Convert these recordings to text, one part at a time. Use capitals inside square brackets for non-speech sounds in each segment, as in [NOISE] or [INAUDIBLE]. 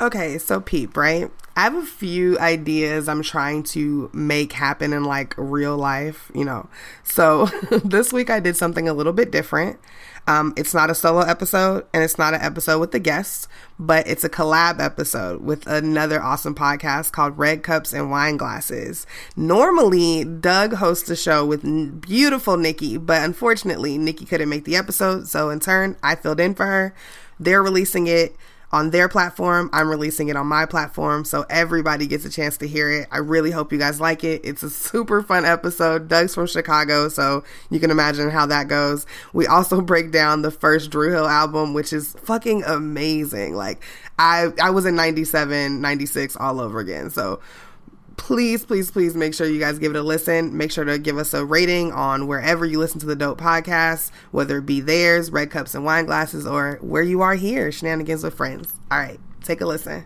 Okay, so Peep, right? I have a few ideas I'm trying to make happen in like real life, you know. So [LAUGHS] this week I did something a little bit different. Um, it's not a solo episode and it's not an episode with the guests, but it's a collab episode with another awesome podcast called Red Cups and Wine Glasses. Normally, Doug hosts a show with beautiful Nikki, but unfortunately, Nikki couldn't make the episode. So in turn, I filled in for her. They're releasing it on their platform. I'm releasing it on my platform, so everybody gets a chance to hear it. I really hope you guys like it. It's a [LAUGHS] super fun episode. Doug's from Chicago, so you can imagine how that goes. We also [LAUGHS] break down the first Dru Hill album, which is fucking amazing. Like I I was in 97, 96 all over again. So please, please, please make sure you guys give it a listen. Make sure to give us a rating on wherever you listen to the Dope Podcast, whether it be theirs, Red Cups and Wine Glasses, or where you are here, Shenanigans with Friends. All right, take a listen.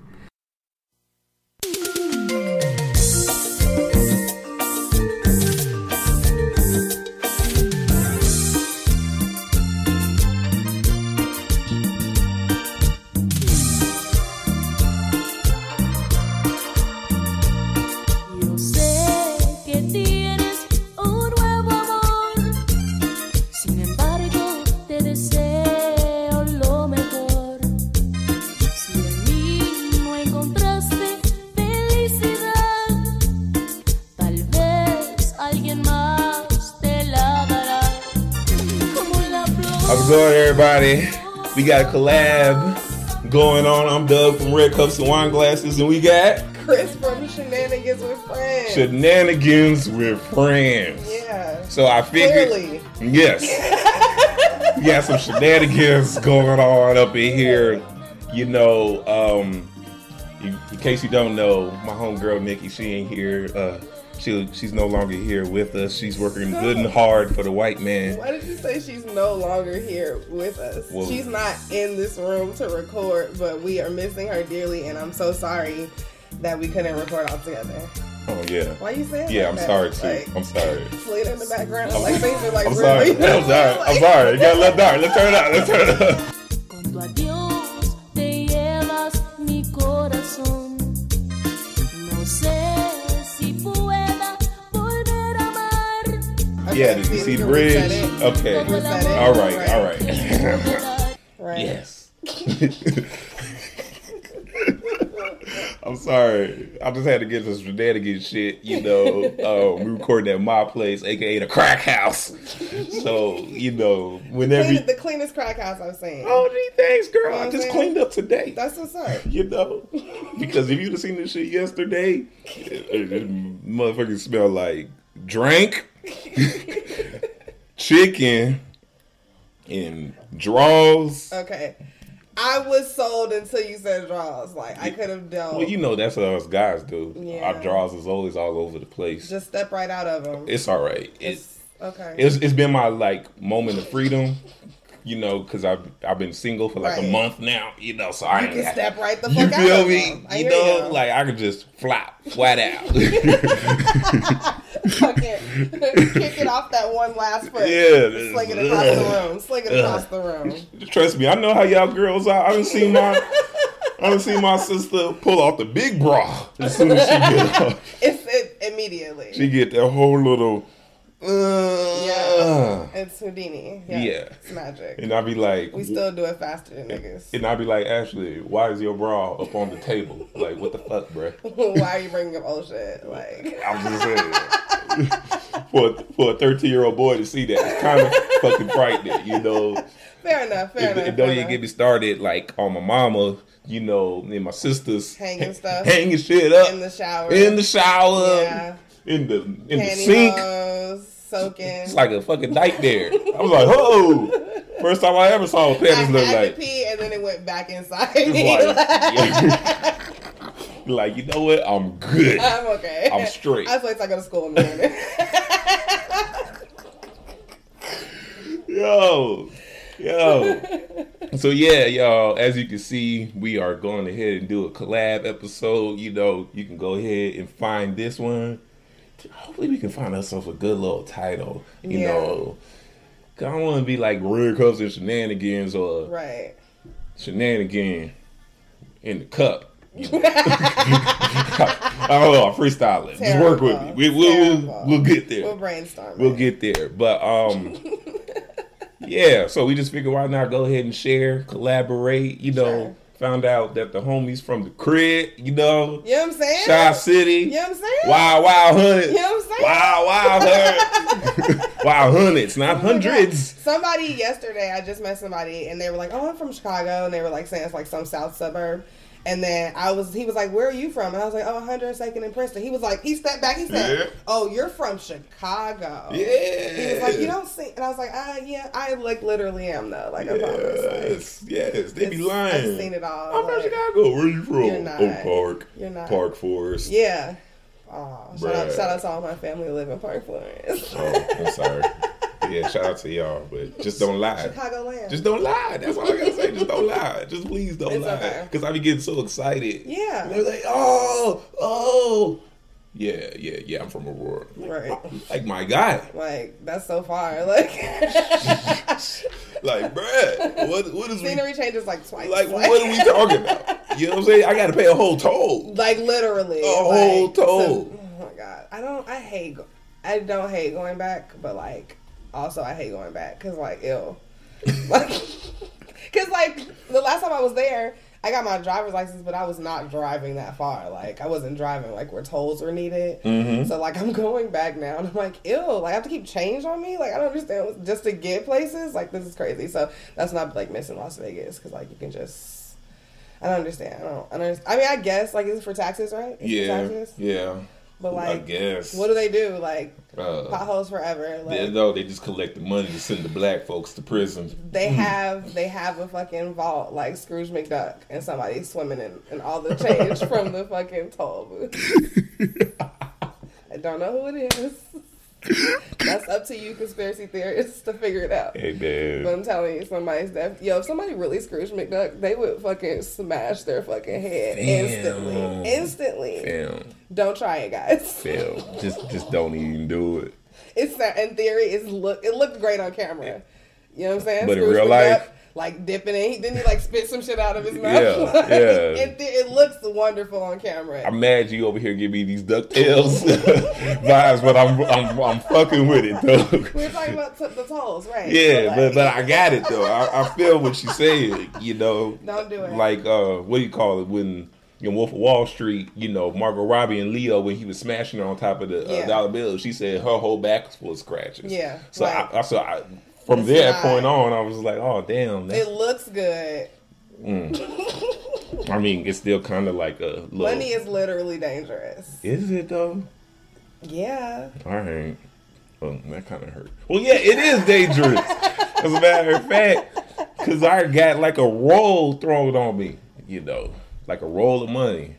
It going, everybody? We got a collab going on. I'm Doug from Red Cups and Wine Glasses, and we got Chris from Shenanigans with Friends. Shenanigans with Friends. Yeah. So I figured, Clearly. yes, [LAUGHS] we got some shenanigans going on up in here. You know, um, in, in case you don't know, my homegirl Nikki, she ain't here. Uh, she she's no longer here with us. She's working good and hard for the white man. Why did you say she's no longer here with us? Well- she's not in this room to record, but we are missing her dearly, and I'm so sorry that we couldn't record all together. Oh yeah. Why you saying Yeah, like I'm that? sorry too. Like, I'm sorry. Slid in the background, like things are like I'm sorry. really. I'm sorry. [LAUGHS] I'm sorry. You gotta let dark. Let's turn it up. Let's turn it up. Adiós te llevas mi corazón. No sé Yeah, did you see the bridge? Okay. All right. All right. Right. yes. [LAUGHS] I'm sorry. I just had to get this shenanigans shit. You know, um, we recording at my place, aka the crack house. So you know, whenever. Clean, the cleanest crack house I've seen. Oh, gee, thanks, girl. I You know what just I'm cleaned up today. That's what's up. [LAUGHS] you know, because if you'd have seen this shit yesterday, it, it, it motherfucking smell like drink, [LAUGHS] chicken, and draws. Okay. I was sold until you said draws. Like I could have done. Well, you know that's what us guys do. Yeah. Our draws is always all over the place. just step right out of them. it's all right. It's okay. it's it's been my like moment of freedom. You know, because I've I've been single for like Right. a month now. You know, so I you ain't can step right the fuck You out feel of me? I You know, you. like I could just flop [LAUGHS] flat out. kick it off that one last foot. Yeah, Sling it across the room. Sling it across the room. [LAUGHS] Trust me, I know how y'all girls are. I done seen my I done seen my sister pull off the big bra as soon as she get [LAUGHS] off. It's it immediately. She get that whole little uh, yeah. It's Houdini. Yeah. Yeah. It's magic. and I'd be like We still do it faster than niggas. and I'd be like, Ashley, why is your bra up on the table? Like, what the fuck, bruh? [LAUGHS] Why are you bringing up old shit? Like, I'm just saying. for [LAUGHS] for a 13 year old boy to see that, it's kind of fucking frightening, you know. fair enough. Fair And, enough. and don't even get me started like on my mama, you know, and my sisters Hanging stuff. hanging shit up in the shower. in the shower, Yeah. in the in the sink. Pantyhose, soaking. It's like a fucking nightmare. I was like, oh, first time I ever saw a panties look had like. pee and then it went back inside me. like, [LAUGHS] [LAUGHS] like, you know what? I'm good. I'm okay. I'm straight. I wait till I go to school in the morning. Yo, yo. So yeah, y'all. As you can see, we are going ahead and do a collab episode. You know, you can go ahead and find this one. Hopefully, we can find ourselves a good little title. You Yeah. know, I don't want to be like Red Cups and Shenanigans or right. Shenanigan in the cup. You know? [LAUGHS] I don't know. I'm freestyling. Just work with me. We, we'll, we'll, we'll get there. We'll brainstorm. We'll get there. But um [LAUGHS] yeah, so we just figured why not go ahead and share, collaborate, you know. Sure. Found out that the homies from the crib, you know, You know what I'm saying? Chi City, You know what I'm saying? Wow Wow Hundreds. You know what I'm saying? Wow Wow Hundreds. [LAUGHS] wow Hundreds, not oh hundreds. Somebody yesterday, I just met somebody, and they were like, "Oh, I'm from Chicago," and they were like saying it's like some South suburb. And then I was, he was like, "Where are you from?" And I was like, "Oh, 102nd and Princeton." He was like, he stepped back, he said, Yeah. "Oh, you're from Chicago." Yeah. He was like, "You don't see," and I was like, "Ah, yeah, I like literally am though. Like I promise." Like, Yes, yes, they be lying. I've seen it all. I'm from Chicago. Where are you from? You're not. Oak Park. You're not. Park Forest. Yeah. Oh, shout out, shout out to all my family who live in Park Forest. Oh, I'm sorry. [LAUGHS] yeah, shout out to y'all, but just don't lie. Chicago land. Just don't lie. That's all I gotta say. Just don't lie. Just please don't It's lie. okay. Because I be getting so excited. Yeah. They're like, oh, oh. Yeah, yeah, yeah. I'm from Aurora. Right. Like my guy. Like that's so far. [LAUGHS] Like [LAUGHS] Like, bruh, what what is we scenery changes like twice. like what are we talking about? You know what I'm saying? I gotta pay a whole toll. Like literally. A whole like, toll. so- oh my god. I don't. I hate. I don't hate going back, but like also I hate going back because like ill. like [LAUGHS] because like the last time I was there. I got my driver's license, but I was not driving that far. Like I wasn't driving like where tolls were needed. Mm-hmm. So like I'm [LAUGHS] going back now, and I'm like, ew. Like I have to keep change on me. Like I don't understand just to get places. Like this is crazy. So that's not like missing Las Vegas because like you can just. I don't understand. I don't. I, don't understand. I mean, I guess like it's for taxes, right? It's Yeah, taxes. yeah. But like, I guess. what do they do? Like Uh, potholes forever. they, Like no, they just collect the money to send the black folks to prison. they have they have a fucking vault like Scrooge McDuck and somebody swimming in, in all the change [LAUGHS] from the fucking toll booth. [LAUGHS] I don't know who it is. That's up to you, conspiracy theorists, to figure it out. Hey man. But I'm telling you, somebody's def- yo. If somebody really Scrooge McDuck, they would fucking smash their fucking head Damn. instantly. Instantly. Damn. Don't try it, guys. Damn. Just just don't even do it. It's not- in theory, it's look. It looked great on camera. You know what I'm saying? But in real McDuck, life- like dipping in, he didn't he like spit some shit out of his mouth. Yeah, [LAUGHS] Like, yeah. It, it looks wonderful on camera. I'm mad you over here give me these DuckTales [LAUGHS] vibes, but I'm I'm I'm fucking with it though. we were talking about t- the tolls, right? Yeah, like, but but I got it though. I, I feel what you're saying. You know, Don't do it. Like uh, what do you call it when in Wolf of Wall Street? You know, Margot Robbie and Leo when he was smashing her on top of the uh, Yeah. dollar bill. She said her whole back was full of scratches. Yeah, So right. I, I so I, from It's that not- point on, I was like, oh damn. it looks good. Mm. [LAUGHS] I mean, it's still kind of like a little. Money is literally dangerous. Is it though? Yeah. All right. Oh, that kind of hurt. Well, yeah, it is dangerous. [LAUGHS] As a matter of fact, because I got like a roll thrown on me, you know, like a roll of money.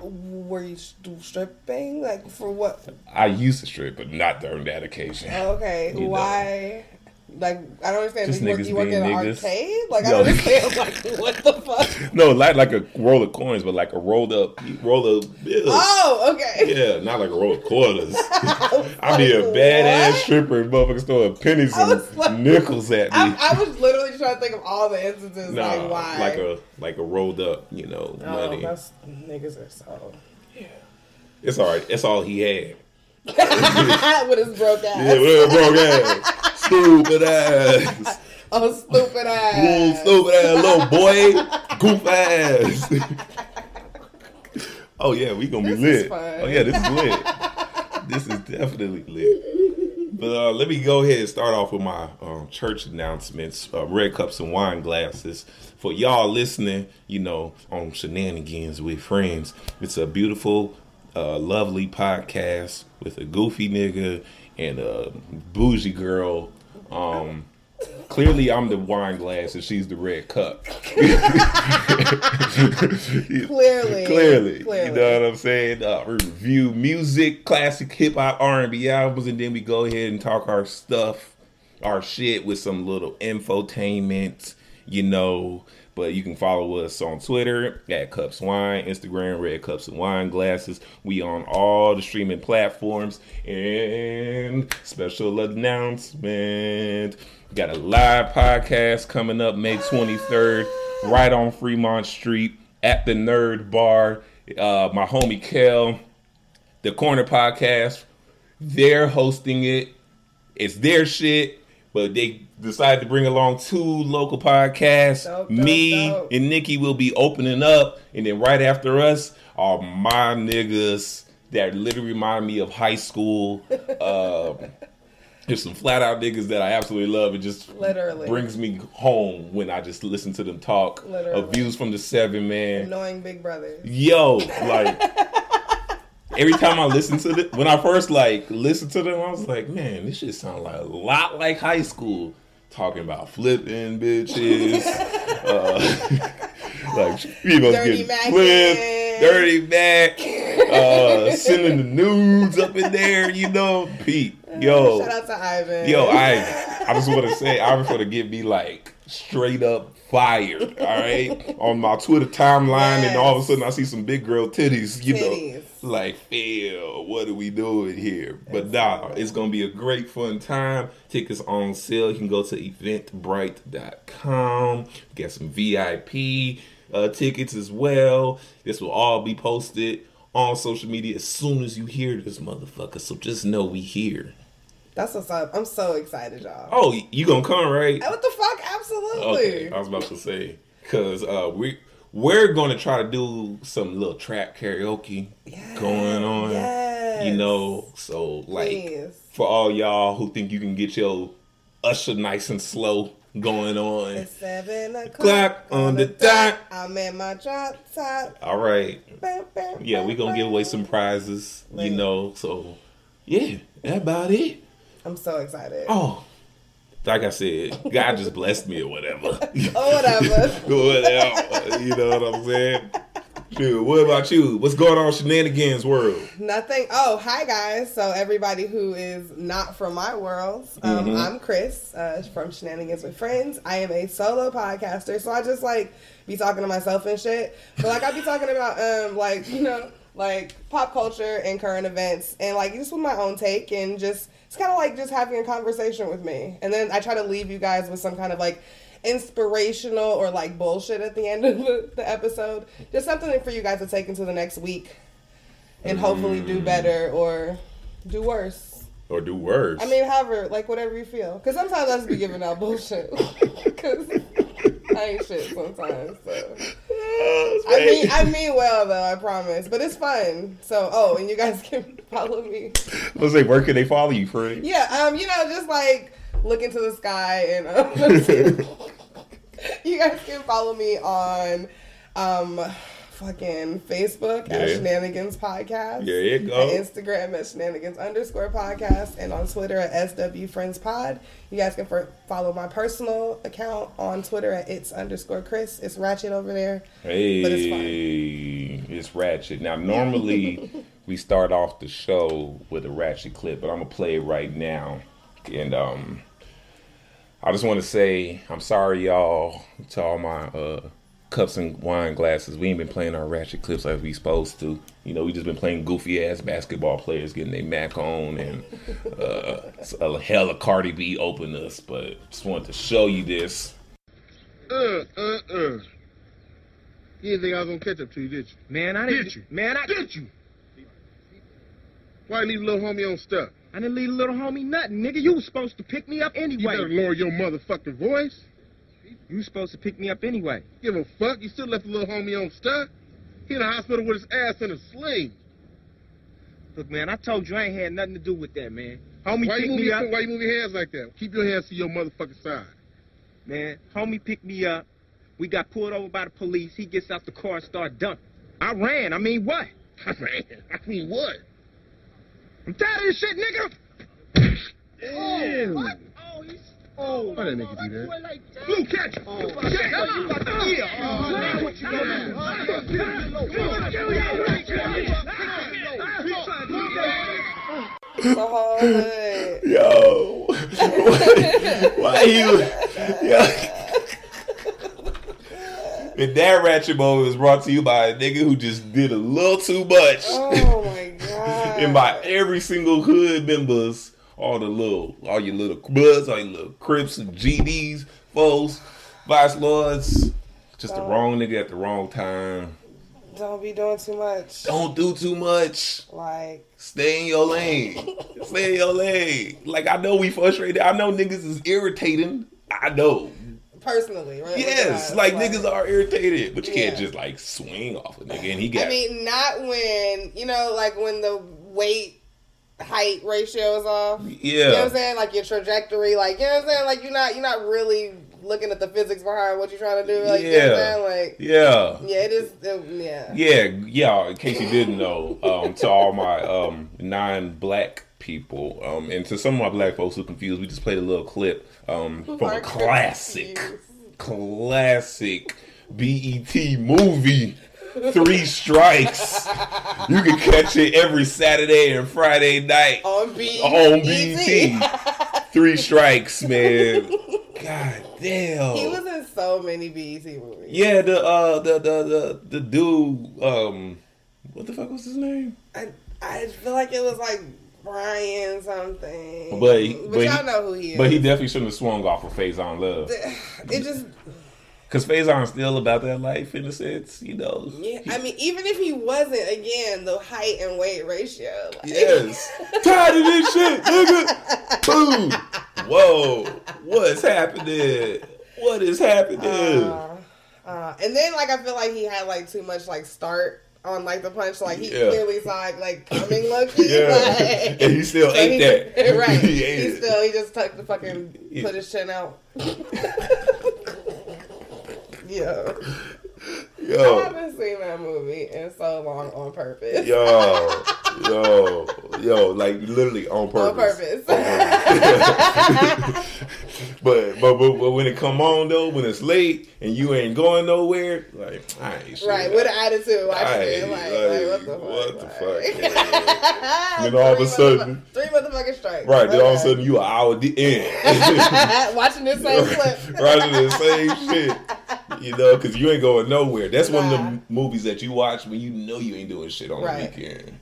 Were you st- stripping? Like for what? I used to strip, but not during that occasion. Oh, okay. [LAUGHS] You know. Like I don't understand. Just you work, you work in being an niggas. arcade? Like I don't understand. Like what the fuck? [LAUGHS] No, like like a roll of coins, but like a rolled up, roll of bills. Oh, okay. Yeah, not like a roll of quarters. [LAUGHS] [LAUGHS] I'd be a Like, badass what? stripper and motherfuckers throwing pennies and like- nickels at me. I, I was literally trying to think of all the instances. Nah, like why? like a like a rolled up, you know, oh, money. that's niggas are so. It's all right. It's all he had. With his broke ass. Yeah, little broke ass, stupid ass, [LAUGHS] Oh, stupid little ass. stupid ass little boy, [LAUGHS] goof ass. [LAUGHS] oh yeah, we gonna be This is lit. Oh yeah, this is lit. this is definitely lit. But uh, let me go ahead and start off with my um, church announcements. Uh, red cups and wine glasses for y'all listening. You know, on shenanigans with friends. It's a beautiful, uh, lovely podcast with a goofy nigga and a bougie girl. Um, clearly, I'm the wine glass and she's the red cup. Clearly. [LAUGHS] Clearly, Clearly. you know what I'm saying. Uh, we review music, classic hip hop, R and B albums, and then we go ahead and talk our stuff, our shit with some little infotainment, you know. But you can follow us on Twitter at Cups Wine, Instagram Red Cups and Wine Glasses. We on all the streaming platforms. And special announcement: we got a live podcast coming up May 23rd, right on Fremont Street. at the Nerd Bar. Uh, my homie Kel, the Corner Podcast, they're hosting it. It's their shit, but they decided to bring along two local podcasts. Dope, dope, Me dope. and Nikki will be opening up, and then right after us are my niggas that literally remind me of high school. [LAUGHS] Um, there's some flat out niggas that I absolutely love. It just Literally. brings me home when I just listen to them talk. Literally. Views from the seven man. Annoying big brothers. Yo, like every time I listen to it, when I first like listened to them, I was like, man, this shit sound like a lot like high school. Talking about flipping bitches, uh, [LAUGHS] like Dirty getting Mackin'. flipped, dirty back, uh, sending the nudes up in there, you know, Pete. Yo, Shout out to Ivan. Yo, I I just want to say I was going to get me like straight up fired. All right, [LAUGHS] on my Twitter timeline, and all of a sudden I see some big girl titties. You Titties. know, like Phil, what are we doing here? But nah, it's gonna be a great fun time. Tickets on sale. You can go to eventbrite.com. Get some VIP uh, tickets as well. This will all be posted on social media as soon as you hear this motherfucker. So just know we here. That's what's up. I'm so excited, y'all. Oh, you gonna come, right? What the fuck? Absolutely. Okay, I was about to say because uh, we we're gonna try to do some little trap karaoke going on. yes. You know, so like Please. for all y'all who think you can get your usher nice and slow going on. It's seven o'clock Clock on the dot. I'm at my drop top. All right, Bam, bam, yeah, we gonna give away some prizes. You know, so yeah, that about it. I'm so excited. Oh. Like I said, God just blessed me or whatever. [LAUGHS] Oh, whatever. [LAUGHS] whatever. You know what I'm saying? Dude, what about you? What's going on shenanigans world? Nothing. Oh, hi guys. So everybody who is not from my world, um, Mm-hmm. I'm Chris uh, from Shenanigans with Friends. I am a solo podcaster, so I just like be talking to myself and shit. But like I be talking about um like you know like pop culture and current events and like just with my own take and just it's kind of like just having a conversation with me. And then I try to leave you guys with some kind of like inspirational or like bullshit at the end of the, episode. Just something for you guys to take into the next week and hopefully do mm. better or do worse. Or do worse? I mean, however, like whatever you feel. Because sometimes I just be giving out bullshit. [LAUGHS] Because Shit sometimes. So I mean, I mean well though. I promise. But it's fun. So oh, and you guys [LAUGHS] can follow me. let's say, where can they follow you, Fred? Yeah. Um. You know, just like look into the sky and um, [LAUGHS] you guys can follow me on um fucking Facebook at Shenanigans Podcast. There you go. Instagram at Shenanigans underscore podcast and on Twitter at SW Friends Pod. You guys can for, follow my personal account on Twitter at it's underscore Chris. It's ratchet over there. Hey, But it's it's ratchet. Now, normally [LAUGHS] we start off the show with a ratchet clip, but I'm gonna play it right now. And um, I just want to say I'm sorry, y'all, to all my uh, cups and wine glasses. We ain't been playing our ratchet clips like we supposed to. You know, we just been playing goofy ass basketball players getting their Mac on and uh, a hell of Cardi B open us. But just wanted to show you this. Uh, uh, uh. You didn't think I was gonna catch up to you, did you? Man, I Did didn't. you? Man, I Did you? Why leave little homie on stuff? I didn't leave little homie nothing, nigga. You was supposed to pick me up anyway. You anyway. better lower your motherfucking voice. You supposed to pick me up anyway. Give a fuck. You still left the little homie on stuff. He in the hospital with his ass in a sling. Look, man, I told you I ain't had nothing to do with that, man. Homie Why picked me your, up. why you move your hands like that? Keep your hands to your motherfucking side. Man, homie picked me up. We got pulled over by the police. He gets out the car and start dumping. I ran. I mean, what? I mean, [LAUGHS] I mean what? I'm tired of this shit, nigga. Ew. Oh, what? Oh, he's. Oh, Why that nigga do that? Like that? Blue, catch it. Oh, shit. Oh, you got the ear. Oh, now what you gonna do? The whole hood. Yo, why you? Yo. And that ratchet moment was brought to you by a nigga who just did a little too much. Oh my god. and by every single hood members, all the little, all your little buds, all your little crips and GDs, foes, vice lords, Just the uh, wrong nigga at the wrong time. Don't be doing too much. Don't do too much. Like, Stay in your lane. Stay in your lane. Like I know we frustrated. I know niggas is irritating. I know. personally, right? Yes, like us, niggas are irritated, but you can't just like swing off a nigga. And he got I mean, not when you know, like when the weight height ratio is off. yeah, You know what I'm saying? Like your trajectory, like you know what I'm saying? Like you're not you're not really looking at the physics behind what you're trying to do. Like you know what I'm Yeah. saying? Like yeah. yeah, it is. It, yeah. Yeah, yeah. In case you didn't know, um, to all my um, non-black people, um, and to some of my black folks who confused, we just played a little clip um, from a classic, confused. classic BET movie. Three strikes. You can catch it every Saturday and Friday night On B on BET. Three strikes, man. God damn. He was in so many BET movies. Yeah, the uh the the the the dude um what the fuck was his name? I I feel like it was like Brian something. But he- but, but y'all know who he is. But he definitely shouldn't have swung off of Faizon Love. it just Cause Faizon still about that life in a sense, you know. yeah. I mean, even if he wasn't, again, the height and weight ratio. Like, Yes. [LAUGHS] Tired of this shit, nigga. Boom. Whoa. What's happening? What is happening? Uh, uh, and then like I feel like he had like too much like start on like the punch. Like he Yeah. clearly saw it, like coming lucky. yeah. Like, and he still so ate he- that. [LAUGHS] right. [LAUGHS] he he, ate it. still he just tucked the fucking Yeah. put his chin out. Yeah. I haven't seen that movie in so long on purpose. Yo, yo, yo, like literally on purpose. On purpose. [LAUGHS] But, but but but when it come on though, when it's late and you ain't going nowhere, like I ain't shit. right, with an attitude. Watching it, ain't, like, like, what the fuck? what the like- fuck? man? [LAUGHS] Then all of a sudden- three motherfucking strikes. right, then all of a sudden you an hour the [LAUGHS] end. watching this same clip. right in the same shit. You know, because you ain't going nowhere. That's one of the movies that you watch when you know you ain't doing shit on Right. the weekend.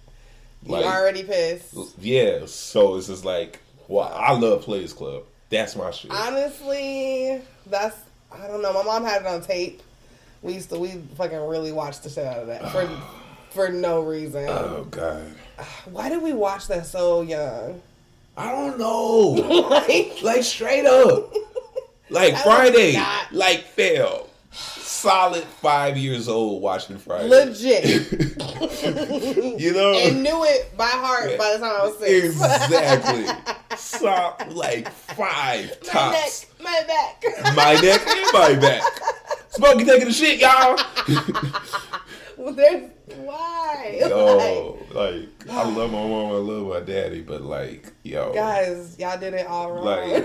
Like, you already pissed. Yeah, so it's just like, well, I love Players Club. That's my shit. Honestly, that's I don't know. My mom had it on tape. We used to we fucking really watched the shit out of that for [SIGHS] for no reason. oh God, [SIGHS] Why did we watch that so young? I don't know. [LAUGHS] like, like straight up, [LAUGHS] like Friday, like fell. Solid five years old watching Friday. legit, [LAUGHS] you know and knew it by heart by the time I was six. exactly. [LAUGHS] so, like five my tops. neck, my back. My neck and my back. Smokey taking the shit, y'all. well, [LAUGHS] there's why. Yo, like I love my mom, I love my daddy, but like, yo, guys, y'all did it all wrong. Like-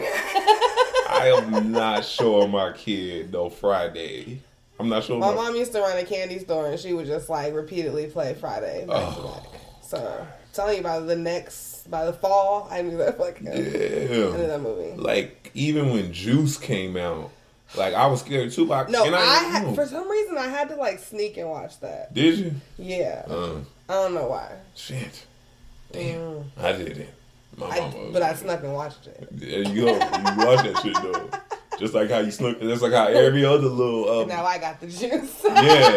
I am not showing my kid no Friday. I'm not showing My mom used to run a candy store and she would just like repeatedly play Friday. back back. So telling you about the next by the fall, I knew that fucking I knew Yeah. that movie. Like even when Juice came out, like I was scared too. Like, No, I, I, had, for some reason I had to like sneak and watch that. did you? Yeah, Uh, I don't know why. shit. Damn, Mm. I didn't. My I, mama. but I snuck and watched it. There you go. You watch that shit though. Just like how you snuck. just like how every other little. Um, Now I got the juice. Yeah,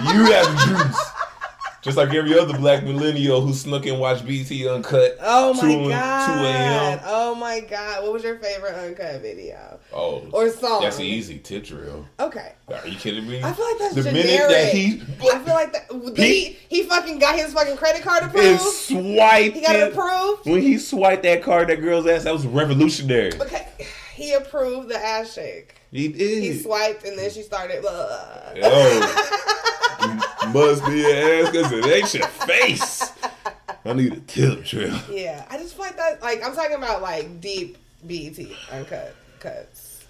[LAUGHS] you have the juice. Just like every other black millennial who snuck and watched BET Uncut. Oh my 2 a.m. god! Oh my god! What was your favorite uncut video Oh, or song? that's easy. Tip drill. Okay, Are you kidding me? I feel like that's the generic. minute that he I feel like that he, he fucking got his fucking credit card and approved. swiped He got it- approved. when he swiped that card, that girl's ass, that was revolutionary. Okay, he approved the ass shake. He did. He swiped and then she started. Uh, Yo, must be an ass because it ain't your face. I need a tip drill. yeah, I just feel like that. Like I'm talking about like deep BET uncut cuts.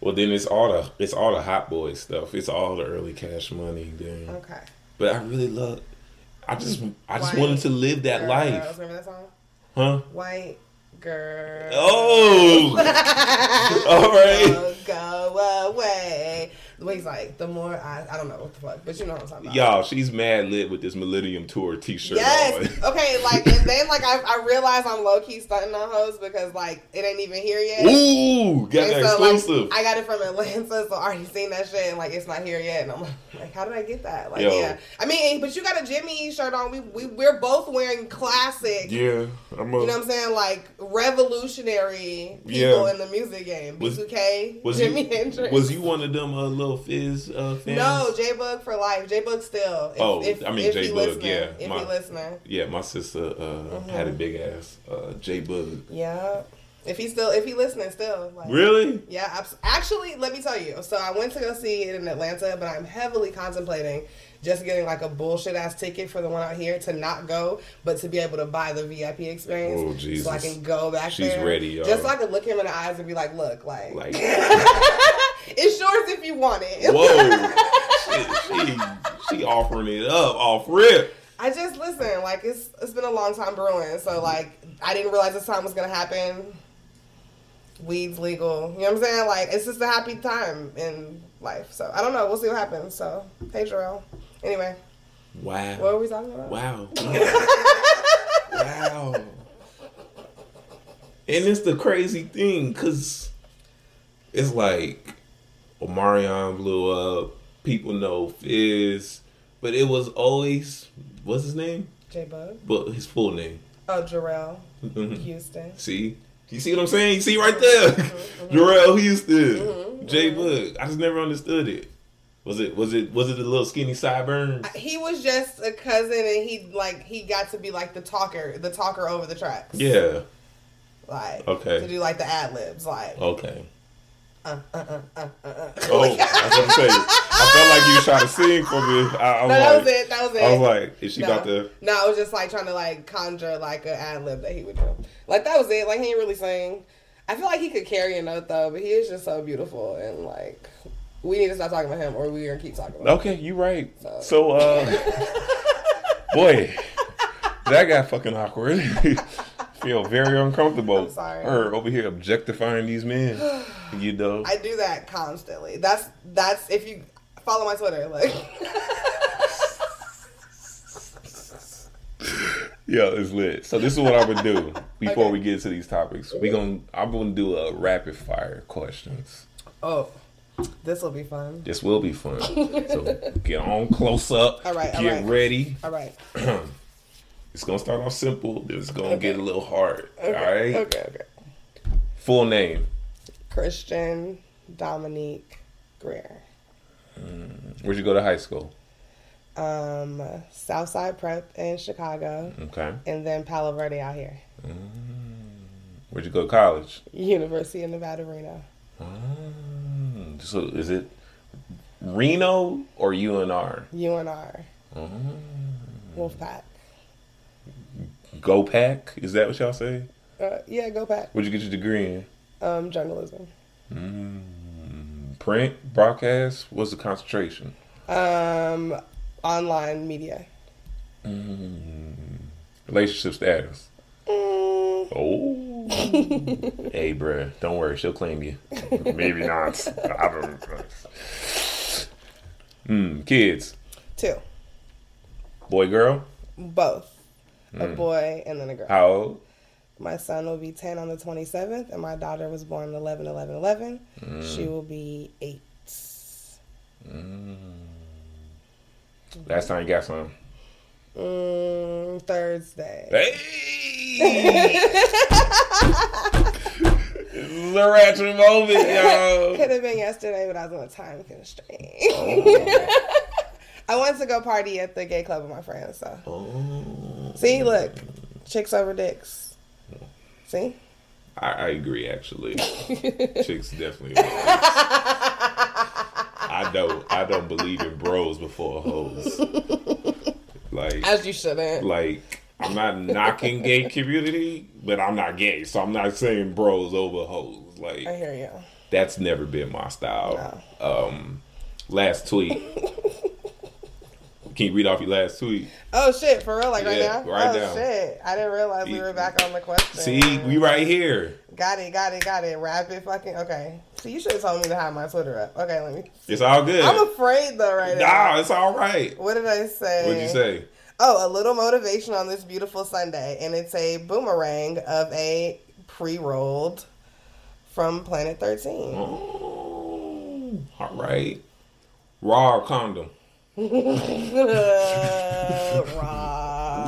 Well, then it's all the it's all the hot boy stuff. It's all the early cash money. Then. Okay. But I really love. I just I just White wanted to live that Girls, life, Remember that song? huh? White girl. Oh, [LAUGHS] all right. Don't go away. He's like, the more I, I don't know what the fuck, but you know what I'm talking about. Y'all, she's mad lit with this Millennium Tour T-shirt Yes. on. [LAUGHS] Okay. Like, and then like I, I realize I'm low key stunting on hoes because like it ain't even here yet. Ooh, got And that so, like, exclusive. I got it from Atlanta, so I already seen that shit, and like it's not here yet. And I'm like, like, how did I get that? Like, Yo. yeah. I mean, but you got a Jimmy shirt on. We we we're both wearing classic. yeah, I'm a, You know what I'm saying? Like revolutionary people Yeah. in the music game. Was- B2K, was Jimi you, Hendrix. Was you one of them uh, little Fizz uh, fans? No, J-Boog for life. J-Boog still. If, Oh, if, I mean, J he Bug, listening, yeah, If my- he listening. Yeah, my sister uh, had Mm-hmm. a big ass uh, J-Boog. Yeah. If he still, if he listening still. Like, Really? Yeah, abs- actually, let me tell you. So I went to go see it in Atlanta, but I'm heavily contemplating just getting like a bullshit ass ticket for the one out here to not go, but to be able to buy the VIP experience. Oh, Jesus. So I can go back She's there. ready, y'all. Just so I can look him in the eyes and be like, look, like, Like, [LAUGHS] [LAUGHS] it's yours if you want it. whoa, [LAUGHS] she, she she offering it up off rip. I just listen, like it's it's been a long time brewing, so like I didn't realize this time was gonna happen. Weed's legal, you know what I'm saying? Like it's just a happy time in life. So I don't know. We'll see what happens. So hey, Jarell. Anyway, Wow. what were we talking about? Wow. [LAUGHS] wow. And it's the crazy thing, cause it's like Omarion blew up. People know Fizz, but it was always what's his name? J-Boog. But his full name. Oh, Jarell Mhm. Houston. See, you see what I'm saying? You see right there, mm-hmm, [LAUGHS] mm-hmm. Jarell Houston, mm-hmm, J-Boog. I just never understood it. Was it was it was it the little skinny sideburns? He was just a cousin, and he like he got to be like the talker, the talker over the tracks. Yeah. Like Okay. to do like the ad libs, like Okay. Uh, uh, uh, uh, uh, uh. Oh, I was gonna say. I felt like you were trying to sing for me. I, I was No, that like, was it. That was it. I was like, is she no. about to? No, I was just like trying to like conjure like an ad lib that he would do. Like that was it. Like he didn't really sing. I feel like he could carry a note though, but he is just so beautiful and like we need to stop talking about him or we're gonna keep talking about. Okay, you right. So, uh, [LAUGHS] boy, that got fucking awkward. [LAUGHS] Feel very uncomfortable. I'm sorry. Her over here objectifying these men. [SIGHS] You know. I do that constantly. That's that's if you follow my Twitter, like [LAUGHS] Yeah, it's lit. So this is what I would do [LAUGHS] before Okay. we get to these topics. We gonna I'm gonna do a rapid fire questions. oh, this will be fun. This will be fun. [LAUGHS] So get on close up. All right, Get right. ready. All right. [CLEARS THROAT] It's gonna start off simple. Then it's gonna get a little hard. Okay. All right. Okay. Okay. Full name. Christian Dominique Greer. Where'd you go to high school? Um, Southside Prep in Chicago, Okay. and then Palo Verde out here. Where'd you go to college? University of Nevada, Reno. Mm, So is it Reno or UNR? UNR. Mm. Wolfpack. Go Pack? Is that what y'all say? Uh, yeah, go Pack. Where'd you get your degree in? Um, journalism. Print, broadcast. What's the concentration? Um, online media. Relationship status. Mm, Oh. [LAUGHS] hey, bruh, don't worry, she'll claim you. Maybe not. I don't. Hmm. Kids, two. boy, girl. Both. A mm. boy and then a girl. How old? My son will be 10 on the 27th, and my daughter was born 11 11 11. Mm. She will be 8. Mm. Last time you got some. Mm, Thursday. Hey! this is a ratchet moment, y'all. [LAUGHS] Could have been yesterday, but I was on a time constraint. Oh. [LAUGHS] I wanted to go party at the gay club with my friends. So Oh. See, look, chicks over dicks. See, I, I agree, actually. [LAUGHS] Chicks definitely. I don't. I don't believe in bros before hoes. Like, as you shouldn't. like I'm not knocking gay [LAUGHS] community, but I'm not gay, so I'm not saying bros over hoes. Like, I hear you. that's never been my style. Um, last tweet. [LAUGHS] Can you read off your last tweet? Oh shit, for real, like right Yeah, now. right oh now. shit, I didn't realize we were back on the question. See, we right here. Got it, got it, got it. Rapid fucking okay. So you should have told me to have my Twitter up. Okay, let me. It's all good. I'm afraid though right now. Nah, it's all right. What did I say? What'd you say? Oh, a little motivation on this beautiful Sunday, and it's a boomerang of a pre-rolled from Planet Thirteen. Oh, all right. Raw condom?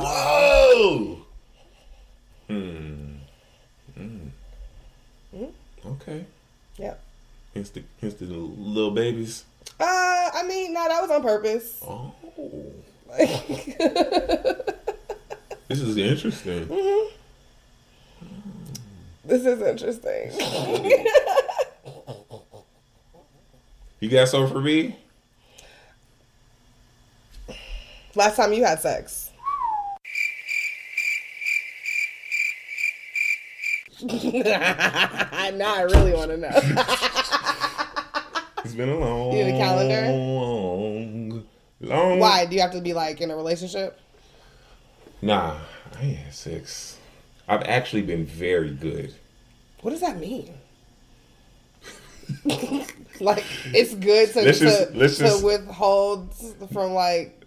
Whoa. Hmm. Hmm. Okay. Yep. Hence the, hence the little babies. Uh, I mean, no, that was on purpose. Oh. This is interesting. this is interesting. You got something for me? Last time you had sex. [LAUGHS] now I really want to know. It's been a long, You need a calendar? long, long. Why? Do you have to be like in a relationship? Nah, I ain't had sex. I've actually been very good. What does that mean? [LAUGHS] like it's good to, Let's to, just- to just- withhold from like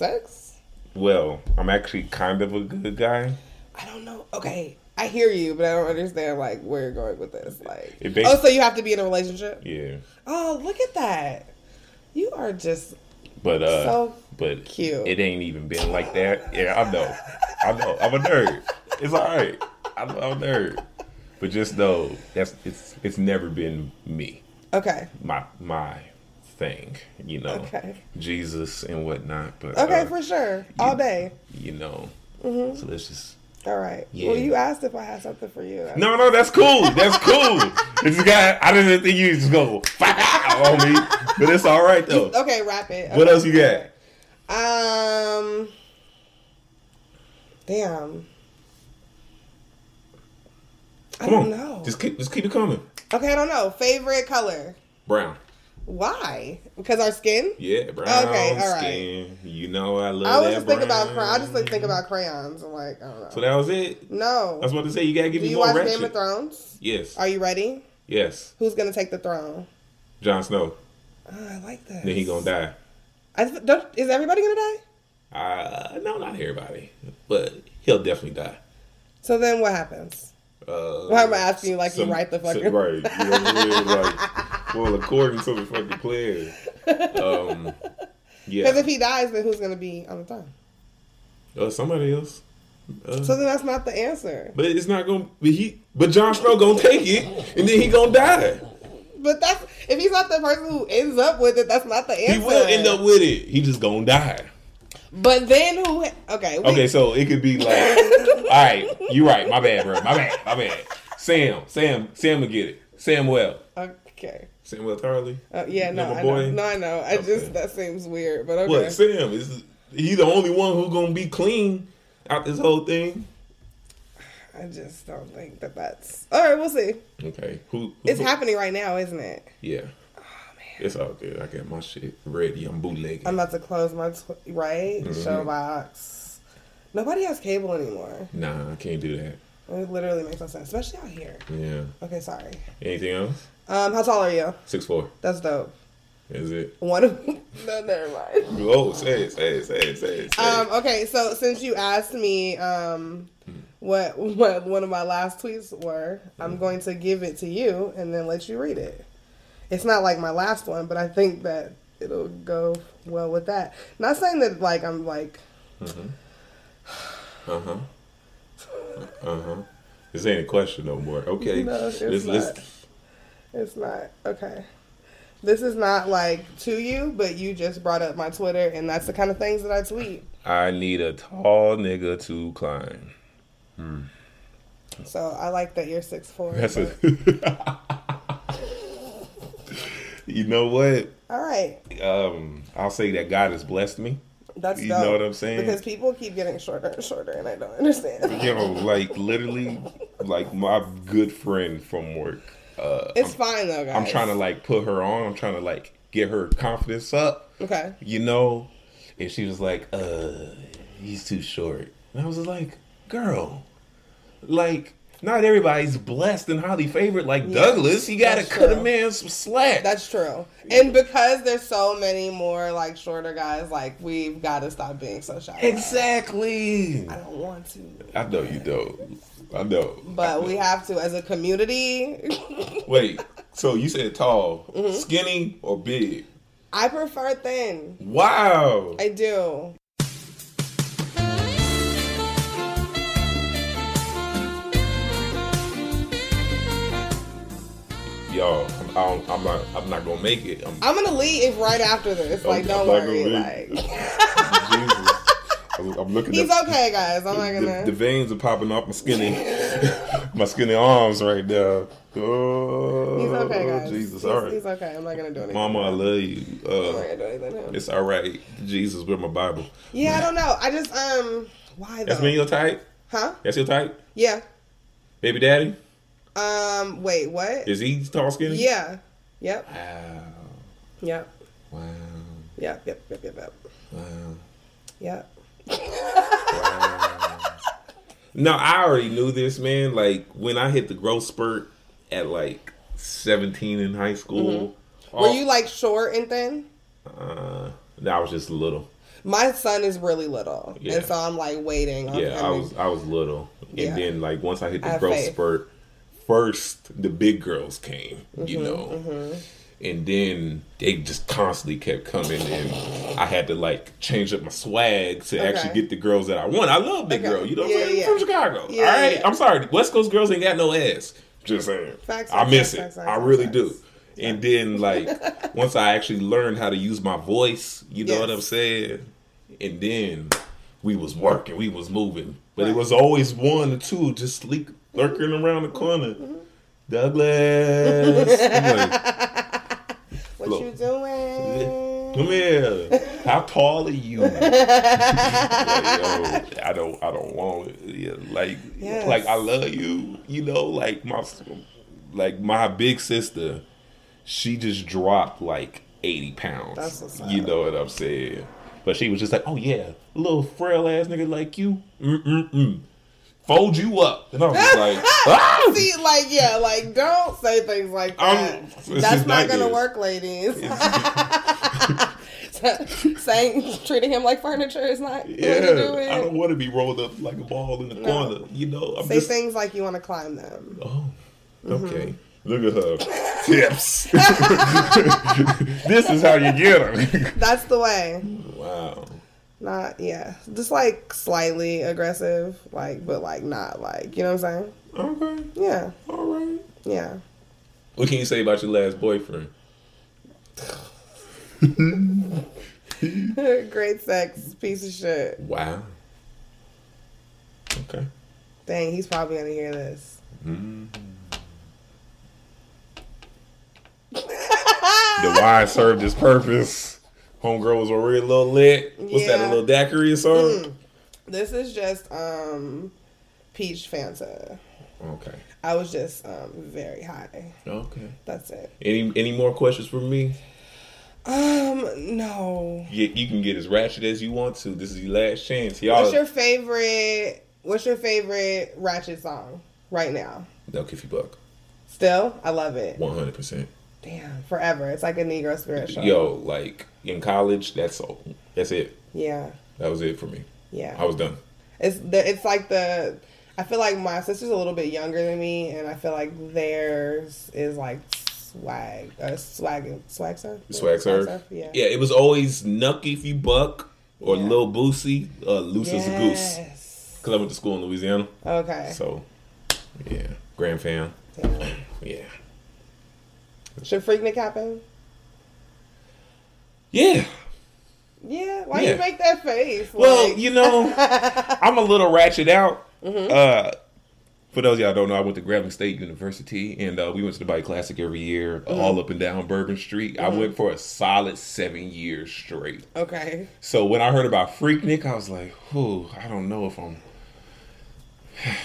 sex. Well, I'm actually kind of a good guy. I don't know. Okay, I hear you, but I don't understand like where you're going with this. Like, oh, so you have to be in a relationship? Yeah, Oh, look at that. You are just but uh, So but cute. It ain't even been like that. Yeah, I know. I know. I'm a nerd. It's all right. I'm, I'm a nerd. But just know that's it's it's never been me. okay. My my thing. You know. Okay. Jesus and whatnot. But Okay, uh, for sure. All day. you know. Mm-hmm. So let's just All right. Yeah. Well, you asked if I had something for you. No, no, that's cool. That's cool. [LAUGHS] this guy, I didn't think you just go on me, but it's all right though. Okay, wrap it. What Okay. else you got? Um. Damn. I Come don't on, know. just keep, just keep it coming. Okay, I don't know. Favorite color? Brown, Why? Because our skin? yeah, brown Okay, all right. skin. You know I love I was just thinking about brown. cray- I just like think about crayons. I'm like, I don't know. So that was it. no. I was about to say you gotta give Do me you more watch ratchet. Game of Thrones? Yes, Are you ready? yes. Who's gonna take the throne? Jon Snow. Oh, I like that. Then he gonna die. I, is everybody gonna die? Uh, no, not everybody, but he'll definitely die. So then what happens? Uh, Why am I asking you like you write the fucking- right? You know what I mean? Like, [LAUGHS] well, according to the fucking plan, um, yeah, Because if he dies, then who's gonna be on the throne? uh, somebody else. Uh, So then that's not the answer. but it's not gonna be he. But Jon Snow gonna take it, and then he gonna die. But that's if he's not the person who ends up with it, that's not the answer. He will end up with it. He just gonna die. But then who? Okay. We, Okay, so it could be like, [LAUGHS] all right, You're right. My bad, bro. My bad. My bad. Sam, Sam, Sam will get it. Samuel, Okay. Samuel Tarly. Uh, yeah. No. I know. No. I know. I Okay. just that seems weird. But okay. What Sam is? He the only one who gonna be clean out this whole thing. I just don't think that that's. All right. We'll see. Okay, who? who It's who- happening right now, isn't it? Yeah. It's all good. I got my shit ready. I'm bootlegging. I'm about to close my tw- right Mhm. showbox. Nobody has cable anymore. nah, I can't do that. It literally makes no sense, especially out here. Yeah. Okay, sorry. Anything else? Um, how tall are you? Six four. That's dope. Is it? One of [LAUGHS] no, never mind. Oh, say it, say it, say it, say it. Say Um, okay, so since you asked me um, what what one of my last tweets were, I'm going to give it to you and then let you read it. It's not like my last one, but I think that it'll go well with that. Not saying that like I'm like Uh huh. Uh huh. This ain't a question no more. Okay. [LAUGHS] No, let's, let's, it's not okay. This is not like to you, but you just brought up my Twitter, and that's the kind of things that I tweet. I need a tall nigga to climb. So I like that you're six four. That's a. [LAUGHS] you know what? All right, Um, I'll say that God has blessed me. that's You dope. know what I'm saying? Because people keep getting shorter and shorter, and I don't [LAUGHS] understand. You know, like literally, like my good friend from work. Uh, It's I'm, fine though, guys. I'm trying to like put her on. I'm trying to like get her confidence up. Okay. You know, and she was like, "Uh, he's too short." And I was like, "Girl, like not everybody's blessed and highly favored like Yeah, Douglas. You gotta cut a true. man some slack. That's true. And because there's so many more like shorter guys, like we've got to stop being so shy. exactly. I don't want to, I know you don't. I know. but we have to as a community. [LAUGHS] Wait. So you said tall, Mm-hmm. skinny, or big? I prefer thin. Wow. I do. Y'all, I'm, I'm not. I'm not gonna make it. I'm, I'm gonna leave right after this. Like, I'm don't worry. Like. [LAUGHS] Jesus. I'm, I'm looking. he's at, okay, guys. I'm not The, gonna. the veins are popping off my skinny, [LAUGHS] my skinny arms right there. Oh, he's okay, guys. Jesus, he's, all right. he's okay. I'm not gonna do anything. Mama, I love you. I'm not Uh, gonna do anything it's all right. Jesus, with my Bible. Yeah, I don't know. I just um, why though? That's me. Your type. Huh? That's your type. Yeah. Baby daddy. Um. Wait. What? Is he tall, skinny? Yeah. Yep. Wow. Yep. Wow. Yep. Yep. Yep. Yep. Yep. Wow. Yep. No, I already knew this, man. Like when I hit the growth spurt at like 17 in high school. Were you like short and thin? Uh, no, I was just little. My son is really little, Yeah. and so I'm like waiting. On Yeah, him. I was I was little, and Yeah. then like once I hit the have growth faith. spurt, first the big girls came, you Mm-hmm, know, and then they just constantly kept coming, and I had to like change up my swag to actually get the girls that I want. I love big Okay. girl, you know what Yeah, I'm saying? yeah. From Chicago, Yeah, all right. I'm sorry, West Coast girls ain't got no ass. Just saying, Facts, I miss facts, it. facts, I really do. And then like [LAUGHS] once I actually learned how to use my voice, you know what I'm saying? And then we was working, we was moving. But it was always one or two just sleek lurking around the corner. Mm-hmm. Douglas. Like, Look. you doing? Come here. How tall are you? [LAUGHS] like, yo, I don't I don't want it. Yeah, like Yes. like I love you. You know, like my like my big sister, she just dropped like 80 pounds. That's what's you know what I'm saying? But she was just like, oh yeah, little frail ass nigga like you. Mm-mm-mm. Fold you up. And I was like, [LAUGHS] ah! See, like, yeah, like, don't say things like that. [LAUGHS] I'm- That's not gonna work, ladies. [LAUGHS] Saying treating him like furniture is not going to do Yeah, I don't want to be rolled up like a ball in the No. corner. You know, I'm Say just things like you want to climb them. Oh, Mm-hmm. okay. Look at her tips. this is how you get them. That's the way. wow. Not yeah, just like slightly aggressive, like but like not like you know what I'm saying? Okay. Yeah, All right. yeah. What can you say about your last boyfriend? [LAUGHS] Great sex, piece of shit. Wow. Okay. Dang, he's probably gonna hear this. Mm. The wine served its purpose. Homegirl was already a little lit. What's that? A little daiquiri or something? This is just um peach Fanta. Okay. I was just um very high. Okay. That's it. Any any more questions for me? Um, no. You, you can get as ratchet as you want to. This is your last chance. Y'all. What's your favorite? What's your favorite Ratchet song right now? Give you buck. Still, I love it. One hundred percent. Damn, forever. It's like a Negro spiritual. Yo, like in college, that's all. That's it. Yeah, That was it for me. yeah. I was done. It's the. It's like the. I feel like my sister's a little bit younger than me, and I feel like theirs is like swag, uh, swag, swag surf, Swag surf. Yeah. Yeah, it was always Knuck if you buck or Yeah. Lil Boosie, uh, Loose as a goose. Because I went to school in Louisiana. Okay. So, yeah. Grand fam. Damn. [CLEARS THROAT] Yeah. Should Freaknik happen? Yeah. Yeah. Why Yeah. you make that face? Well, Like- you know, [LAUGHS] I'm a little ratchet out. Mm-hmm. Uh, for those of y'all don't know, I went to Grambling State University, and uh, we went to the Bayou Classic every year, Mm-hmm. all up and down Bourbon Street. I went for a solid seven years straight. Okay. So when I heard about Freaknik, I was like, "Whew, I don't know if I'm." [SIGHS]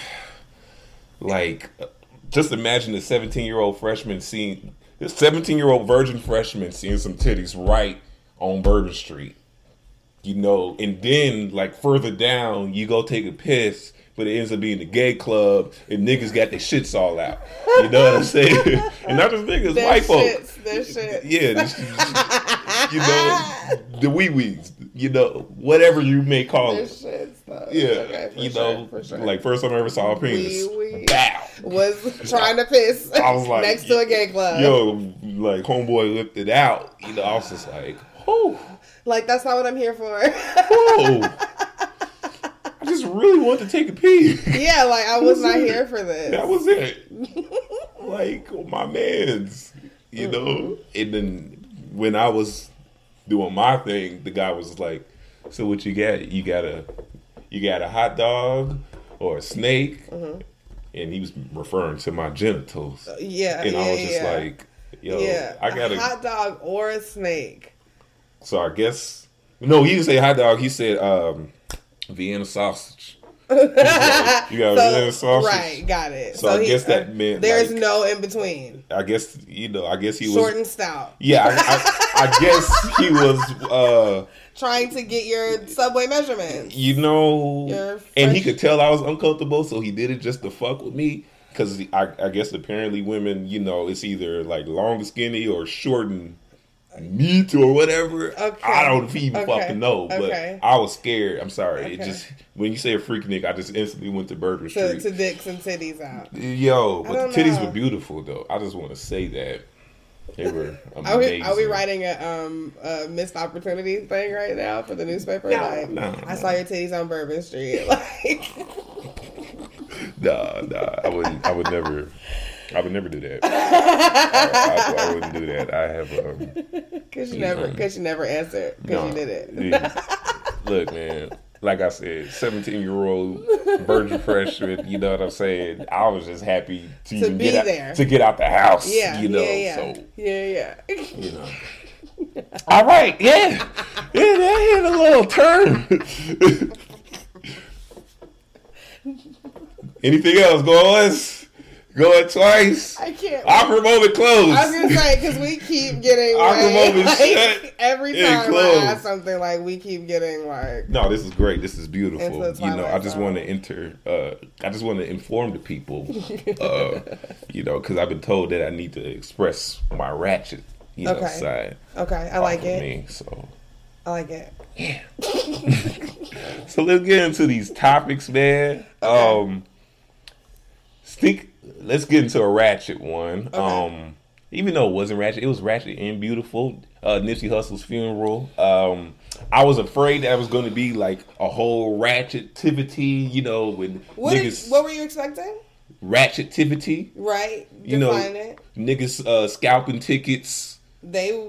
like, just imagine a 17 year old freshman seeing, a 17 year old virgin freshman seeing some titties right on Bourbon Street. You know, and then like further down, you go take a piss. but it ends up being a gay club, and niggas got their shits all out. You know what I'm saying? [LAUGHS] and not just niggas, Their white folks. shits, their shits. Yeah, this- you know the wee wees. You know whatever you may call Their it. shits, though. Yeah, Okay, you sure, know, sure. like first time I ever saw a penis. Wee wee. Bow. was trying to piss I was like, next to a gay club. Yo, like homeboy whipped it out. You know, I was just like, oh, Like that's not what I'm here for. whoa. [LAUGHS] I just really want to take a pee. yeah, like I was not here for this. that was it. [LAUGHS] like my man's, you know. And then when I was doing my thing, the guy was like, "So what you got? You got a, you got a hot dog or a snake?" Mm-hmm. And he was referring to my genitals, yeah, and yeah, I was just yeah. like, "Yo, yeah, I got a." hot dog or a snake. So I guess no, he didn't say hot dog. He said um, Vienna sausage. [LAUGHS] you got a Vienna sausage. right, got it. So I guess that meant, there's like- no in between. I guess you know. I guess he Short was. Short and stout. Yeah, I, I, I [LAUGHS] guess he was. uh Trying to get your subway measurements. You know, and he could tell I was uncomfortable, so he did it just to fuck with me. Because I, I guess apparently women, you know, it's either like long and skinny or short and meat or whatever. Okay. I don't even Okay. fucking know, but Okay. I was scared. I'm sorry. It just when you say a freak nigga, I just instantly went to Bourbon Street. to dicks and titties out. Yo, but the titties know. were beautiful though. I just want to say that they were amazing. [LAUGHS] Are we, are we writing a um a missed opportunity thing right now for the newspaper? No, like, no, I saw your titties on Bourbon Street. [LAUGHS] Like, [LAUGHS] Nah, nah. I wouldn't. I would never. I would never do that. [LAUGHS] I, I, I wouldn't do that. I have. Um, cause you never, cause you never answered, cause no. you did it. Yeah. Look, man. Like I said, seventeen year old virgin freshman. You know what I'm saying? I was just happy to, be get out, there. to get out the house. Yeah, you know. yeah, yeah, So yeah, yeah. you know. All right, yeah, yeah, that hit a little turn. [LAUGHS] Anything else, guys? Go it twice. I can't. Awkward moment closed. I was gonna say because we keep getting Awkward like, moment like, shut every time closed. I ask something like we keep getting like no, this is great. This is beautiful. You know, I just want to enter. Uh, I just want to inform the people. [LAUGHS] Uh, you know, because I've been told that I need to express my ratchet, you know, Okay. side. okay, I like it. Me, so. I like it. Yeah. [LAUGHS] so let's get into these topics, man. Um, speak. Let's get into a ratchet one. Um, even though it wasn't ratchet, it was ratchet and beautiful. Uh, Nipsey Hussle's funeral. Um, I was afraid that was going to be like a whole ratchetivity, you know, with What, did- niggas what were you expecting? ratchetivity. Right? You know, it. niggas uh, scalping tickets. They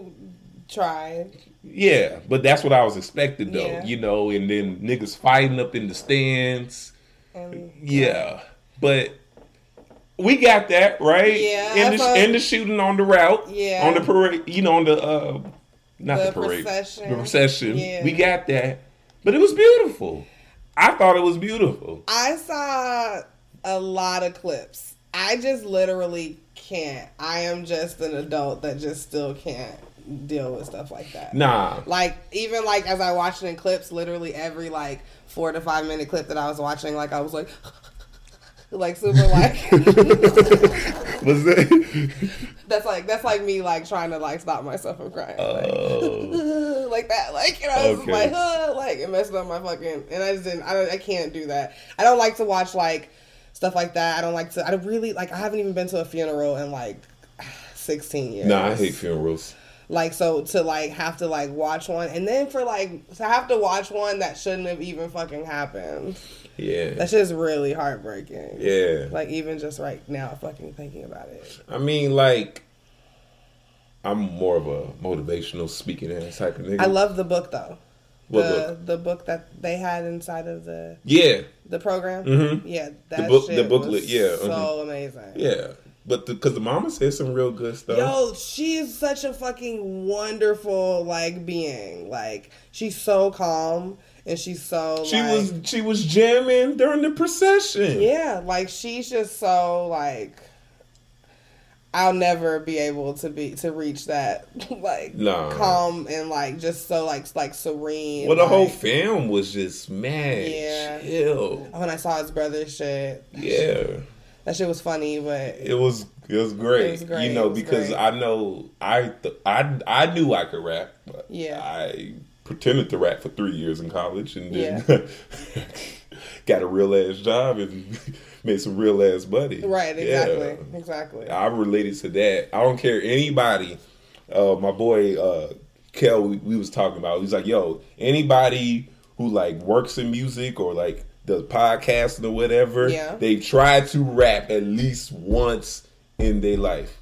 tried. Yeah, but that's what I was expecting though, Yeah. you know, and then niggas fighting up in the stands. And Yeah, but we got that right. Yeah, and the, and the shooting on the route. Yeah. on the parade. You know, on the uh, not the, The parade, procession. the procession. Yeah. We got that, but it was beautiful. I thought it was beautiful. I saw a lot of clips. I just literally can't. I am just an adult that just still can't deal with stuff like that. Nah, Like even like as I watched it in clips, literally every like four to five minute clip that I was watching, like I was like, [LAUGHS] like super like [LAUGHS] was that? that's like that's like me like trying to like stop myself from crying. Oh. Like, [LAUGHS] like that, like you know, it's Okay. like uh, like it messed up my fucking, and I just didn't. I don't, I can't do that. I don't like to watch like stuff like that. I don't like to. I don't really like. I haven't even been to a funeral in like [SIGHS] sixteen years. nah, I hate funerals. like so to like have to like watch one and then for like to have to watch one that shouldn't have even fucking happened Yeah, that's just really heartbreaking yeah. like even just right now fucking thinking about it I mean, like, I'm more of a motivational speaking ass type of nigga. i love the book though What the book? the book that they had inside of the Yeah, the program Mhm. yeah that book- the booklet, yeah, so mhm. amazing yeah. But because the, mama said some real good stuff. Yo, she is such a fucking wonderful like being. Like she's so calm and she's so She like, was she was jamming during the procession. Yeah, like she's just so like I'll never be able to be to reach that [LAUGHS] like Nah. calm and like just so like like serene. Well, the whole film was just mad. Yeah. Chill. when I saw his brother shit, Yeah. that shit was funny, but It was it was great. It was great, You know, because great. I know I th- I I knew I could rap, but Yeah. I pretended to rap for three years in college and then Yeah. [LAUGHS] got a real ass job and [LAUGHS] made some real ass money. right, Yeah. exactly, exactly. I related to that. I don't care anybody. Uh, my boy uh, Kel, we, we was talking about. He's like, "Yo, anybody who like works in music or like does podcasting or whatever, Yeah. they try to rap at least once in their life.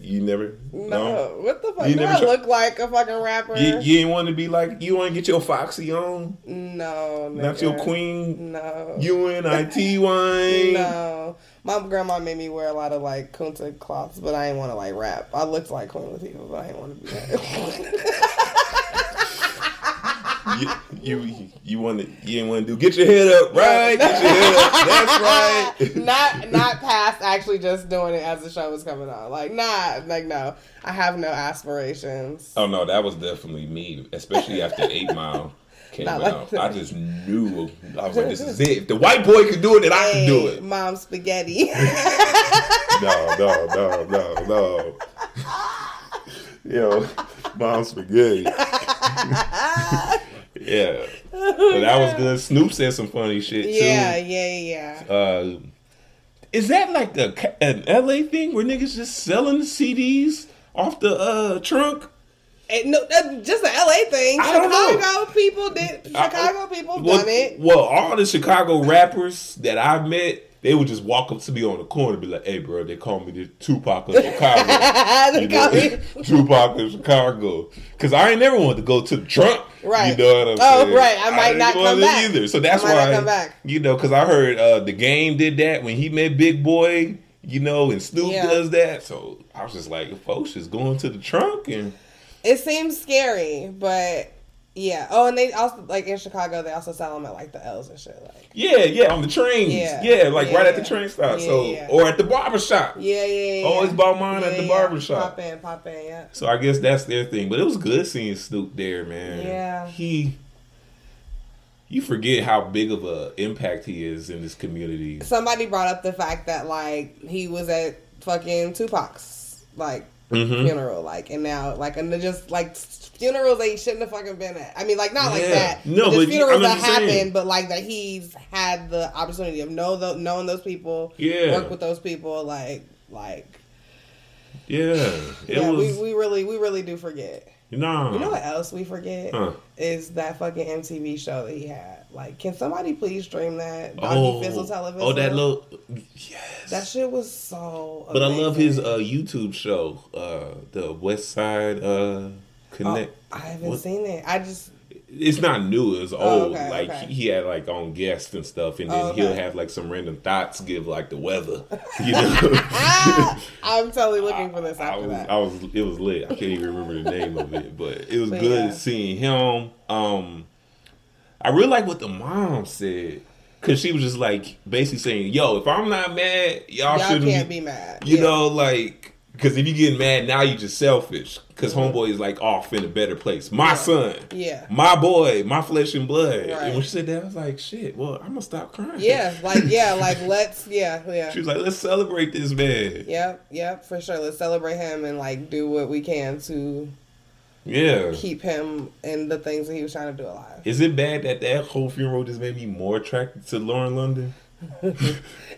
You never? no, what the fuck? You Do never I try- look like a fucking rapper? You, you ain't want to be like you want to get your Foxy on, no, not your. Queen No, UNIT [LAUGHS] wine. no. My grandma made me wear a lot of like kente cloths, but I didn't want to like rap. I looked like Queen Latifah, but I didn't want to be that. [LAUGHS] you, you you want to you ain't want to do get your head up right get your head up that's [LAUGHS] right not not past actually just doing it as the show was coming on. Like nah, like no. I have no aspirations. oh no that was definitely me especially after [LAUGHS] Eight Mile came Not out that. I just knew I was like this is [LAUGHS] it if the white boy could do it then I can do it Mom spaghetti. no no no no no yo mom spaghetti yeah but that was good Snoop said some funny shit too yeah, yeah, yeah. uh, is that like a, an LA thing where niggas just selling CDs off the uh, trunk? And no, that's just an LA thing. I don't know. Chicago people did. Chicago people well, done it. Well, all the Chicago rappers that I've met, they would just walk up to me on the corner and be like, "Hey, bro, they call me the Tupac of Chicago." [LAUGHS] They call me- [LAUGHS] Tupac of Chicago, because I ain't never wanted to go to the trunk. Right. You know what I'm Oh, saying? Oh, right. I might didn't not come back. either. So that's I might not why come back. you know, because I heard uh, the game did that when he met Big Boy. You know, and Snoop Yeah. does that. So I was just like, folks just going to the trunk and It seems scary, but yeah. Oh, and they also like in Chicago, they also sell them at like the L's and shit. Like yeah, yeah, on the trains. Yeah. Yeah, like Yeah, right at the train stop. Yeah, so or at the barber shop. yeah, yeah, yeah. Always bought mine at the barber shop. Pop in, pop in, yeah. So I guess that's their thing. But it was good seeing Snoop there, man. Yeah. He you forget how big of a impact he is in this community. Somebody brought up the fact that like he was at fucking Tupac's like Mhm. funeral, like, and now like and just like funerals they shouldn't have fucking been at. I mean, like not like that. No, just but funerals that saying. but like that he's had the opportunity of know the, knowing those people, Yeah. work with those people, like like Yeah. It yeah, was we, we really we really do forget. no. You know what else we forget Huh. is that fucking MTV show that he had. Like, can somebody please stream that Doggy Oh, Fizzle television? oh, that little yes. That shit was so. but I love his uh, YouTube show, uh, the West Side uh, Oh, Connect. I haven't what- seen it. I just It's not new. It's Oh, old. okay, like okay. he had like on guests and stuff, and then Oh, okay. he'll have like some random thoughts, give like the weather. [LAUGHS] You know. [LAUGHS] I'm totally looking for this I was, that. I was, it was lit. I can't even remember the name of it, but it was But good yeah. seeing him. Um, I really like what the mom said because she was just like basically saying, "Yo, if I'm not mad, y'all, Y'all shouldn't can't be, be mad. You Yeah. know, like because if you get mad now, you just selfish. Because homeboy is like off in a better place. My son, Mm-hmm. Yeah. my boy, my flesh and blood. Right. And when she said that, I was like, "Shit, well, I'm gonna stop crying." Yeah, like yeah, [LAUGHS] like let's yeah, yeah. She was like, "Let's celebrate this man." Yep, yep, for sure. Let's celebrate him and like do what we can to Yeah. keep him in the things that he was trying to do alive. Is it bad that that whole funeral just made me more attracted to Lauren London? [LAUGHS]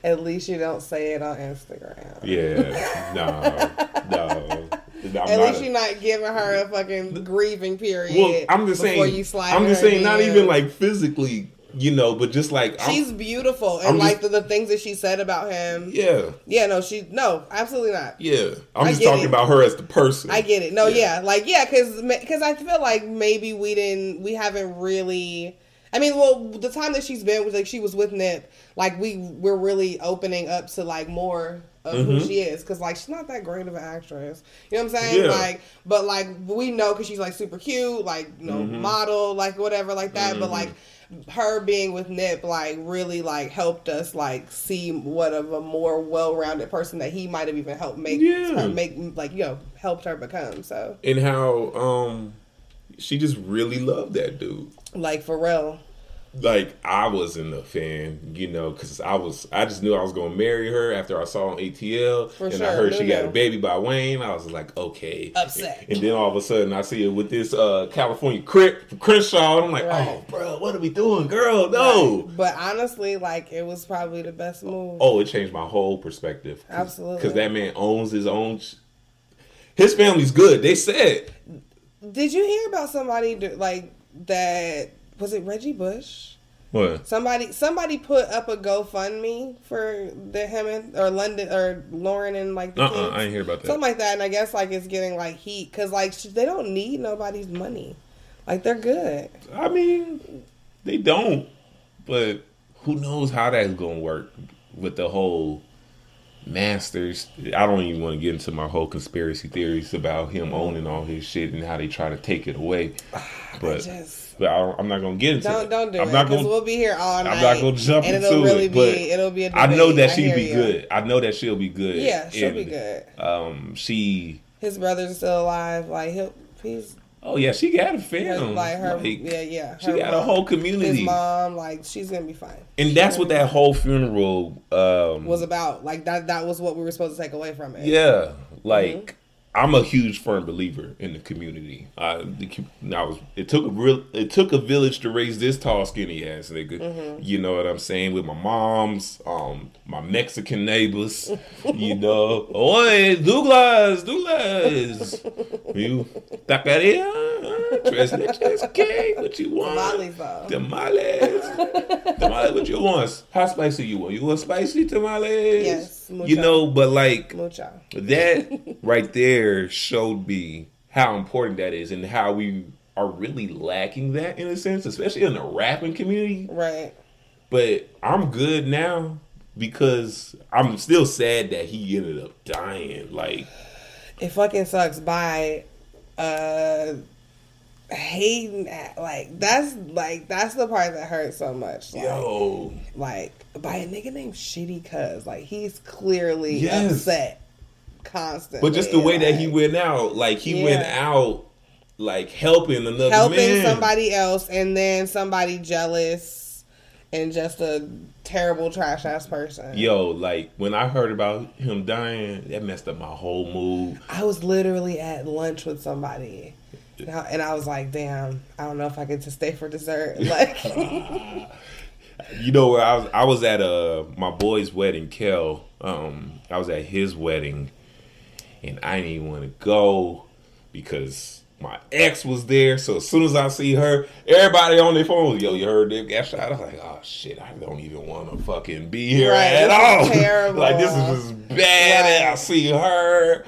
At least you don't say it on Instagram. Yeah, no, no. [LAUGHS] I'm At least a- you're not giving her a fucking grieving period. well, I'm just saying. You slide I'm just saying, not even like physically, you know, but just like I'm- She's beautiful, and I'm like just- the, the things that she said about him. yeah, Yeah, no, she no, absolutely not. yeah. I'm I just talking it. about her as the person. I get it. No, Yeah. yeah, like yeah, because because I feel like maybe we didn't, we haven't really. I mean, well, the time that she's been was like she was with Nip, like we we're really opening up to like more of who Mhm. she is because like she's not that great of an actress. You know what I'm saying? Yeah. Like, but like we know because she's like super cute, like you know, Mhm. model, like whatever, like that. But Mhm. like. her being with Nip like really like helped us like see what of a more well-rounded person that he might have even helped make Yeah. her make like you know helped her become. So and how um she just really loved that dude. like for real, Like I wasn't a fan, you know, because I was I just knew I was gonna marry her after I saw on ATL, For and I heard she got a baby by Wayne. I was like, okay, Upset. And then all of a sudden, I see it with this uh California Crip Crenshaw, and I'm like, Right. oh, bro, what are we doing, girl? No. But honestly, like it was probably the best move. Oh, it changed my whole perspective. Absolutely. because that man owns his own. sh- His family's good. They said Did you hear about somebody like that? Was it Reggie Bush? what? Somebody somebody put up a GoFundMe for the him and or London or Lauren and like the Uh, uh kids. I ain't hear about that. something like that. And I guess like it's getting like heat because like sh- they don't need nobody's money. Like they're good. I mean, they don't. But who knows how that's gonna work with the whole masters. I don't even want to get into my whole conspiracy theories about him owning all his shit and how they try to take it away. [SIGHS] But just- but I, I'm not gonna get into Don't it. don't do I'm it not gonna. we'll be here all night. I'm not gonna jump and into it'll really it, be but it'll be a I know that she'll be you. good. I know that she'll be good. Yeah, she'll be good. Um, she. His brother's still alive. Like he'll he's Oh yeah, she got a fan. like her Like, yeah yeah. She her got a whole community, His mom like she's gonna be fine. and that's what that whole funeral um, was about. Like that that was what we were supposed to take away from it. Yeah, like I'm a huge firm believer in the community. I, the, I was. It took a real. It took a village to raise this tall, skinny ass nigga. You know what I'm saying? With my mom's, um, my Mexican neighbors. you know, [LAUGHS] Oi, Douglas, Douglas, [LAUGHS] you tres leches, cake. What you want? Tamales, though. Tamales. tamales. What you want? How spicy you want? You want spicy tamales? Yes, mucho. You know, but like Mucho. that right there showed me how important that is and how we are really lacking that in a sense, especially in the rapping community. Right. But I'm good now because I'm still sad that he ended up dying. Like, It fucking sucks by uh hating at, like that's like that's the part that hurts so much. Like, yo, like by a nigga named Shitty Cuz. Like he's clearly Yes. upset constantly. but just the way that he went out, like he went out like helping another helping man. somebody else and then somebody jealous and just a terrible trash ass person. Yo, like when I heard about him dying, that messed up my whole mood. I was literally at lunch with somebody. And I, was like, damn, I don't know if I get to stay for dessert. [LAUGHS] Like, [LAUGHS] You know I was? I was at uh my boy's wedding, Kel. Um, I was at his wedding, and I didn't even want to go because my ex was there. So as soon as I see her, everybody on their phone, yo, you heard Dip got shot. I was like, oh shit, I don't even want to fucking be here Right, at all. [LAUGHS] like this is just bad. And I see her.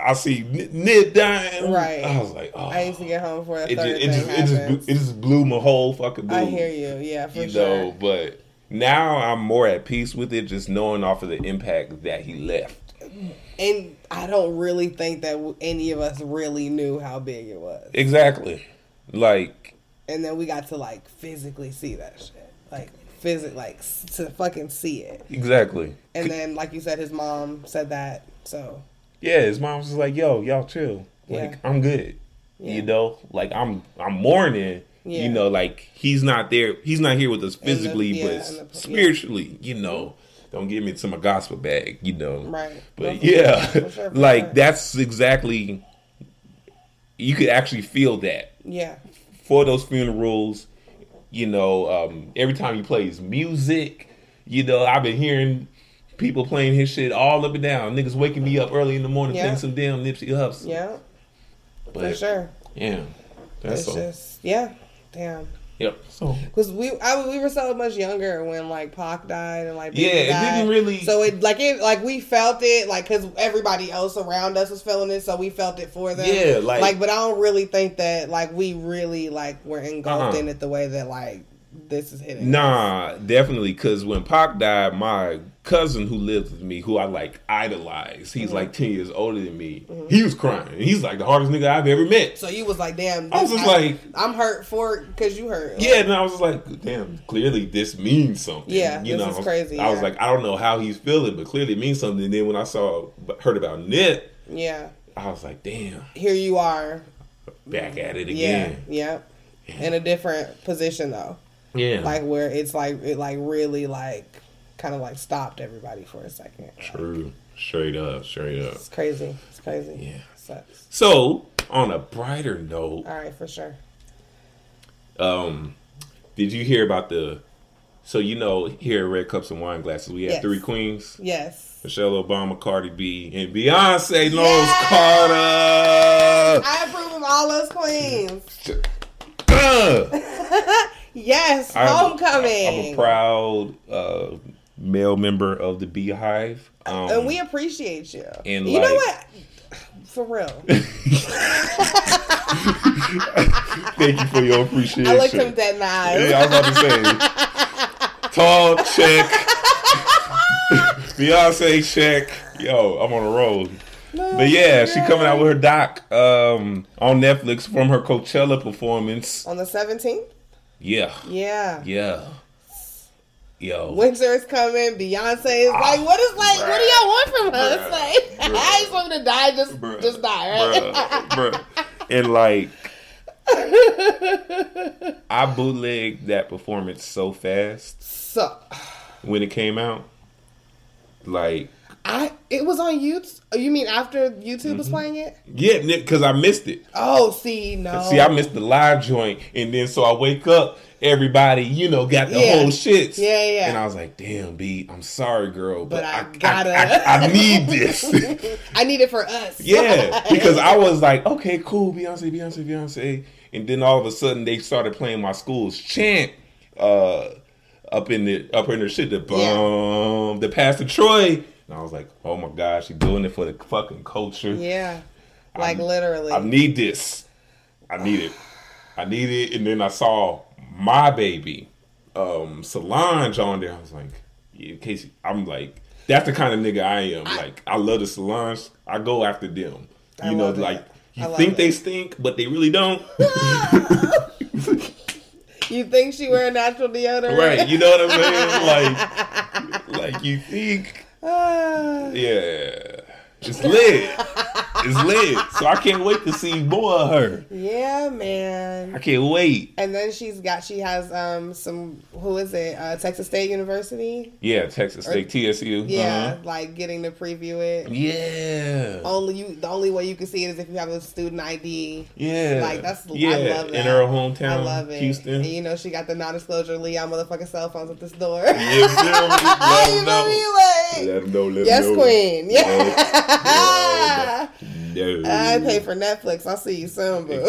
I see N- Nip dying. Right. I was like, oh. I used to get oh. home before the it, third just, it, just, it, just, it just blew my whole fucking mood I hear you. Yeah, for you sure. know, but now I'm more at peace with it, just knowing off of the impact that he left. And I don't really think that any of us really knew how big it was. Exactly. Like, And then we got to like physically see that shit. Like, physic, like to fucking see it. exactly. And then, like you said, his mom said that. So, Yeah, his mom was like, "Yo, y'all chill. Like, Yeah. I'm good. Yeah. You know, like I'm, I'm mourning. Yeah. You know, like he's not there. He's not here with us physically, yeah, but the- spiritually. You know, don't get me to my gospel bag. You know, Right. But yeah, sure, [LAUGHS] sure, like sure. that's exactly. You could actually feel that yeah. for those funerals. You know, um, every time he plays music, you know, I've been hearing people playing his shit all up and down. Niggas waking me up early in the morning Yeah. playing some damn Nipsey Hussle. Yeah. but For sure. yeah, that's It's all. just, yeah. Damn. Yep. So Because we I, we were so much younger when like Pac died and like Biggie Yeah, it died. didn't really- So it like it like we felt it like because everybody else around us was feeling it, so we felt it for them. Yeah, like- but I don't really think that like we really like were engulfed Uh-uh. in it the way that like this is hitting. us. nah, definitely because when Pac died, my cousin who lives with me, who I like idolize. Mm-hmm. He's like ten years older than me. He was crying. He's like the hardest nigga I've ever met. So you was like, damn. I was just like- I'm hurt for because you hurt. Yeah, and I was like, damn, clearly this means something. Yeah, you this know, is crazy, I was yeah. like, I don't know how he's feeling, but clearly it means something. And then when I saw, heard about Nip, yeah. I was like, damn, Here you are. back at it Yeah, again. yeah. In a different position though, Yeah, like where it's like it like really like kind of like stopped everybody for a second. true, straight up, straight up. It's crazy. It's crazy. Yeah. Sucks. So, on a brighter note, All right, for sure. um, did you hear about the? So you know, here at Red Cups and Wine Glasses, we have Yes. three queens: Yes. Michelle Obama, Cardi B, and Beyonce Knowles Yes! Carter. I approve of all those queens. Uh, [LAUGHS] Yes, I'm- homecoming. I'm a proud uh, male member of the BeyHive. Um, and we appreciate you. And you know what? For real. [LAUGHS] [LAUGHS] thank you for your appreciation. I looked him dead in the eyes. Yeah, I was about to say, [LAUGHS] tall check, Beyonce check. Yo, I'm on a roll. But yeah, she coming out with her doc um, on Netflix from her Coachella performance. On the 17th? Yeah, Yeah. yeah, yo. Winter is coming. Beyonce is like, what is like? What do y'all want from us? Bruh. Like, [LAUGHS] Bruh. I just want to die. Just, Bruh. just die, right? Bruh, bruh. And like, I bootlegged that performance so fast so, when it came out. Like, I it was on YouTube. You mean after YouTube Mm-hmm. was playing it? yeah, because I missed it. Oh, see, no. See, I missed the live joint, and then so I wake up, everybody, you know, got the Yeah. whole shit. Yeah, yeah. And I was like, "Damn, B, I'm sorry, girl, but, But I I, gotta- I, I, I [LAUGHS] need this." I need it for us. [LAUGHS] yeah, [LAUGHS] because I was like, "Okay, cool, Beyonce, Beyonce, Beyonce," and then all of a sudden they started playing my school's chant uh, up in the up in the shit, the bum, the Pastor Troy, and I was like, "Oh my gosh, she's doing it for the fucking culture." Yeah. Like I- literally. I need this. I need it. I need it. And then I saw my baby, um, Solange on there. I was like, yeah, Casey, I'm like, that's the kind of nigga I am. like, I love the Solange. I go after them. I You know, love it. like you I think it. they stink, but they really don't. [LAUGHS] you think she wear natural deodorant? right. You know what I'm saying? [LAUGHS] Like like you think Ah. [SIGHS] yeah. It's lit. [LAUGHS] It's lit. So I can't wait to see more of her. yeah, man. I can't wait. And then she's got she has um some who is it uh, Texas State University Yeah, Texas State, TSU. yeah Uh-huh. like getting to preview it Yeah. only you the only way you can see it is if you have a student ID Yeah. like that's yeah. I love that In her hometown, I love it Houston. and you know she got the non-disclosure Leon motherfucking cell phones at this door Yes. Let you him [LAUGHS] know know. me like Let him know. Let yes know. queen yeah [LAUGHS] No. I pay for Netflix I'll see you soon boo [LAUGHS]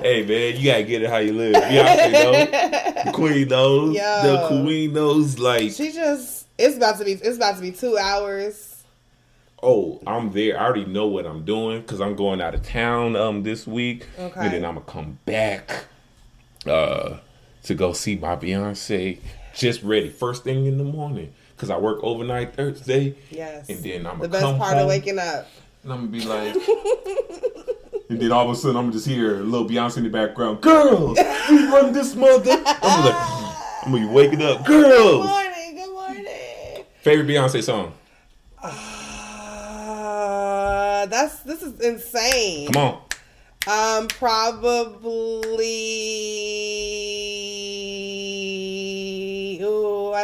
Hey man, you gotta get it how you live. Beyonce knows. The queen knows. Yo. The queen knows. Like, she just it's about to be it's about to be two hours oh, I'm there. I already know what I'm doing because I'm going out of town um this week, Okay. and then I'm gonna come back uh to go see my Beyonce. Just ready, first thing in the morning, because I work overnight Thursday. yes And then I'm the best come part home, of waking up and I'm gonna be [LAUGHS] like, and then all of a sudden I'm just hear a little Beyonce in the background. Girls, we run this mother. I'm like, I'm gonna be waking up. Girls. Good morning good morning favorite Beyonce song? Uh, that's this is insane. Come on. Um, probably.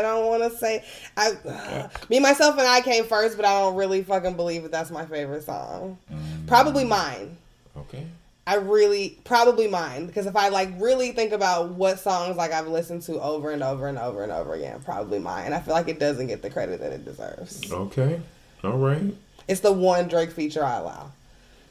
I don't want to say. I, [SIGHS] me, myself, and I came first, but I don't really fucking believe that that's my favorite song. Probably mm. mine. Okay. I really probably mine because if I like really think about what songs like I've listened to over and over and over and over again, probably mine. I feel like it doesn't get the credit that it deserves. Okay. All right. It's the one Drake feature I allow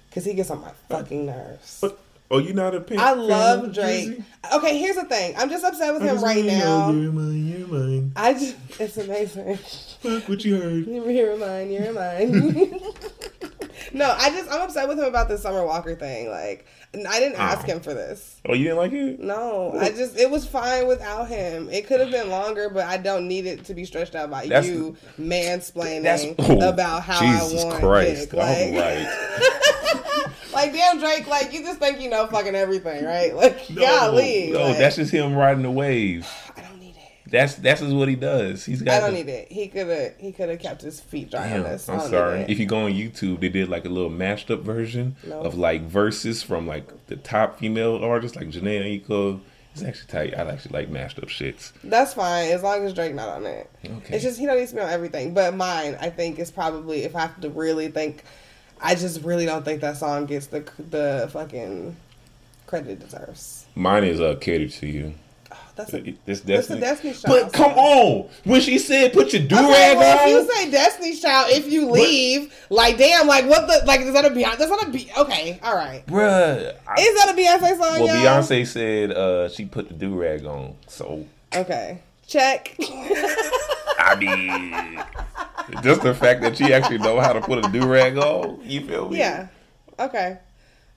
because he gets on my fucking nerves. But oh, you not a pink? I love Drake. Okay, here's the thing. I'm just upset with I him right now. You're mine. You're mine. I just, it's amazing. Fuck what you heard. [LAUGHS] You're mine. You're mine. [LAUGHS] no, I just, I'm upset with him about the Summer Walker thing. Like, I didn't ask Oh. him for this. Oh, you didn't like it? No, I just it was fine without him. It could have been longer, but I don't need it to be stretched out by That's you mansplaining oh, about how Jesus I want Christ. dick. Like, right. [LAUGHS] like damn Drake, like you just think you know fucking everything, right? Like No, golly, no, like, that's just him riding the wave. [SIGHS] [SIGHS] I don't need it. That's that's just what he does. He's got. I don't the- need it. He could have he could have kept his feet dry on this. I'm sorry. If you go on YouTube, they did like a little mashed up version No. of like verses from like the top female artists, like Jhené Aiko. It's actually tight. I actually like mashed up shits. That's fine as long as Drake not on it. Okay. It's just he don't need to be on everything. But mine, I think, is probably if I have to really think. I just really don't think that song gets the the fucking credit it deserves. Mine is uh catered to you. That's a, This that's a Destiny. Destiny Child. But come on, when she said put your do Okay, rag well, if on, you say Destiny's Child, if you leave, like damn, like what the like is that a Beyonce? That's not a a B. Okay, all right. bruh. I- Is that a Beyonce song? well, y'all? Beyonce said uh she put the do rag on, so Okay, check. I mean, just the fact that she actually know how to put a do rag on, you feel me? yeah. Okay.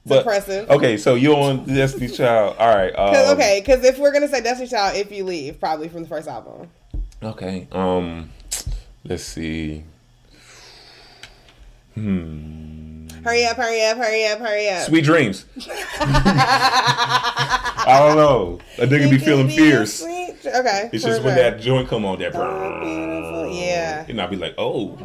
But-. Okay, so you're on Destiny's [LAUGHS] Child. All right. Cause, Um, okay, because if we're gonna say Destiny's Child, if you leave, probably from the first album. Okay. Um, let's see. Hmm. Hurry up! Hurry up! Hurry up! Hurry up! Sweet dreams. [LAUGHS] I don't know. A nigga be feeling fierce. Okay. It's just when that joint come on, that. Yeah. And I'll be like, oh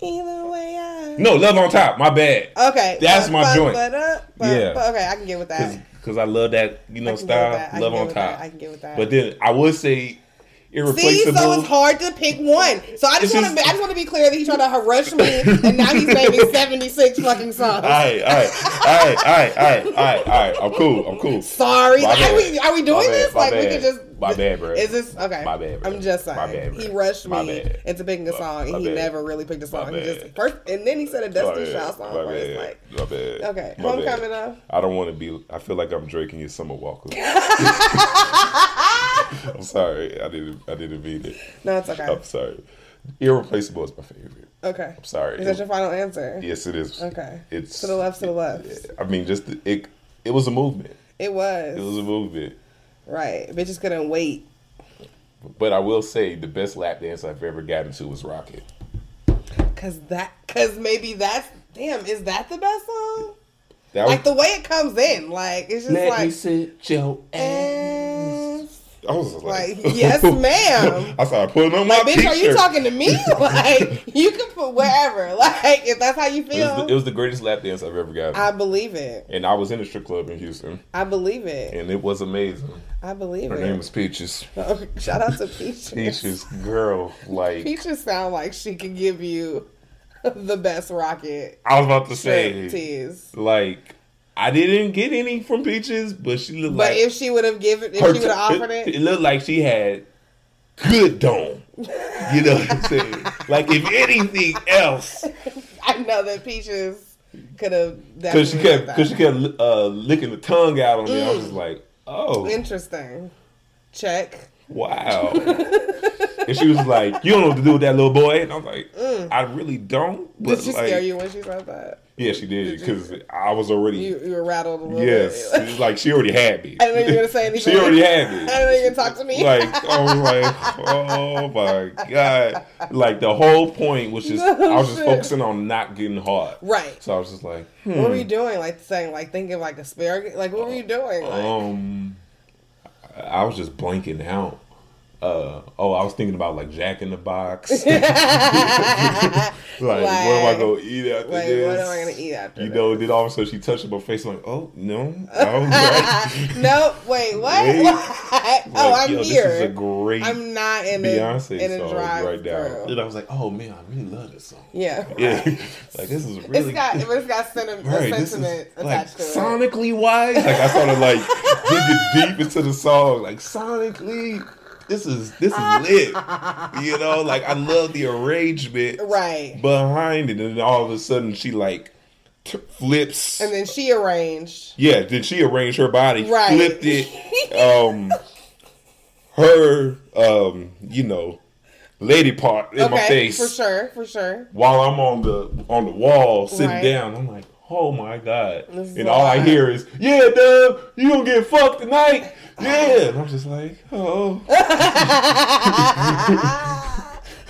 Either way, I. no, love on top. My bad. Okay. That's my joint. But, uh, but, Yeah. but okay, I can get with that. Because I love that you know can get with that. I style. Love on top. that. I can get with that. But then I would say See, so it's hard to pick one. So I just want to, I just want to be clear that he's trying to rush me, [LAUGHS] and now he's naming seventy six fucking songs. All right, all right, all right, all right, all right, all right, all right. I'm cool. I'm cool. Sorry, are we are we doing this? Like we could just My bad, bro. Is this okay? My bad, bro. I'm just saying. My bad, bro. he rushed My me bad. into picking a song, and he never really picked a song. He just first, and then he said a Destiny Child song. my Where it's bad, like, my bad. Okay, my Homecoming, bad. I don't want to be. I feel like I'm Drake and you Summer Walker. [LAUGHS] I'm sorry. I didn't. I didn't mean it. no, it's okay. I'm sorry. Irreplaceable is my favorite. Okay, I'm sorry. is that your final answer? Yes, it is. Okay. It's To the left, to the left. I mean, just the, it. It was a movement. It was It was a movement. Right. Bitches couldn't wait. But I will say the best lap dance I've ever gotten to was Rocket. Cause that, cause maybe that's damn. Is that the best song? That Like was, the way it comes in, like it's just Let me like. sit your ass. I was like, Like, yes, [LAUGHS] ma'am. I started putting on my Like, bitch, are you talking to me? [LAUGHS] Like, you can put wherever. [LAUGHS] Like, if that's how you It was, feel, the, it was the greatest lap dance I've ever gotten. I believe it. and I was in a strip club in Houston, I believe it. and it was amazing. I believe Her it. Her name was Peaches. Okay, Shout out to Peaches. Peaches, girl, like Peaches sound like she could give you the best rocket I was about to say, teas. like I didn't get any from Peaches, but she looked But like if she would have given, if her she would have offered it, It looked like she had good dome. You know what I'm saying? [LAUGHS] like if anything else, [LAUGHS] I know that Peaches could have because she kept because she kept uh, licking the tongue out on me. I was Mm. just like, oh Interesting. Check. wow. [LAUGHS] and she was like, "You don't know what to do with that little boy," and I was like, "I really don't." But Mm. Did she like, scare you when she said that? Yeah, she did because I was already. You, you were rattled a little yes, [LAUGHS] bit. it's like she already had me. I didn't know you were gonna say anything. she already had me. I didn't know you were gonna talk to me. like I was like, oh my god! Like the whole point was just [LAUGHS] I was just shit. focusing on not getting hard. right. So I was just like, What were you doing? Like saying, like thinking, like asparagus. Like what were you doing? Like, um, I was just blanking out. Uh, oh, I was thinking about like Jack in the Box. [LAUGHS] like, what am I gonna eat after like this? what am I gonna eat after? You this? know, then all of a sudden she touched my face. I'm like, oh no, [LAUGHS] no, wait, what? Wait. [LAUGHS] oh, Like, I'm yo, here. This is a great I'm not in Beyonce in a song drive right now. And I was like, oh man, I really love this song. Yeah, Yeah, like this is really it's got it's got sentiment, right. This is sentiment like attached to it. sonically wise. Like I started like digging deep into the song. Like sonically, this is this is lit. You know, like I love the arrangement Right. behind it, and then all of a sudden she like t- flips. And then she arranged. Yeah, then she arranged her body, Right. flipped it. [LAUGHS] Um, her, um, you know, lady part in my face for sure, for sure. while I'm on the on the wall sitting Right. down. I'm like, Oh my god! And all I hear is, "Yeah, Dub, you gonna get fucked tonight." Yeah, and I'm just like, oh. [LAUGHS]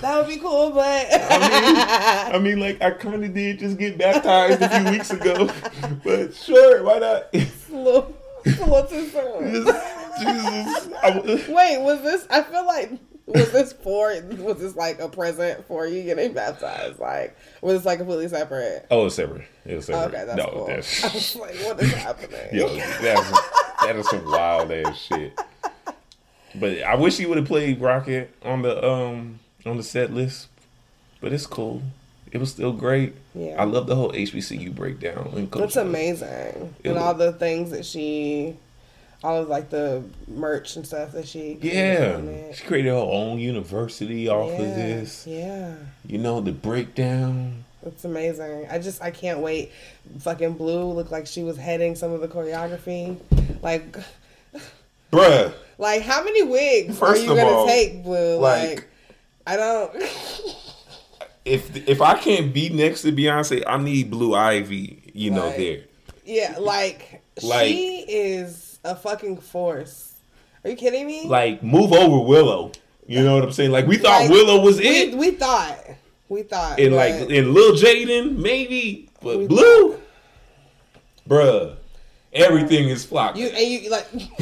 that would be cool, but I mean, I mean, like I kind of did just get baptized a few weeks ago, [LAUGHS] but sure, why not? it's a little, it's a too soon. Jesus, I, Wait, was this? I feel like was this for? Was this like a present for you getting baptized? Like, was this like completely separate? oh, it's separate. It was separate. Okay, that's no, cool. that's [LAUGHS] I was like, what is happening? yo, that's that is some wild ass shit. But I wish he would have played Rocket on the um on the set list. But it's cool. It was still great. Yeah. I love the whole HBCU breakdown. And That's amazing. It and was- all the things that she, all of like the merch and stuff that she. Yeah, she created her own university off yeah, of this. Yeah. You know the breakdown. It's amazing. I just I can't wait. Fucking Blue looked like she was heading some of the choreography. Like [LAUGHS] Bruh, like how many wigs First are you gonna all, take, Blue? Like, like- I don't [LAUGHS] if if I can't be next to Beyonce, I need Blue Ivy. You know Right. there. Yeah, like, Like- she is a fucking force. Are you kidding me? Like move over Willow. You know what I'm saying? Like we thought Like, Willow was we, it, we thought. We thought. and like and Lil Jaden maybe, but Blue, bruh, everything is flocked. you and you like [LAUGHS]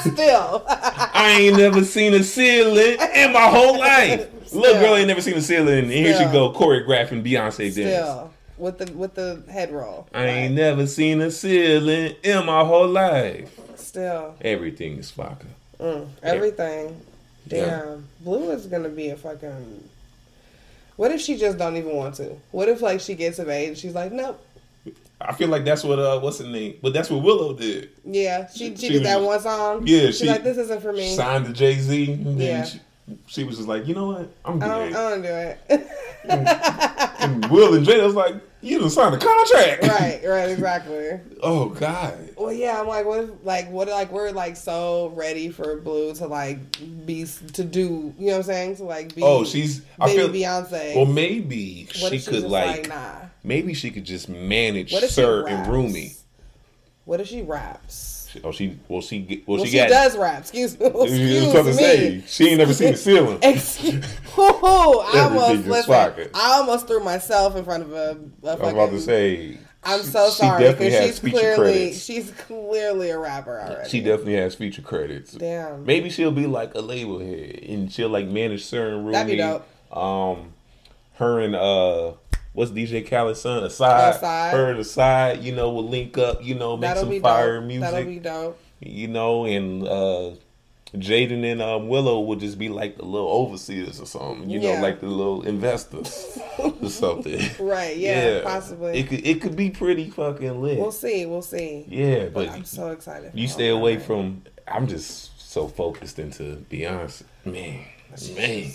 still. I ain't never seen a ceiling in my whole life. [LAUGHS] Little girl ain't never seen a ceiling, and here she go choreographing Beyonce dance. With the with the head roll. I ain't never seen a ceiling in my whole life. Still. Everything is Flocka. Mm, everything. Yeah. Damn. Blue is gonna be a fucking. What if she just don't even want to? What if like she gets of age and she's like, nope. I feel like that's what uh what's her name? But that's what Willow did. Yeah, she she, She did that one song. Yeah, she's she like, this isn't for me. Signed to Jay Z, and Yeah. she, she was just like, you know what? I'm I don't. I don't do it. and Will and Jay was like, you done signed a contract. right, right, exactly. [LAUGHS] Oh God. Well, yeah, I'm like, what if, like, what, like, we're like so ready for Blue to like be to do, you know what I'm saying? To like be, Oh, she's. I baby feel. Beyonce. Well, maybe she could just like. nah. Maybe she could just manage Sir and? Rumi. What if she raps? Oh, she. Well, she. get- Well, Well, she, she, got. does rap. Excuse me. I was Excuse me. say she ain't never seen the ceiling. [LAUGHS] Excuse. [LAUGHS] I almost listen. I almost threw myself in front of a. a I'm fucking, about to say. I'm so she sorry because she's clearly credits. she's clearly a rapper already. She definitely has feature credits. Damn. Maybe she'll be like a label head and she'll like manage certain. That'd be dope. Um, her and uh, what's DJ Khaled's son? Asahd. Asahd. Her Asahd, you know, will link up. You know, make That'll some fire dope. music. That'll be dope. you know, and uh, Jaden and um, Willow would just be like the little overseers or something. You Yeah. know, like the little investors or [LAUGHS] something. Right? Yeah, possibly. It could it could be pretty fucking lit. we'll see. We'll see. yeah, but I'm so excited. you stay away from. I'm just so focused into Beyonce. Man, man,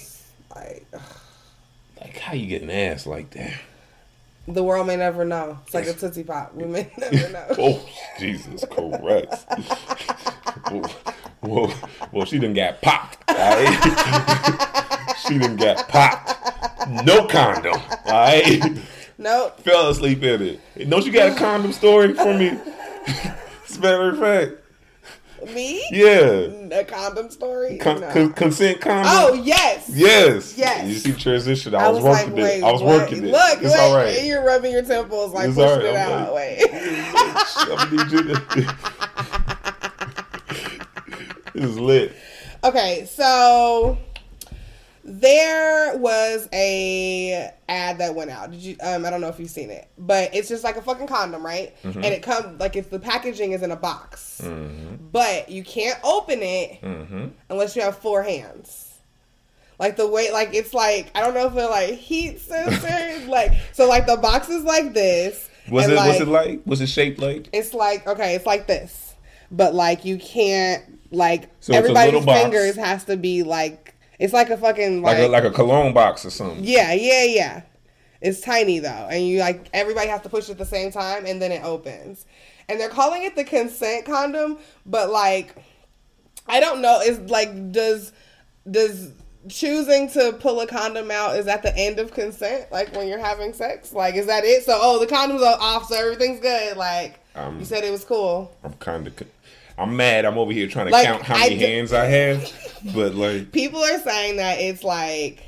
Like ugh. like how you get an ass like that? The world may never know. It's like a tootsie pop. We may [LAUGHS] never know. Oh, Jesus Christ! [LAUGHS] well, well, she done got popped. right? [LAUGHS] she done got popped. No condom. All right, Nope. fell asleep in it. Don't you got a condom story for me? As a matter of fact, Me? yeah, A condom story? Con- No. con- consent condom. oh yes. Yes. Yes. You see transition. I, I was, was like, working wait, it. I was what? working it. Look, it's wait, all right. you're rubbing your temples like It's pushing all right. it I'm out. like- wait. [LAUGHS] I'm gonna need you to. [LAUGHS] is lit. Okay, so there was a ad that went out. Did you? Um, I don't know if you've seen it, but it's just like a fucking condom, right? Mm-hmm. And it comes like it's the packaging is in a box, but you can't open it Mm-hmm. unless you have four hands. Like the way, like it's like I don't know if they're like heat sensors, [LAUGHS] like so like the box is like this. Was it? like, was it like? Was it shaped like? it's like okay, it's like this, but like you can't like So everybody's box. fingers has to be like it's like a fucking Like like, a, like a cologne box or something? yeah yeah yeah. It's tiny though, and you like everybody has to push it at the same time, and then it opens. And they're calling it the consent condom, but like I don't know. Is like does does choosing to pull a condom out is at the end of consent, like when you're having sex. Like, is that it? So, oh, the condoms are off, so everything's good. Like, Um, you said it was cool. I'm kind of. I'm mad. I'm over here trying to Like, count how many d- hands I have, but like, People are saying that it's like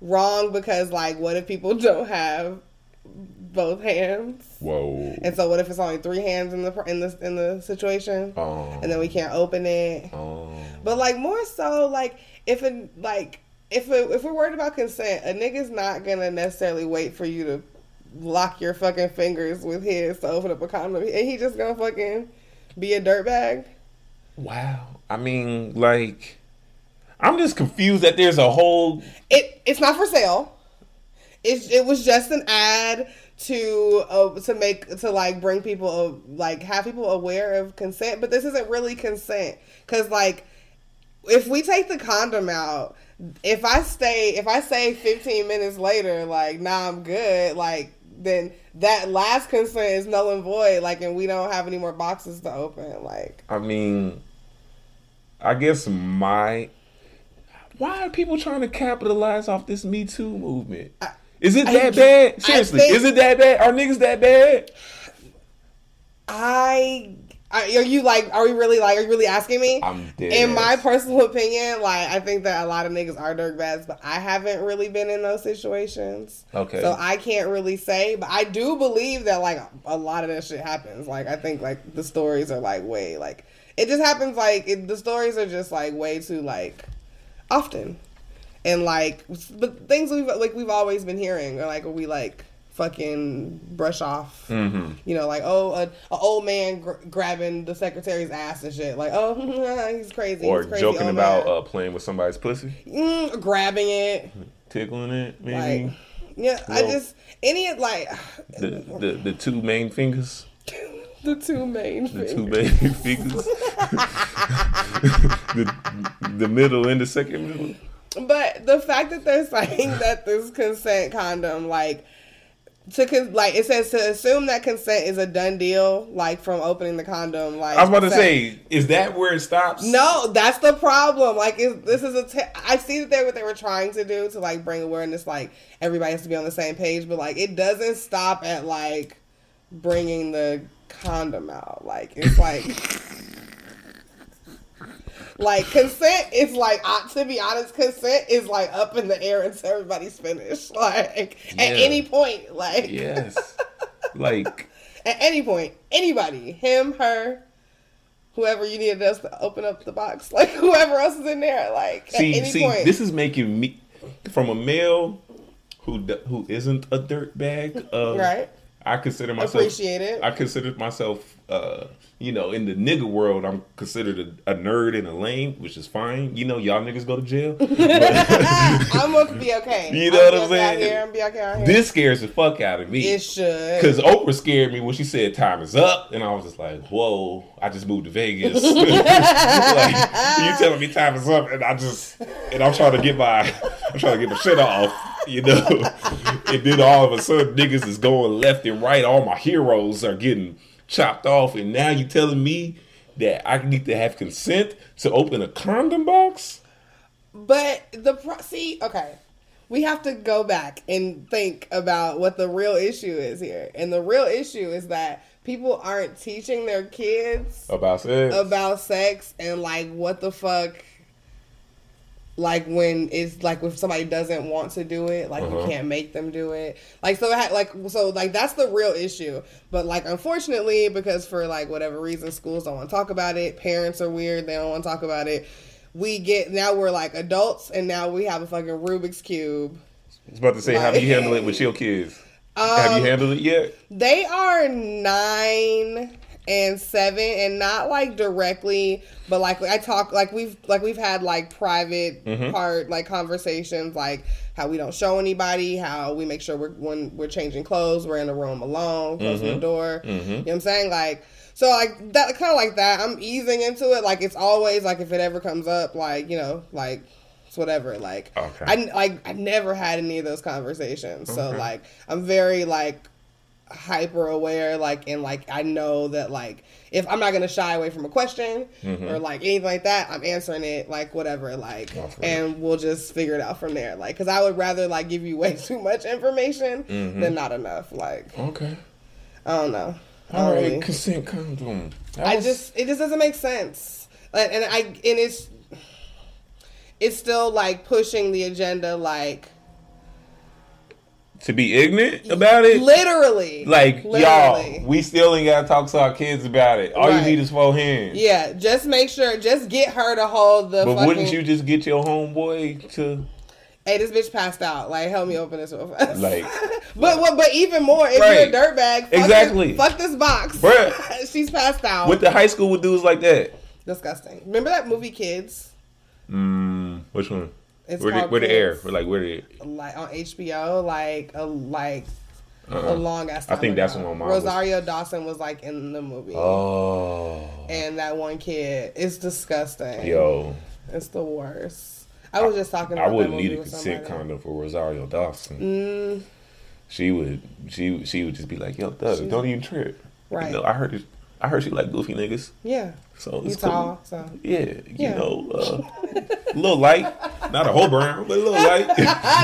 wrong because, like, what if people don't have both hands? whoa. And so, what if it's only three hands in the in the in the situation, Oh. and then we oh. can't open it? Oh. But like more so, like if it like if it, if we're worried about consent, a nigga's not gonna necessarily wait for you to lock your fucking fingers with his to open up a condom, and he just gonna fucking be a dirtbag. Wow. I mean, like, I'm just confused that there's a whole. It it's not for sale. It it was just an ad to uh, to make to like bring people uh, like have people aware of consent, but this isn't really consent because like if we take the condom out, if I stay if I say 15 minutes later like nah I'm good like then that last consent is null and void like and we don't have any more boxes to open like I mean, I guess my. Why are people trying to capitalize off this Me Too movement? Is it I- that bad? Seriously, think- is it that bad? Are niggas that bad? I, I are you like are we really like are you really asking me? I'm dead. In my personal opinion, like I think that a lot of niggas are dirtbags, but I haven't really been in those situations. Okay. So I can't really say, but I do believe that like a lot of that shit happens. Like I think like the stories are like way like it just happens like it, the stories are just like way too like often, and like but things we've like we've always been hearing or like we like fucking brush off. Mm-hmm. You know, like oh, a, a old man gr- grabbing the secretary's ass and shit. Like oh, [LAUGHS] he's crazy. Or he's crazy joking old about uh, playing with somebody's pussy, mm, grabbing it. tickling it, maybe. Like yeah, I just any like the, the the two main fingers, [LAUGHS] the two main the things. two main [LAUGHS] fingers, the the middle and the second middle. But the fact that they're saying that this consent condom, like, to con- like it says to assume that consent is a done deal, like from opening the condom. Like I was about to say, is that where it stops? No, that's the problem. Like, is this is a? Te- I see that they what they were trying to do to like bring awareness. Like, everybody has to be on the same page, but like, it doesn't stop at like bringing the condom out. Like, it's like. [LAUGHS] Like consent is like uh, to be honest, consent is like up in the air until everybody's finished. [LAUGHS] Like Yeah. at any point, like Yes. Like [LAUGHS] at any point, anybody, him, her, whoever you needed us to open up the box, [LAUGHS] like whoever else is in there, like see, at any see, point. this is making me from a male who who isn't a dirt bag. Uh, right? I consider myself Appreciate it. I consider myself, uh, you know, in the nigga world, I'm considered a, a nerd and a lame, which is fine. You know, y'all niggas go to jail. [LAUGHS] But I'm gonna be okay. [LAUGHS] You know what I'm saying? Here, I'm be okay this scares the fuck out of me. it should. Because Oprah scared me when she said time is up, and I was just like, "Whoa!" I just moved to Vegas. [LAUGHS] like, you telling me time is up, and I just and I'm trying to get my I'm trying to get my shit off, you know. and then all of a sudden, niggas is going left and right. All my heroes are getting chopped off, and now you're telling me that I need to have consent to open a condom box? But the pro- see, okay, we have to go back and think about what the real issue is here, and the real issue is that people aren't teaching their kids About sex? about sex and like what the fuck like when it's like if somebody doesn't want to do it like you Uh-huh. can't make them do it like so like so like that's the real issue but like unfortunately because for like whatever reason schools don't want to talk about it parents are weird they don't want to talk about it we get now we're like adults and now we have a fucking rubik's cube I was about to say, how do you handle it with your kids? [LAUGHS] have Um, you handled it yet? They are nine and seven, and not like directly, but like I talk like we've like we've had like private Mm-hmm. part like conversations, like how we don't show anybody, how we make sure we're when we're changing clothes, we're in the room alone, closing Mm-hmm. the door. You know what I'm saying? Like so like that kind of like that. I'm easing into it. Like it's always like if it ever comes up, like you know, like it's whatever. Like Okay. I like I never had any of those conversations. So like I'm very like hyper aware, like and like I know that like if I'm not gonna shy away from a question mm-hmm. or like anything like that, I'm answering it like whatever, like, and we'll just figure it out from there. Like, because I would rather like give you way [LAUGHS] too much information mm-hmm. than not enough. Like, Okay. I don't know. All right. really- Consent condom. That I just it just doesn't make sense. Like, and I and it's it's still like pushing the agenda like to be ignorant about it. literally Like literally. y'all, we still ain't gotta talk to our kids about it. All Right. you need is four hands. yeah, just make sure just get her to hold the But fucking wouldn't you just get your homeboy to Hey, this bitch passed out. Like, help me open this real fast. Like- [LAUGHS] but what? But even more, if Right. you're a dirtbag, fuck Exactly. This, fuck this box, Bruh. [LAUGHS] She's passed out. what the high school with dudes like that? Disgusting. Remember that movie, Kids? Mm, which one? It's where the, where the air? Where like where the Like on HBO, like a like a uh long ass. I think that's when my mom was- Rosario Dawson was like in the movie, Oh and that one kid is disgusting. yo. it's the worst. I was just talking. I wouldn't need a consent condom for Rosario Dawson. Mm, She would she she would just be like, yo, Doug, don't even trip. Right. You know, I heard I heard she like goofy niggas. yeah, So you it's cool. tall, so Yeah, you Yeah. know, uh, a little light, not a whole brown, but a little [LAUGHS] light. not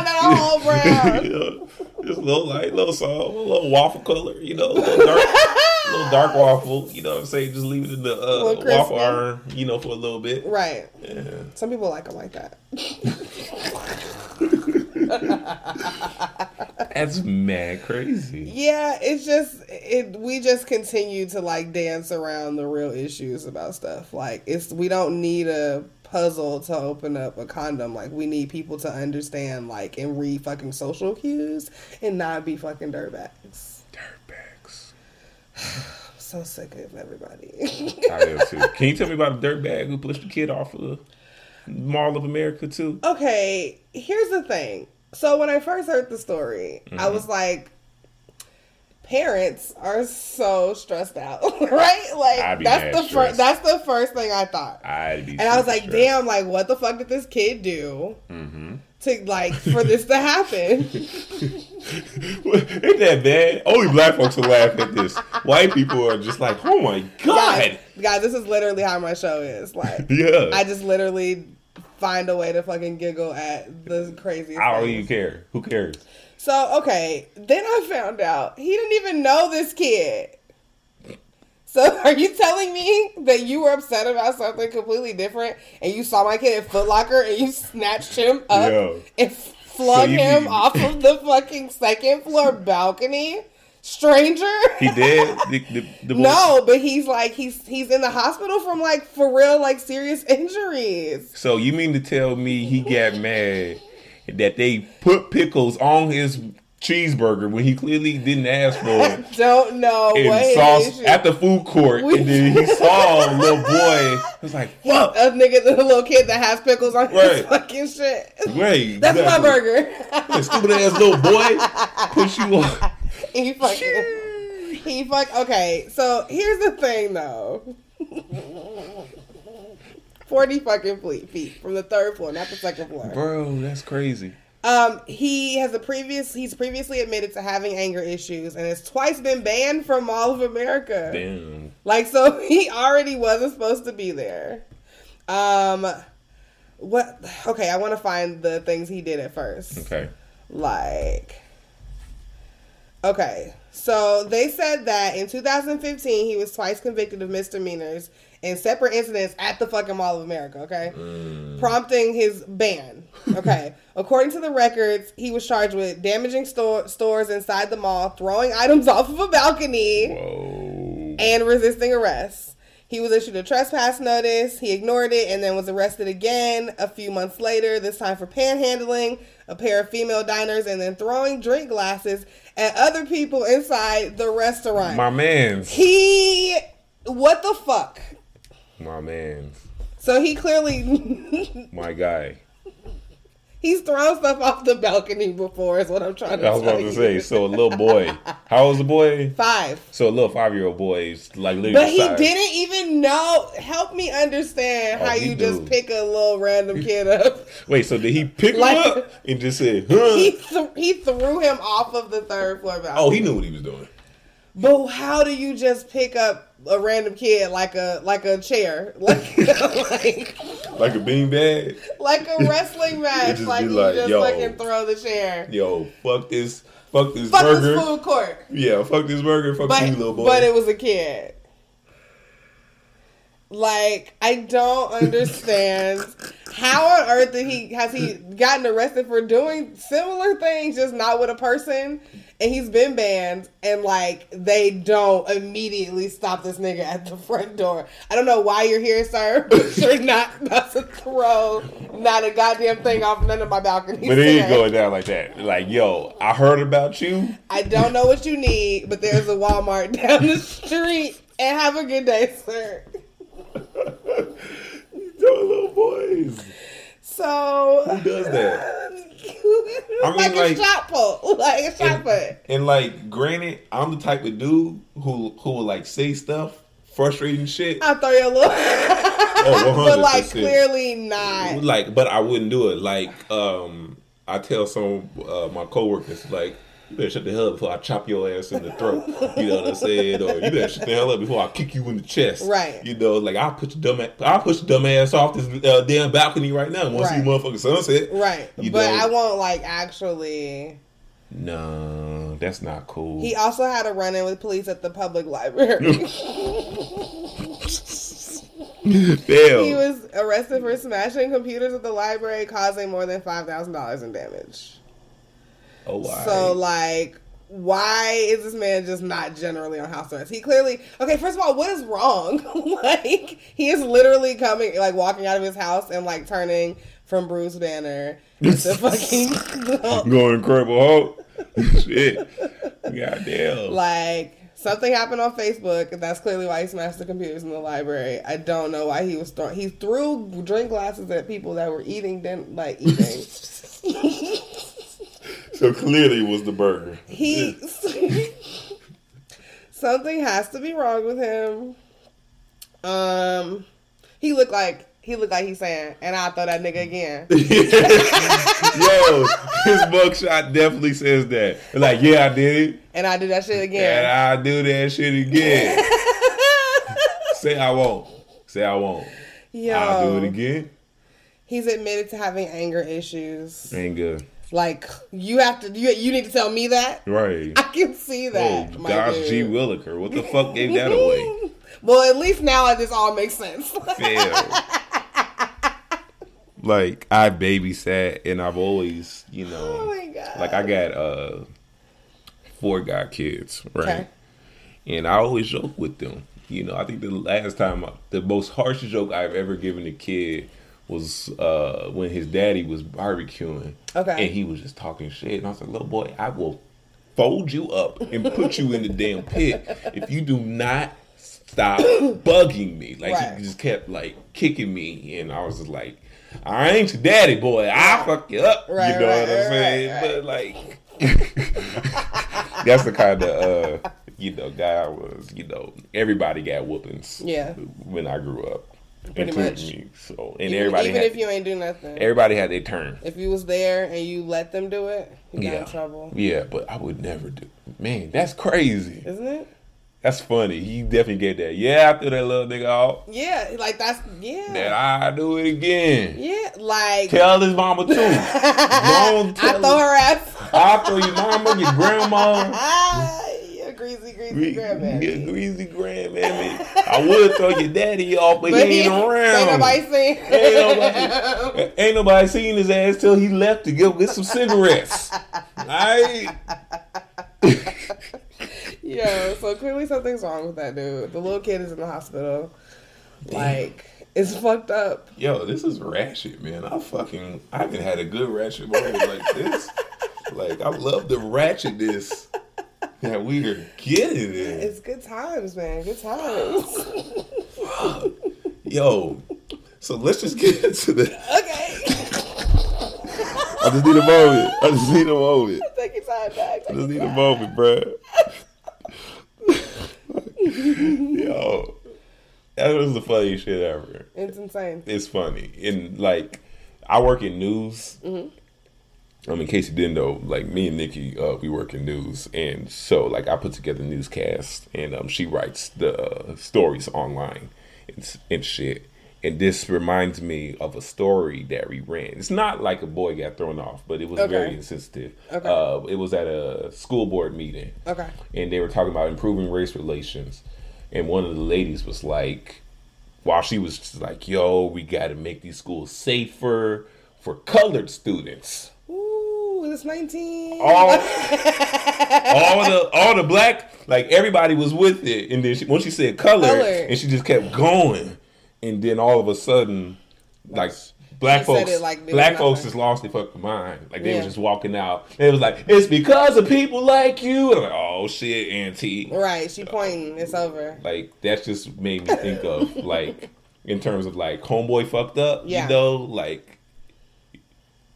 a whole [LAUGHS] brown. you know, just a little light, a little soft, a little waffle color, you know, a little dark, a little dark waffle. You know what I'm saying? Just leave it in the uh, waffle iron, you know, for a little bit. Right. Yeah. Some people like them like that. [LAUGHS] [LAUGHS] That's mad crazy. Yeah, it's just it. We just continue to like dance around the real issues about stuff. Like it's we don't need a puzzle to open up a condom. Like we need people to understand like and read fucking social cues and not be fucking dirtbags. Dirtbags. I'm [SIGHS] so sick of everybody. I am too. [LAUGHS] Can you tell me about a dirtbag who pushed the kid off of the Mall of America too? okay, here's the thing. So when I first heard the story, Mm-hmm. I was like, parents are so stressed out, [LAUGHS] right? Like I'd be that's the first. That's the first thing I thought, and I was like, stressed. damn, like what the fuck did this kid do Mm-hmm. to like for this to happen? [LAUGHS] Ain't that bad? Only black folks will laugh at this. White people are just like, oh my god. guys, guys, this is literally how my show is. Like, [LAUGHS] Yeah. I just literally find a way to fucking giggle at the craziest. I don't even care. Who cares? So okay, then I found out he didn't even know this kid. So [LAUGHS] are you telling me that you were upset about something completely different and you saw my kid at Foot Locker and you snatched him up Yeah. and flung you him off of the fucking second floor balcony? Stranger? He did. the, the, [LAUGHS] the No, but he's like he's he's in the hospital from like for real like serious injuries. So you mean to tell me he got mad that they put pickles on his cheeseburger when he clearly didn't ask for it? [LAUGHS] Don't know And his issue- at the food court, We- and then he [LAUGHS] saw a little boy. He was like, "Fuck, a nigga, the little kid that has pickles on his Right. fucking shit. wait, That's my burger. That stupid ass little boy push you on." He fucking. He fuck. Okay, so here's the thing, though. Forty fucking feet, feet from the third floor, not the second floor. Bro, that's crazy. Um, he has a previous. He's previously admitted to having anger issues and has twice been banned from Mall of America. Damn. Like, so [LAUGHS] he already wasn't supposed to be there. Um, what? Okay, I want to find the things he did at first. Okay. Like, okay, so they said that in 2015 he was twice convicted of misdemeanors in separate incidents at the fucking Mall of America. Okay, mm. prompting his ban. Okay, [LAUGHS] according to the records, he was charged with damaging store, stores inside the mall, throwing items [LAUGHS] off of a balcony Whoa. and resisting arrest. He was issued a trespass notice. He ignored it and then was arrested again a few months later, this time for panhandling a pair of female diners and then throwing drink glasses at other people inside the restaurant. My man's. he. What the fuck? My man's. So he clearly. [LAUGHS] My guy. He's thrown stuff off the balcony before, is what I'm trying to I was about to you. say. So a little boy. How old was the boy? Five. So a little five year old boy is like literally. But he didn't even know. Help me understand Oh, how you just pick a little random kid up. Wait, so did he pick Like- him up and just said, huh? he th- he threw him off of the third floor balcony. oh, he knew what he was doing. But how do you just pick up a random kid like a like a chair, [LAUGHS] like like, Like a beanbag. like a wrestling [LAUGHS] match? Like you like, just yo. fucking throw the chair. Yo, fuck this. Fuck this Fuck burger. this food court. Yeah, fuck this burger. Fuck But you, little boy. but it was a kid. Like I don't understand how on earth did he has he gotten arrested for doing similar things, just not with a person, and he's been banned, and like they don't immediately stop this nigga at the front door. I don't know why you're here, sir, [LAUGHS] but you're not about to throw not a goddamn thing off none of my balcony. But it ain't going down like that. Like, yo, I heard about you. I don't know what you need, but there's a Walmart [LAUGHS] down the street. And have a good day, sir. [LAUGHS] You tell little boys. So Who does that? [LAUGHS] I mean, like, like- a shot put, [LAUGHS] like a shot And, put. and like, granted, I'm the type of dude who who will like say stuff, frustrating shit. I'll throw you a little, Oh, but like clearly not. Like, but I wouldn't do it. Like, um, I tell some of uh, my coworkers, like, you better shut the hell up before I chop your ass in the throat. You know what I'm saying? Or you better shut the hell up before I kick you in the chest. Right. You know, like I'll put your dumb, ass, I'll push your dumb ass off this uh, damn balcony right now. Once Right. you motherfucking sunset. Right, You but know- I won't like actually. No, that's not cool. He also had a run in with police at the public library. [LAUGHS] Damn. he was arrested for smashing computers at the library, causing more than five thousand dollars in damage. Oh, wow. So like, why is this man just not generally on house arrest? He clearly okay. First of all, what is wrong? [LAUGHS] like he is literally coming, like walking out of his house and like turning from Bruce Banner into [LAUGHS] fucking [LAUGHS] going Incredible Hulk. Shit. Goddamn. like. Something happened on Facebook, and that's clearly why he smashed the computers in the library. I don't know why he was throwing. He threw drink glasses at people that were eating, then like eating. So clearly it was the burger. he [LAUGHS] something has to be wrong with him. Um, he looked like he looked like he's saying, and I'll throw that nigga again. [LAUGHS] Yo, his mugshot definitely says that. Like, yeah, I did it. and I do that shit again. And. I'll do that shit again. Say I won't. Say I won't. Yo, I'll do it again. he's admitted to having anger issues. Good. Like you have to, you you need to tell me that. Right. [LAUGHS] I can see Oh, that. my Josh dude. G. Williker. What the fuck gave that away? [LAUGHS] Well, at least now this all makes sense. [LAUGHS] Like I babysat and I've always, you know, oh my god. like I got uh four guy kids, right? Okay. And I always joke with them. You know, I think the last time, the most harsh joke I've ever given a kid was uh when his daddy was barbecuing. Okay. And he was just talking shit. And I was like, little boy, I will fold you up and put you in the damn pit if you do not stop [COUGHS] bugging me. Like Right. he just kept like kicking me, and I was just like, I ain't your daddy, boy. I'll fuck you up. Right, you know right, what I'm saying? But like, [LAUGHS] that's the kind of uh, you know guy I was. You know, everybody got whoopings. Yeah. When I grew up, Pretty much. me. So and even, everybody even had if you ain't do nothing, everybody had their turn. if you was there and you let them do it, you got Yeah. in trouble, Yeah, but I would never do. Man, that's crazy. isn't it? That's funny. He definitely get that. Yeah, I threw that little nigga off. Yeah, like that's yeah, That I do it again. yeah, like Tell his mama too. [LAUGHS] Don't I tell throw her ass. I'll throw your mama, your grandma, [LAUGHS] greasy, greasy gre- grandma. your greasy grandmammy. I would throw your daddy off, but, But he ain't [LAUGHS] around. Ain't nobody seen. Ain't nobody, [LAUGHS] ain't nobody seen his ass till he left to go get some cigarettes. Alright? [LAUGHS] Yo, so clearly something's wrong with that dude. The little kid is in the hospital. Like, it's fucked up. Yo, this is ratchet, man. I fucking I haven't had a good ratchet moment like this. Like I love the ratchetness that we are [LAUGHS] getting it. It's good times, man. Good times. [LAUGHS] Yo, so let's just get into the. [LAUGHS] okay. I just need a moment. I just need a moment. Take your time back. I just need a moment, bruh. Yo, that was the funniest shit ever. It's insane. It's funny and like I work in news, mm-hmm. Um, in case you didn't know, like me and Nikki, uh, we work in news, and so like I put together newscasts, and um, she writes the uh, stories online and, and shit. And this reminds me of a story that we ran. It's not like a boy got thrown off, but it was Okay. very insensitive. Okay. Uh, it was at a school board meeting, Okay. and they were talking about improving race relations. And one of the ladies was like, while she was just like, "Yo, we got to make these schools safer for colored students." Ooh, it's 19. all, [LAUGHS] all the all the black like everybody was with it, and then she, when she said color, Color. and she just kept going, and then all of a sudden, like black She folks, like black folks just lost their fucking mind. Like they Yeah. was just walking out. It was like it's because of people like you. And I'm like, oh shit, auntie. Right, she pointing. It's over. Like that just made me think of [LAUGHS] like in terms of like homeboy fucked up. Yeah. You know, like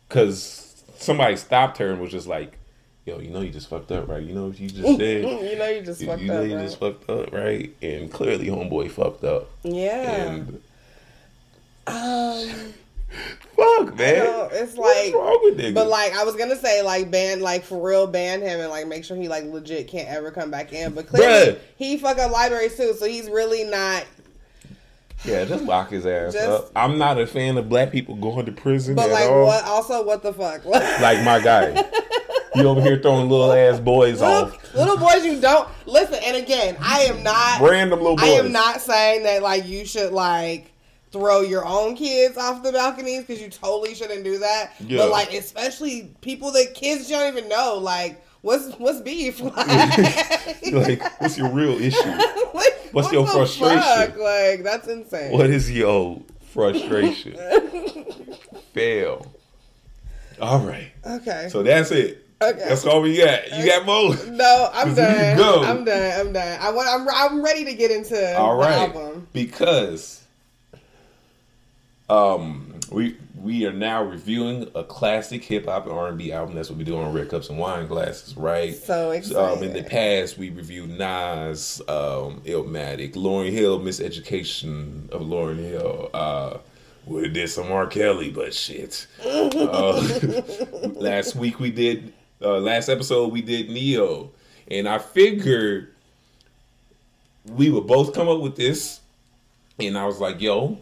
because somebody stopped her and was just like, "Yo, you know you just fucked up, right? You know what you just said." [LAUGHS] you know you just You, fucked you know up, you right? just fucked up, right? And clearly, homeboy fucked up. yeah. And um, [LAUGHS] fuck, man, know, it's like- wrong with niggas? but like I was gonna say, like ban, like for real, ban him and like make sure he like legit can't ever come back in. But clearly, Bruh. he fuck up libraries too, so he's really not. Yeah, just lock his ass Just- up. I'm not a fan of black people going to prison But like, all. what? Also, what the fuck? [LAUGHS] Like my guy, you over here throwing little ass boys little, off, little boys, you don't listen. And again, I am not. random little boys. I am not saying that like you should like throw your own kids off the balconies because you totally shouldn't do that. Yeah. But like especially people that kids you don't even know, like what's what's beef? Like, [LAUGHS] [LAUGHS] like, what's your real issue? like, What's what your frustration? fuck? Like that's insane. What is your frustration? [LAUGHS] Fail. All right. Okay. So that's it. Okay. That's all we got. You got more? no, I'm [LAUGHS] done. go. I'm done. I'm done. I want. I'm. I'm ready to get into All the album. Because um we we are now reviewing a classic hip hop and R and B album. That's what we do on Red Cups and Wine Glasses, right? So Um, in the past, we reviewed Nas, um, Illmatic, Lauryn Hill, Miseducation of Lauryn Hill. Uh, we did some R. Kelly, but shit. [LAUGHS] Uh, [LAUGHS] last week we did, uh, last episode we did Neo, and I figured we would both come up with this, and I was like, "Yo,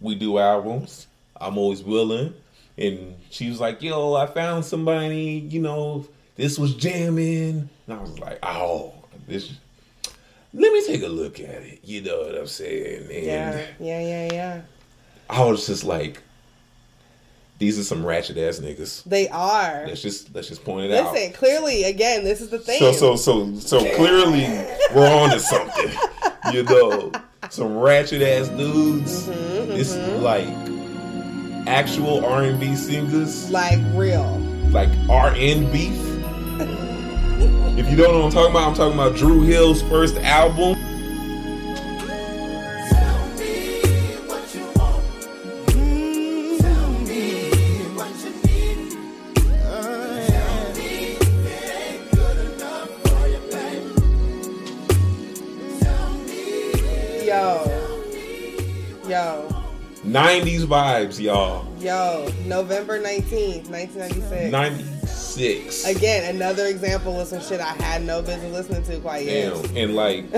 we do albums. I'm always willing." And she was like, "Yo, I found somebody. You know, this was jamming." And I was like, "Oh, this." Let me take a look at it. You know what I'm saying? And Yeah. Yeah. Yeah. Yeah. I was just like, "These are some ratchet ass niggas." They are. Let's just let's just point it out. Listen, clearly, again, this is the thing. So so so so clearly we're on to something. You know, some ratchet ass dudes. Mm-hmm, It's like actual R and B singers, like real. like R and beef. [LAUGHS] If you don't know what I'm talking about, I'm talking about Dru Hill's first album. Vibes, y'all. Yo. November 19th, 1996. 96. Again, another example of some shit I had no business listening to quite yet. Damn. And like,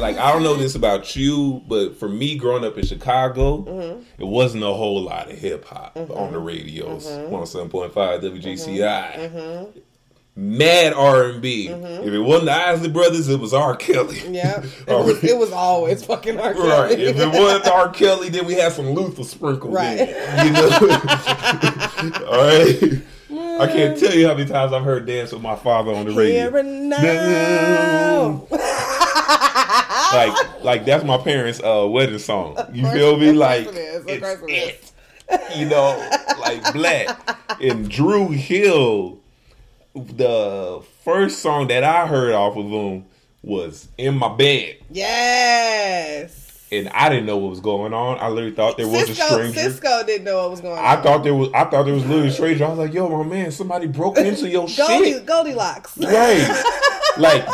like I don't know this about you, but for me, growing up in Chicago, Mm-hmm. it wasn't a whole lot of hip hop on the radios. Mm-hmm. One seven point five WGCI. Mad R and B. If it wasn't the Isley Brothers, it was R. Kelly. Mm-hmm. Yeah. It [LAUGHS] was, it was always fucking R. Kelly. Right. If it wasn't R. Kelly, then we had some Luther sprinkled Right. in. You know? [LAUGHS] All right. I can't tell you how many times I've heard dance with my father on the radio. Here and now. like like that's my parents' uh wedding song. You feel me? Like it is, of it's course it is. it. You know, like black. And Dru Hill, the first song that I heard off of him was "In My Bed," Yes. and I didn't know what was going on. I literally thought there was a stranger. Sisqó didn't know what was going on. I thought there was. I thought there was literally a stranger. I was like, "Yo, my man, somebody broke into your [LAUGHS] Goldie, shit." Goldilocks. Right. [LAUGHS] like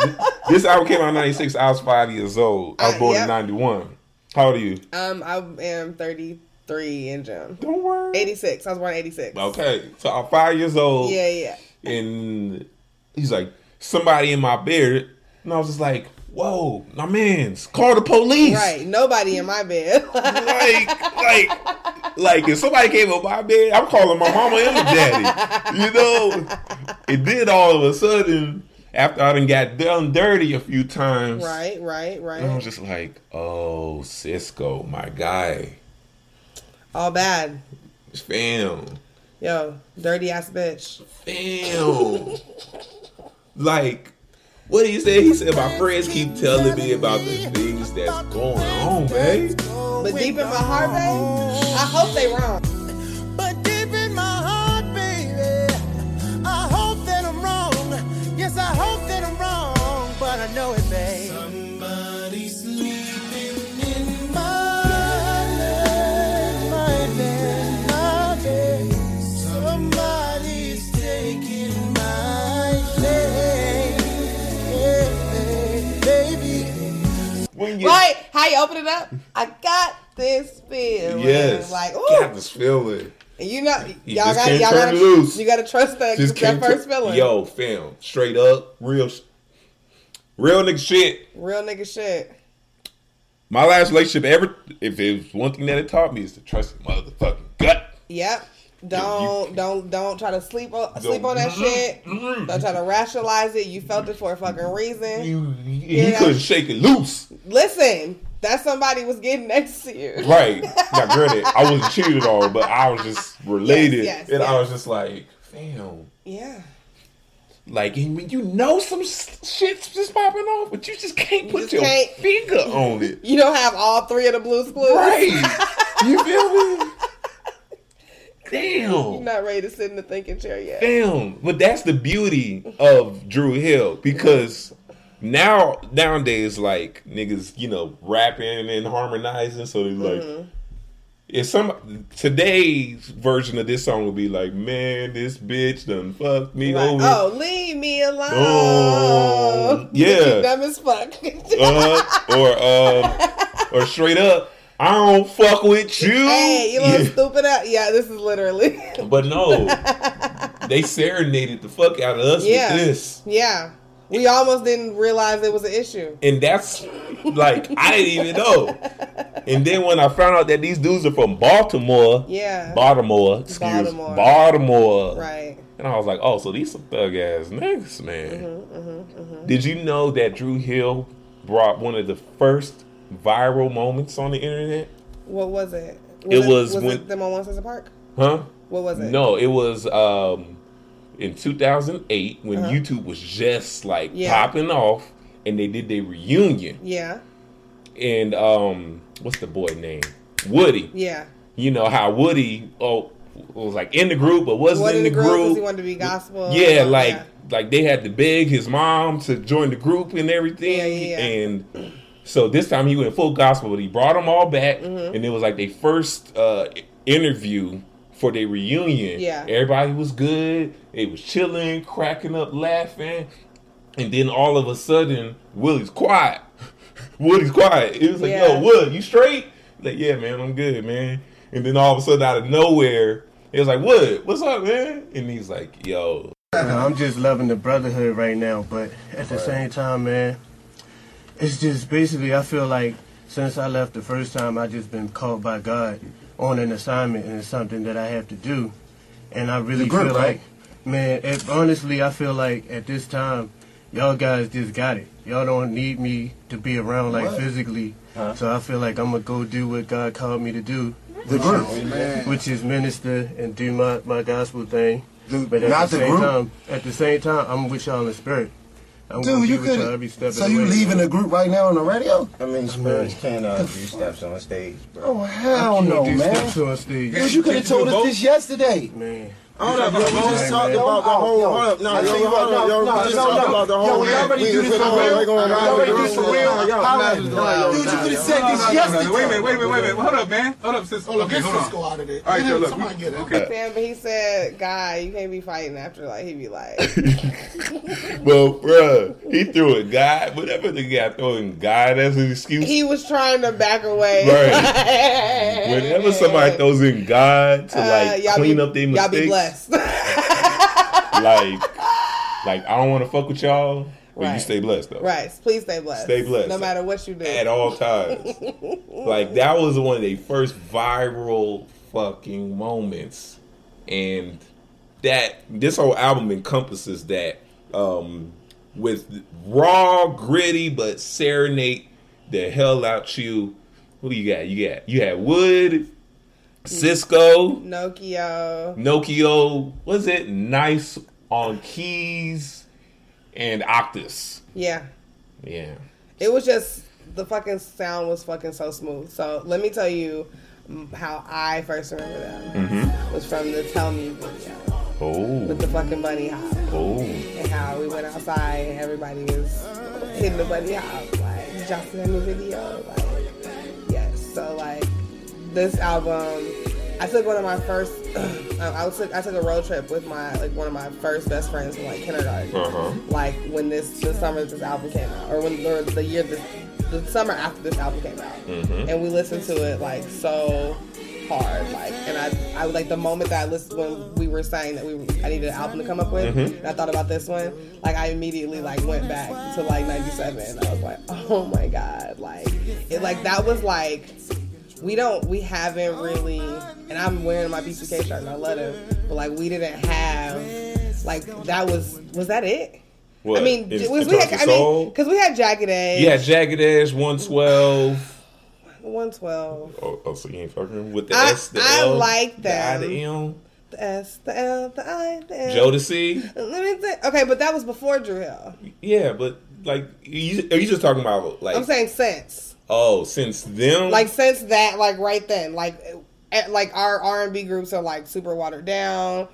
this album came out in '96. I was five years old. I was Uh, born yep. in '91. How old are you? Um, I am 33 in June. Don't worry. 86. I was born in 86. Okay, so I'm five years old. Yeah, yeah. And he's like, somebody in my bed, and I was just like, whoa, my man's call the police. Right. Nobody in my bed. [LAUGHS] Like, like, like, if somebody came up my bed, I'm calling my mama and my daddy. You know, It did all of a sudden, after I done got done dirty a few times, right, right, right. I was just like, oh, Sisqó, my guy, All bad. fam, Yo, dirty ass bitch. fam. like, what did he say? He said, my friends keep telling me about the things that's going on, babe. But deep in my heart, babe, I hope they wrong. But deep in my heart, baby, I hope that I'm wrong. Yes, I hope that I'm wrong, but I know it, open it up? I got this feeling. Yes. Like, Got this feeling. And you know, You y'all got y'all it loose. you gotta trust that, Just that first feeling. Yo, film, straight up, real, real nigga shit. Real nigga shit. My last relationship ever, if it was one thing that it taught me, is to trust your motherfucking gut. Yep. Don't don't don't try to sleep on sleep on that Mhm, shit. mhm. Don't try to rationalize it. You felt it for a fucking reason. You, he Yeah. couldn't shake it loose. Listen, that somebody was getting next to you. Right. Now, [LAUGHS] granted, I wasn't cheated on, but I was just related. Yes, yes, and I was just like, fam. Yeah. Like, when you know some shit's just popping off, but you just can't put just your can't- finger on it. [LAUGHS] You don't have all three of the Blue's Clues. Right. [LAUGHS] you feel me? Damn, you're not ready to sit in the thinking chair yet. Damn. But that's the beauty of Dru Hill because now nowadays like niggas, you know, rapping and harmonizing, so they're like Mm-hmm. if some today's version of this song would be like, man, this bitch done fucked me Like, over. oh, leave me alone. Oh, [LAUGHS] yeah. Dumb as fuck. Uh, or um, [LAUGHS] or straight up, I don't fuck with you. hey, you little Yeah. stupid ass. Yeah, this is literally. But no, [LAUGHS] they serenaded the fuck out of us Yeah. with this. yeah. We almost didn't realize it was an issue. And that's like I didn't even know. And then when I found out that these dudes are from Baltimore, Yeah. Baltimore, excuse Baltimore. Baltimore, Right. And I was like, oh, so these some thug ass niggas, man. Mm-hmm, Did you know that Dru Hill brought one of the first viral moments on the internet? What was it? It was was when- it them on One Park? Huh? What was it? No, it was um in 2008 when YouTube was just like Uh-huh. Yeah. popping off, and they did their reunion. Yeah. And um, what's the boy name? Woody. Yeah. You know how Woody oh was like in the group but wasn't What in the group? 'cause group. He wanted to be gospel. Yeah, like like they had to beg his mom to join the group and everything. Yeah, yeah, yeah. And so this time he went full gospel, but he brought them all back, Mm-hmm. and it was like their first uh, interview for their reunion. Yeah. everybody was good. They was chilling, cracking up, laughing, and then all of a sudden, Willie's quiet. [LAUGHS] Woody's quiet. It was like, Yeah. yo, Wood, you straight? Like, yeah, man, I'm good, man. And then all of a sudden, out of nowhere, it was like, Wood, what's up, man? And he's like, yo, I'm just loving the brotherhood right now, but at the same time, man, it's just basically I feel like since I left the first time, I just been called by God on an assignment, and it's something that I have to do, and I really group, feel right? like, man, it, honestly, I feel like at this time, y'all guys just got it. Y'all don't need me to be around like What? physically, so I feel like I'm gonna go do what God called me to do. The group. which is minister and do my, my gospel thing. The- but at the the same group? time, at the same time, I'm with y'all in spirit. I'm Dude, you could. every step So you way. leaving the group right now on the radio? I mean, spirits can uh, do steps on stage, bro. Oh hell I no, can't do man! steps on stage. Dude, you could have told us this yesterday. Man, Hold up, yo, we just Hey, talked man. about the whole. Yo, Hold up, no, I yo, you hold what, up, yo, no, we just no, talked no. about the Yo, whole. we already we do just this went for on- real. we're going We around already the do this for room. real. Yo, yo, Holla. yo, Dude, yo, you could have yo, said this yo, yesterday. Wait a minute, wait a minute, wait a minute. Hold up, man. Hold up, sis. Look, okay, get hold on. Sisqó out of there. All right, yo, look. Somebody get him. Okay. Sam, but he said, "Guy, you can't be fighting after like he be like, [LAUGHS] well, bruh, he threw a guy, whatever the guy throwing guy, that's an excuse. he was trying to back away. Right. [LAUGHS] Whenever somebody throws in God to Uh, like y'all clean be, up their Y'all mistakes, [LAUGHS] like, like I don't want to fuck with y'all, but you stay blessed though. right. Please stay blessed. Stay blessed. No matter what you do. At all times. [LAUGHS] like that was one of the first viral fucking moments, and that this whole album encompasses that um with raw, gritty, but serenade the hell out you. Who do you got? You got you had Wood, Sisqó, Nokio. Nokio. Was it nice on keys and Octus? Yeah. Yeah. It was just the fucking sound was fucking so smooth. So let me tell you how I first remember them Mm-hmm. was from the Tell Me video Oh. with the fucking bunny hop Oh. and how we went outside and everybody was hitting the bunny hop like see that new video like yes so like this album I took one of my first [CLEARS THROAT] I took I took a road trip with my like one of my first best friends from like kindergarten Uh huh. like when this the summer this album came out, or when or the year this the summer after this album came out, Mhm. and we listened to it like so hard, like, and I I like the moment that I listened when we were saying that we I needed an album to come up with, Mhm. and I thought about this one, like I immediately like went back to like '97, and I was like, oh my god, like it like that was like. We don't. We haven't really, and I'm wearing my BCK shirt, and I love it. But like, we didn't have, like, that was was that it? What? I mean, In- was in we had, I mean, because we had Jagged Edge. Yeah, Jagged Edge, 112. 112. Oh, oh, so you ain't fucking with the I- S, the I L, like that. the I, the M. The S, the L, the I, the M. Jodeci? Let me think. Okay, but that was before Dru Hill. Yeah, but like, you, are you just talking about like? I'm saying since, oh, since then, like since that, like right then, like, eh, like our R and B groups are like super watered down,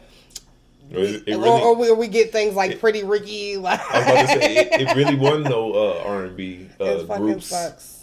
Or it, it or, really, or, we, or we get things like Pretty Ricky, like I was about to say it, it really wasn't no uh, R and B uh, groups. sucks.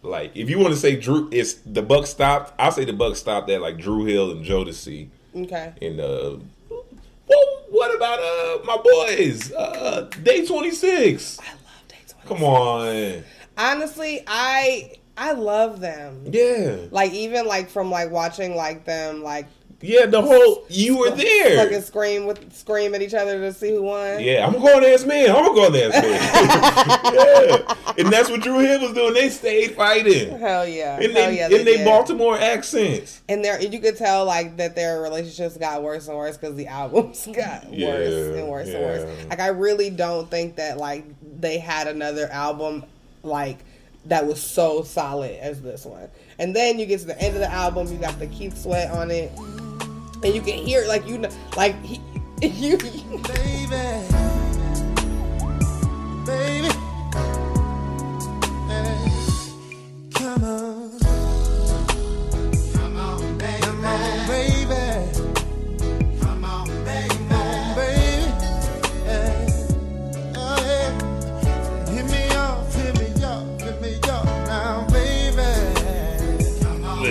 Like, if you want to say Dru, it's the Buck stopped. I'll say the Buck stopped at like Dru Hill and Jodeci. Okay. And uh, well, what about uh my boys? Uh, Day Twenty Six. I love Day 26. Come on, Honestly, I I love them. yeah, Like even like from like watching like them like yeah. The whole you were there. fucking scream with scream at each other to see who won. Yeah, I'm going ask man. I'm going ask man. [LAUGHS] yeah, and that's what Dru Hill was doing. They stayed fighting. Hell yeah. And Hell they, yeah. and they did. Baltimore accents. And there, you could tell like that their relationships got worse and worse because the albums [LAUGHS] got worse and worse and worse. Like I really don't think that like they had another album like that was so solid as this one. And then you get to the end of the album, you got the Keith Sweat on it, and you can hear like you know, like he, [LAUGHS] you. baby, baby. Hey, come on,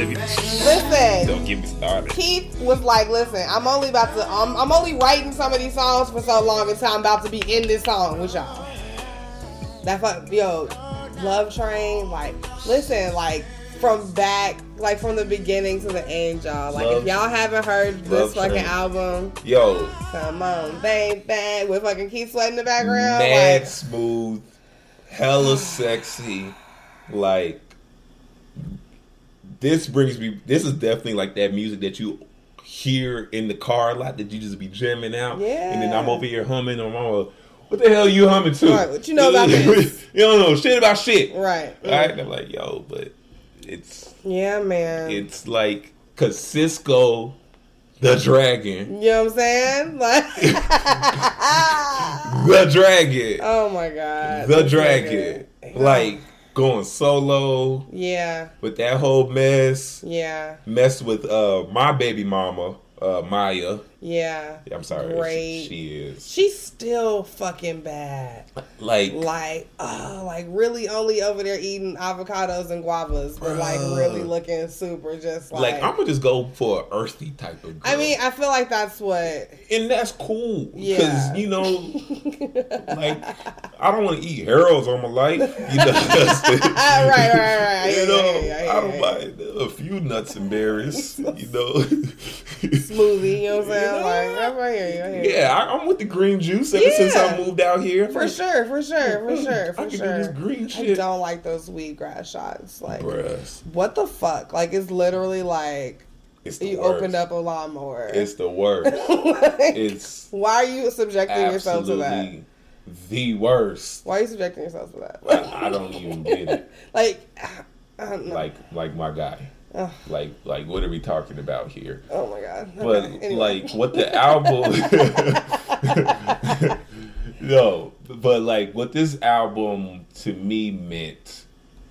baby. Come on, Baby. Listen, Don't get me started. Keith was like, "Listen, I'm only about to, I'm, I'm only writing some of these songs for so long until I'm about to be in this song with y'all." That fuck, yo, Love Train, like, listen, like from back, like from the beginning to the end, y'all. Like, Love- if y'all haven't heard this fucking Train. album, Yo, come on, baby, with fucking Keith Sweat in the background, mad like, smooth, hella sexy. Like this brings me. This is definitely like that music that you hear in the car a lot that you just be jamming out. Yeah. And then I'm over here humming. I'm all, what the hell are you humming to? Right, what you know about [LAUGHS] this? you don't know shit about shit. right? Right? And I'm like, yo, but it's Yeah, man. it's like cause Sisqó the dragon. you know what I'm saying? [LAUGHS] Like, [LAUGHS] The dragon. oh my god, the That's so dragon. Like going solo Yeah, with that whole mess. yeah. Messed with uh my baby mama, uh Mýa. Yeah. I'm sorry. Great. She is. She's still fucking bad. Like, Like, oh, like really only over there eating avocados and guavas, but like really looking super just like. like I'm gonna just go for an earthy type of girl. I mean, I feel like that's what. and that's cool. Because, you know, [LAUGHS] like, I don't want to eat Harold's on my life. You know, [LAUGHS] [LAUGHS] right, right, right. You know, I hear you, I don't mind a few nuts and berries. You know, Smoothie, you know what I'm saying? Like, I hear you, I hear you. yeah, I, I'm with the green juice ever since I moved out here. For sure, for sure, for sure, for I can do this green shit. I don't like those weed grass shots. Like, Bruh, what the fuck? Like, it's literally like it's you worst. opened up a lawnmower. It's the worst. [LAUGHS] Like, it's why are you subjecting yourself to that? the worst. Why are you subjecting yourself to that? Like, I don't even get it. [LAUGHS] Like, I don't know. Like, like my guy. Like, like, what are we talking about here? oh my god. But Okay, anyway. like, what the album? [LAUGHS] no, but like, what this album to me meant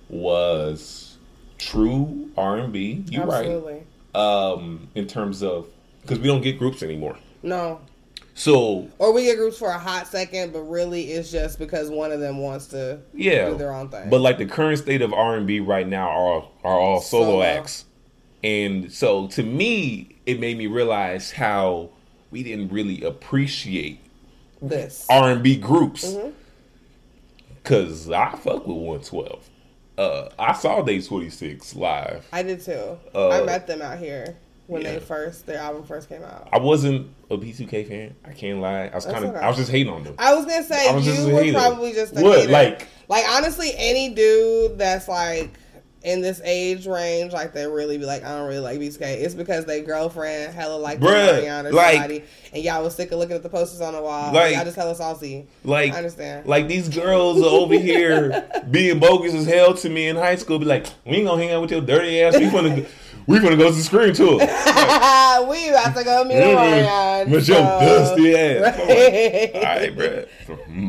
was true R and B. You right? absolutely Um, in terms of because we don't get groups anymore. no. So Or we get groups for a hot second, but really it's just because one of them wants to yeah, do their own thing. But like the current state of R and B right now are are all solo, Solo. acts, and so to me, it made me realize how we didn't really appreciate this. R and B groups. Mm-hmm. Cause I fuck with one twelve. Uh, I saw Day twenty six live. I did too. Uh, I met them out here when yeah. they first their album first came out. I wasn't a B2K fan. I can't lie. I was kind of. okay. I was just hating on them. I was gonna say was you just were probably just a What? hater. Like- like honestly, any dude that's like in this age range, like they really be like, I don't really like B2K. It's because they girlfriend hella like or like- somebody, and y'all was sick of looking at the posters on the wall. Like- y'all just hella saucy. Like, I understand. like these girls are over here [LAUGHS] being bogus as hell to me in high school. Be like, we ain't gonna hang out with your dirty ass. We gonna, we gonna go to the Scream Tour. [LAUGHS] we about to go meet Omarion. With your dusty ass. Right. [LAUGHS] All right, bro.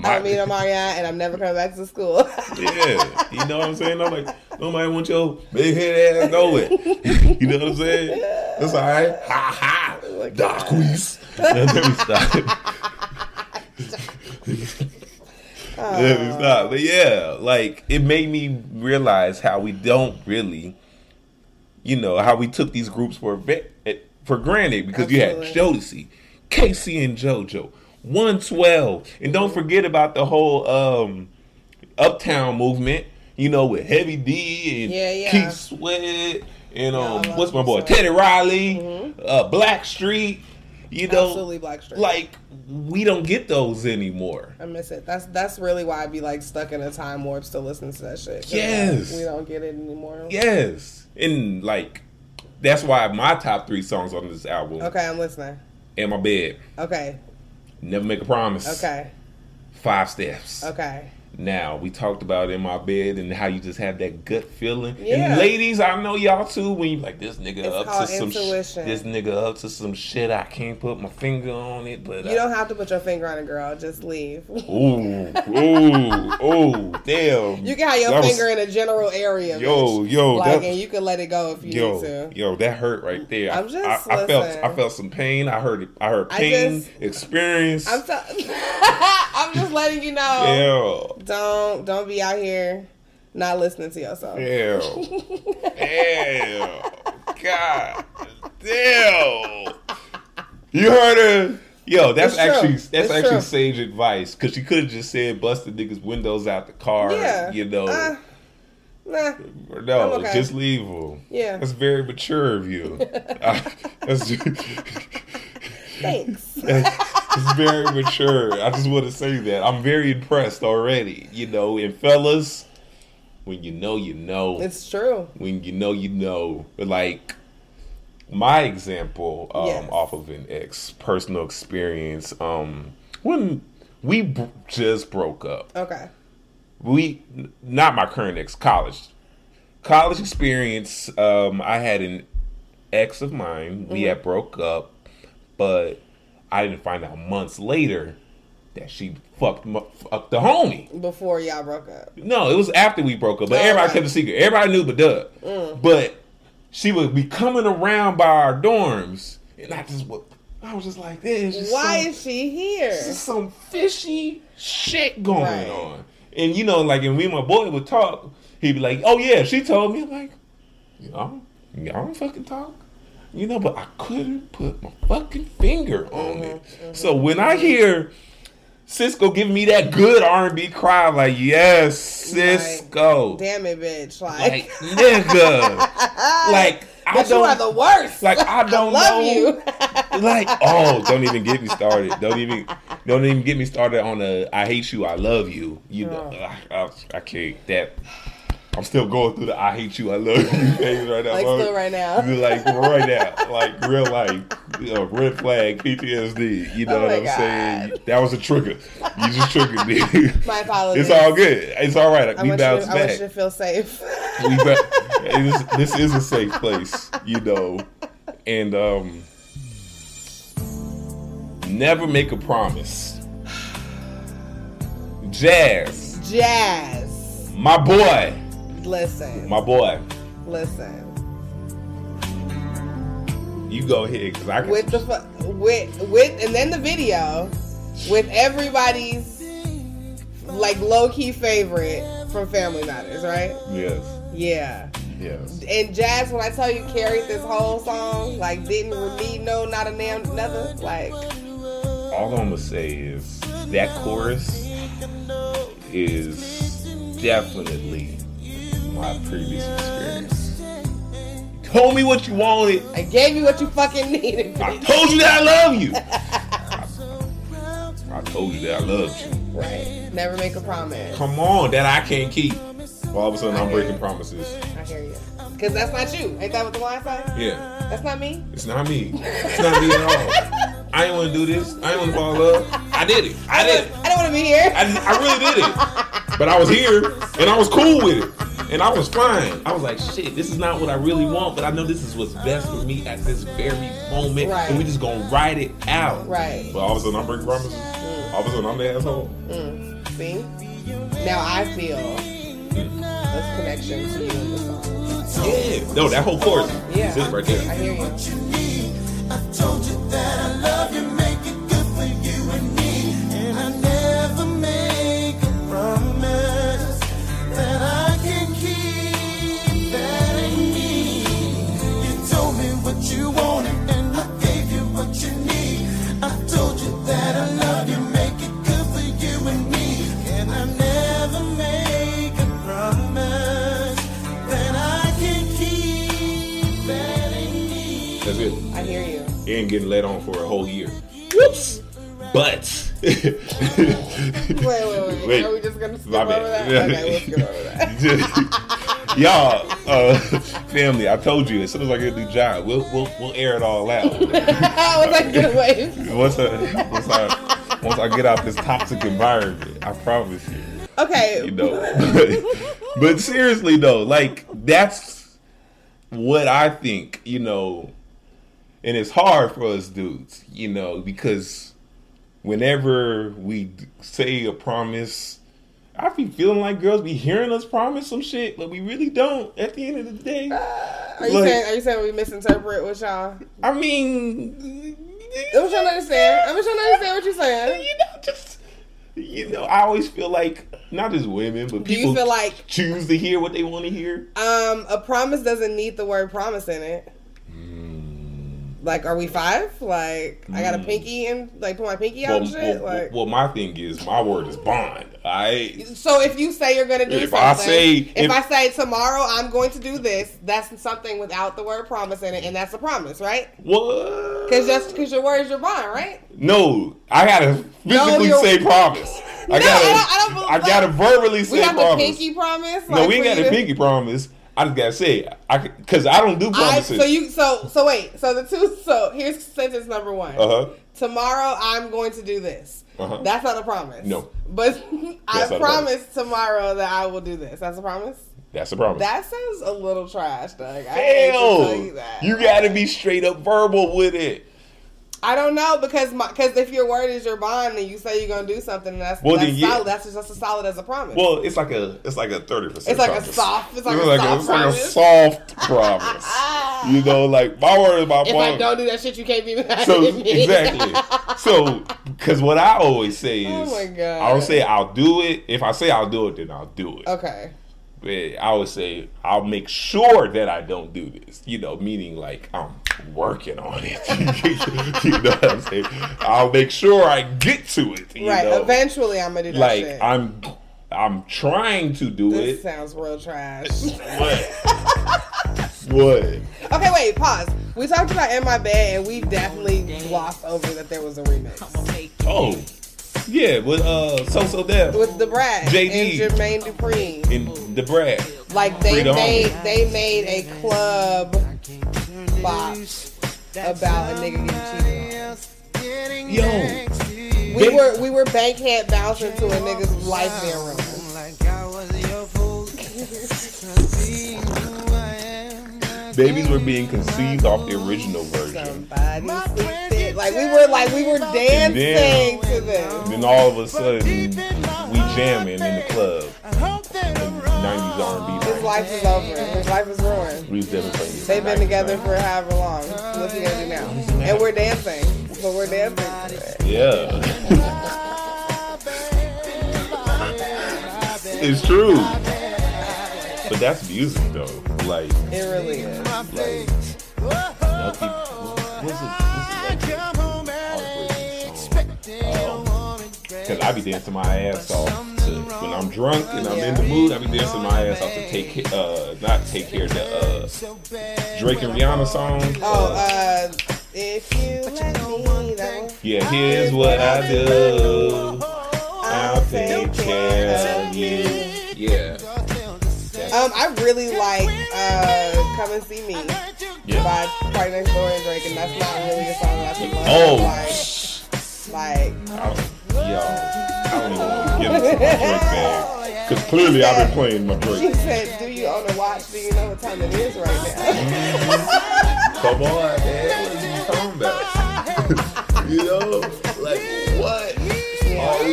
I meet Omarion, and I'm never coming back to school. [LAUGHS] Yeah, you know what I'm saying? I'm like, nobody want your big head ass nowhere. you know what I'm saying? That's all right. Ha ha. Oh Doc quiz. Let me stop. Let me uh. stop. But yeah, like it made me realize how we don't really, you know, how we took these groups for for granted because you had Absolutely. Jodeci, K-Ci and JoJo, 112, and don't forget about the whole um Uptown movement. You know, with Heavy D and Yeah, yeah. Keith Sweat and um, what's my boy. Mm-hmm. Teddy Riley, uh, Blackstreet. You know, Absolutely Blackstreet. like we don't get those anymore. I miss it. That's that's really why I'd be like stuck in a time warp still listening to that shit. 'Cause, like, Yes. we don't get it anymore. Yes, and like that's why my top three songs on this album: Okay, I'm listening. "In My Bed," Okay, "Never Make a Promise," okay, Five Steps." okay. Now we talked about "In My Bed" and how you just have that gut feeling. Yeah. And ladies, I know y'all too. When you like this nigga It's up to some, sh- this nigga up to some shit. I can't put my finger on it, but You I- don't have to put your finger on a girl. Just leave. [LAUGHS] Ooh, ooh, ooh, damn. You can have your That was- finger in a general area. Yo, bitch. yo, like, that- and you can let it go if you Yo, need to. yo, that hurt right there. I- I'm just- I, I felt. I felt some pain. I heard, it. I heard I pain, just- experience. I'm t- [LAUGHS] [LAUGHS] I'm just letting you know. yeah, Don't don't be out here not listening to yourself. yeah, [LAUGHS] damn, God, damn. You heard her. Yo, that's It's true. actually that's It's actually true. sage advice because she could have just said bust the niggas windows out the car. Yeah. you know. Uh, Nah. No, okay. just leave them. Yeah. That's very mature of you. [LAUGHS] [LAUGHS] That's Thanks. It's very mature. I just want to say that. I'm very impressed already. You know, and fellas, when you know, you know. It's true. When you know, you know. Like my example, um, Yes. off of an ex personal experience. Um, when we b- just broke up, Okay. we not my current ex college college experience um i had an ex of mine we Mm-hmm. had broke up but i didn't find out months later that she fucked, fucked the homie Before y'all broke up. no it was after we broke up but Oh, everybody okay. kept a secret everybody knew but Doug. Mm. but she would be coming around by our dorms and i just would I was just like, just Why some, is she here? just some fishy shit going Right. on. And you know, like, and we and my boy would talk, he'd be like, oh yeah, she told me. I'm like, y'all, y'all don't fucking talk. You know, but I couldn't put my fucking finger on it. So when I hear Sisqó giving me that good R&B cry, like, yes, Sisqó. Damn it, bitch! Like, Like, nigga. [LAUGHS] like, I but you don't, are the worst. like, I don't love know. you. [LAUGHS] like, oh, don't even get me started. Don't [LAUGHS] even, don't even get me started on the "I hate you, I love you." You know, I, I, I can't. That I'm still going through the "I hate you, I love you" [LAUGHS] phase right now. Like, bro. still right now. like right now, [LAUGHS] like real life, you know, red flag, PTSD. You know Oh what I'm saying? That was a trigger. You just triggered me. [LAUGHS] My apologies. It's all good. It's all right. I we want, you bounce to, I want you to feel safe. we ba- this, this is a safe place, you know, and um, never make a promise. Jazz, Jazz, my boy, listen, my boy, listen. you go ahead because I can. With the fu- with with and then the video with everybody's like low key favorite from Family Matters, right? yes, Yeah. yes. And Jazz, when I tell you carried this whole song, like didn't need no, not a damn nothing. Like All I'm gonna say is that chorus is definitely my previous experience. Told me what you wanted. I gave you what you fucking needed. I told you that I love you. [LAUGHS] I told you that I loved you. Right. Never make a promise. Come on, that I can't keep. All of a sudden, I I'm breaking you. promises. I hear you. Cause that's not you. Ain't that what the line say? Yeah, That's not me. it's not me. It's not me at all. I ain't want to do this. I didn't want to fall in love. I did it. I did it. I didn't want to be here. I, I really did it. But I was here and I was cool with it. And I was fine. I was like, shit, this is not what I really want, but I know this is what's best for me at this very moment. Right. And we just gonna ride it out. Right. But all of a sudden I'm breaking promises. All of a sudden I'm the asshole. Mm. See? Now I feel this connection to you in the song. Yeah. No, that whole chorus. Yeah. Is it right there. I hear you. I told you that you. And getting let on for a whole year. Whoops. But Wait, wait, wait. Wait. Are we just gonna skip over bad. that? Okay, we'll skip over that. [LAUGHS] Y'all, uh, family, I told you as soon as I get a new job, we'll we'll, we'll air it all out. [LAUGHS] Was I get away? once I once I once I get out this toxic environment, I promise you. Okay. You know. [LAUGHS] but seriously though, like that's what I think, you know, and it's hard for us dudes, you know, because whenever we say a promise, I be feeling like girls be hearing us promise some shit, but we really don't at the end of the day. Are you Like- saying are you saying we misinterpret what y'all? I mean, I'm trying to understand. I'm just trying to understand what you're saying. you know, just you know, I always feel like not just women, but Do you people feel like choose to hear what they want to hear. um a promise doesn't need the word promise in it? Like, are we five? Like, I got a mm. pinky and like put my pinky out Well, and shit. well, like, well, my thing is, my word is bond. I so if you say you're gonna do If something, I say- if, if- I say tomorrow I'm going to do this, that's something without the word promise in it, and that's a promise, right? what? Because just because your word is your bond, right? No, I gotta physically you're- say promise. I No, gotta, I don't- I don't I gotta verbally We say got promise. the pinky promise. no, we ain't got to- pinky promise. I just gotta say. I because I don't do I, promises. so you so so wait so the two so here's sentence number one. uh huh. Tomorrow I'm going to do this. Uh-huh. That's not a promise. No. but [LAUGHS] I promise tomorrow that I will do this. That's a promise. That's a promise. That sounds a little trash, Doug. I hate to tell Hell, you that. you gotta be straight up verbal with it. I don't know because my because if your word is your bond and you say you're gonna do something, and that's Well, that's then, yeah. solid. That's just as solid as a promise. Well, it's like a it's like a thirty percent. It's like a soft- it's like a soft it's like a promise. soft promise. you know, like my word is my if I don't do that shit, you can't be mad So at me. exactly. So because what I always say Oh is, my God. I don't say I'll do it. If I say I'll do it, then I'll do it. okay. But I would say I'll make sure that I don't do this. You know, meaning like I'm working on it. [LAUGHS] you know what I'm saying? I'll make sure I get to it. You right. know? Eventually, I'm gonna do that like shit. I'm I'm trying to do this it. sounds real trash. What? [LAUGHS] okay, wait. Pause. We talked about in my bed, and we definitely glossed over that there was a remix Oh, yeah, with uh, So So Def with Da Brat JD. and Jermaine Dupri. in Da Brat. Like they Freedom. made they made a club bop about a nigga getting cheated on. Yo, We were we were bankhead bouncing to a nigga's life being ruined. babies were being conceived off the original version. Somebody flipped it. Like we were like we were dancing to this. And then all of a sudden, we jamming in the club. Nineties R and B. His life is over. His life is ruined. We was They've been together for however long. What's he gonna do now? And we're dancing. But we're dancing. Yeah. it's true. But that's music though. Like, It really is. like I be dancing my ass off to when I'm drunk and I'm in the mood. I be dancing my ass off to take uh not take care of the uh Drake and Rihanna song. Oh, Uh, if you let me, that one. yeah, here's what I do. I'll take care of you. Yeah. Um, I really like uh, "Come and See Me" Yeah. by PartyNextDoor and Drake, and that's not really a song that I love. Oh. like, like I don't, yo, I don't even want to get into my [LAUGHS] Drake oh, bag. Cause clearly I've been playing my she Drake. said, "Do you own a watch? Do you know what time it is right now?" Mm-hmm. Come on, man. What are you talking about? you know, like what? Oh,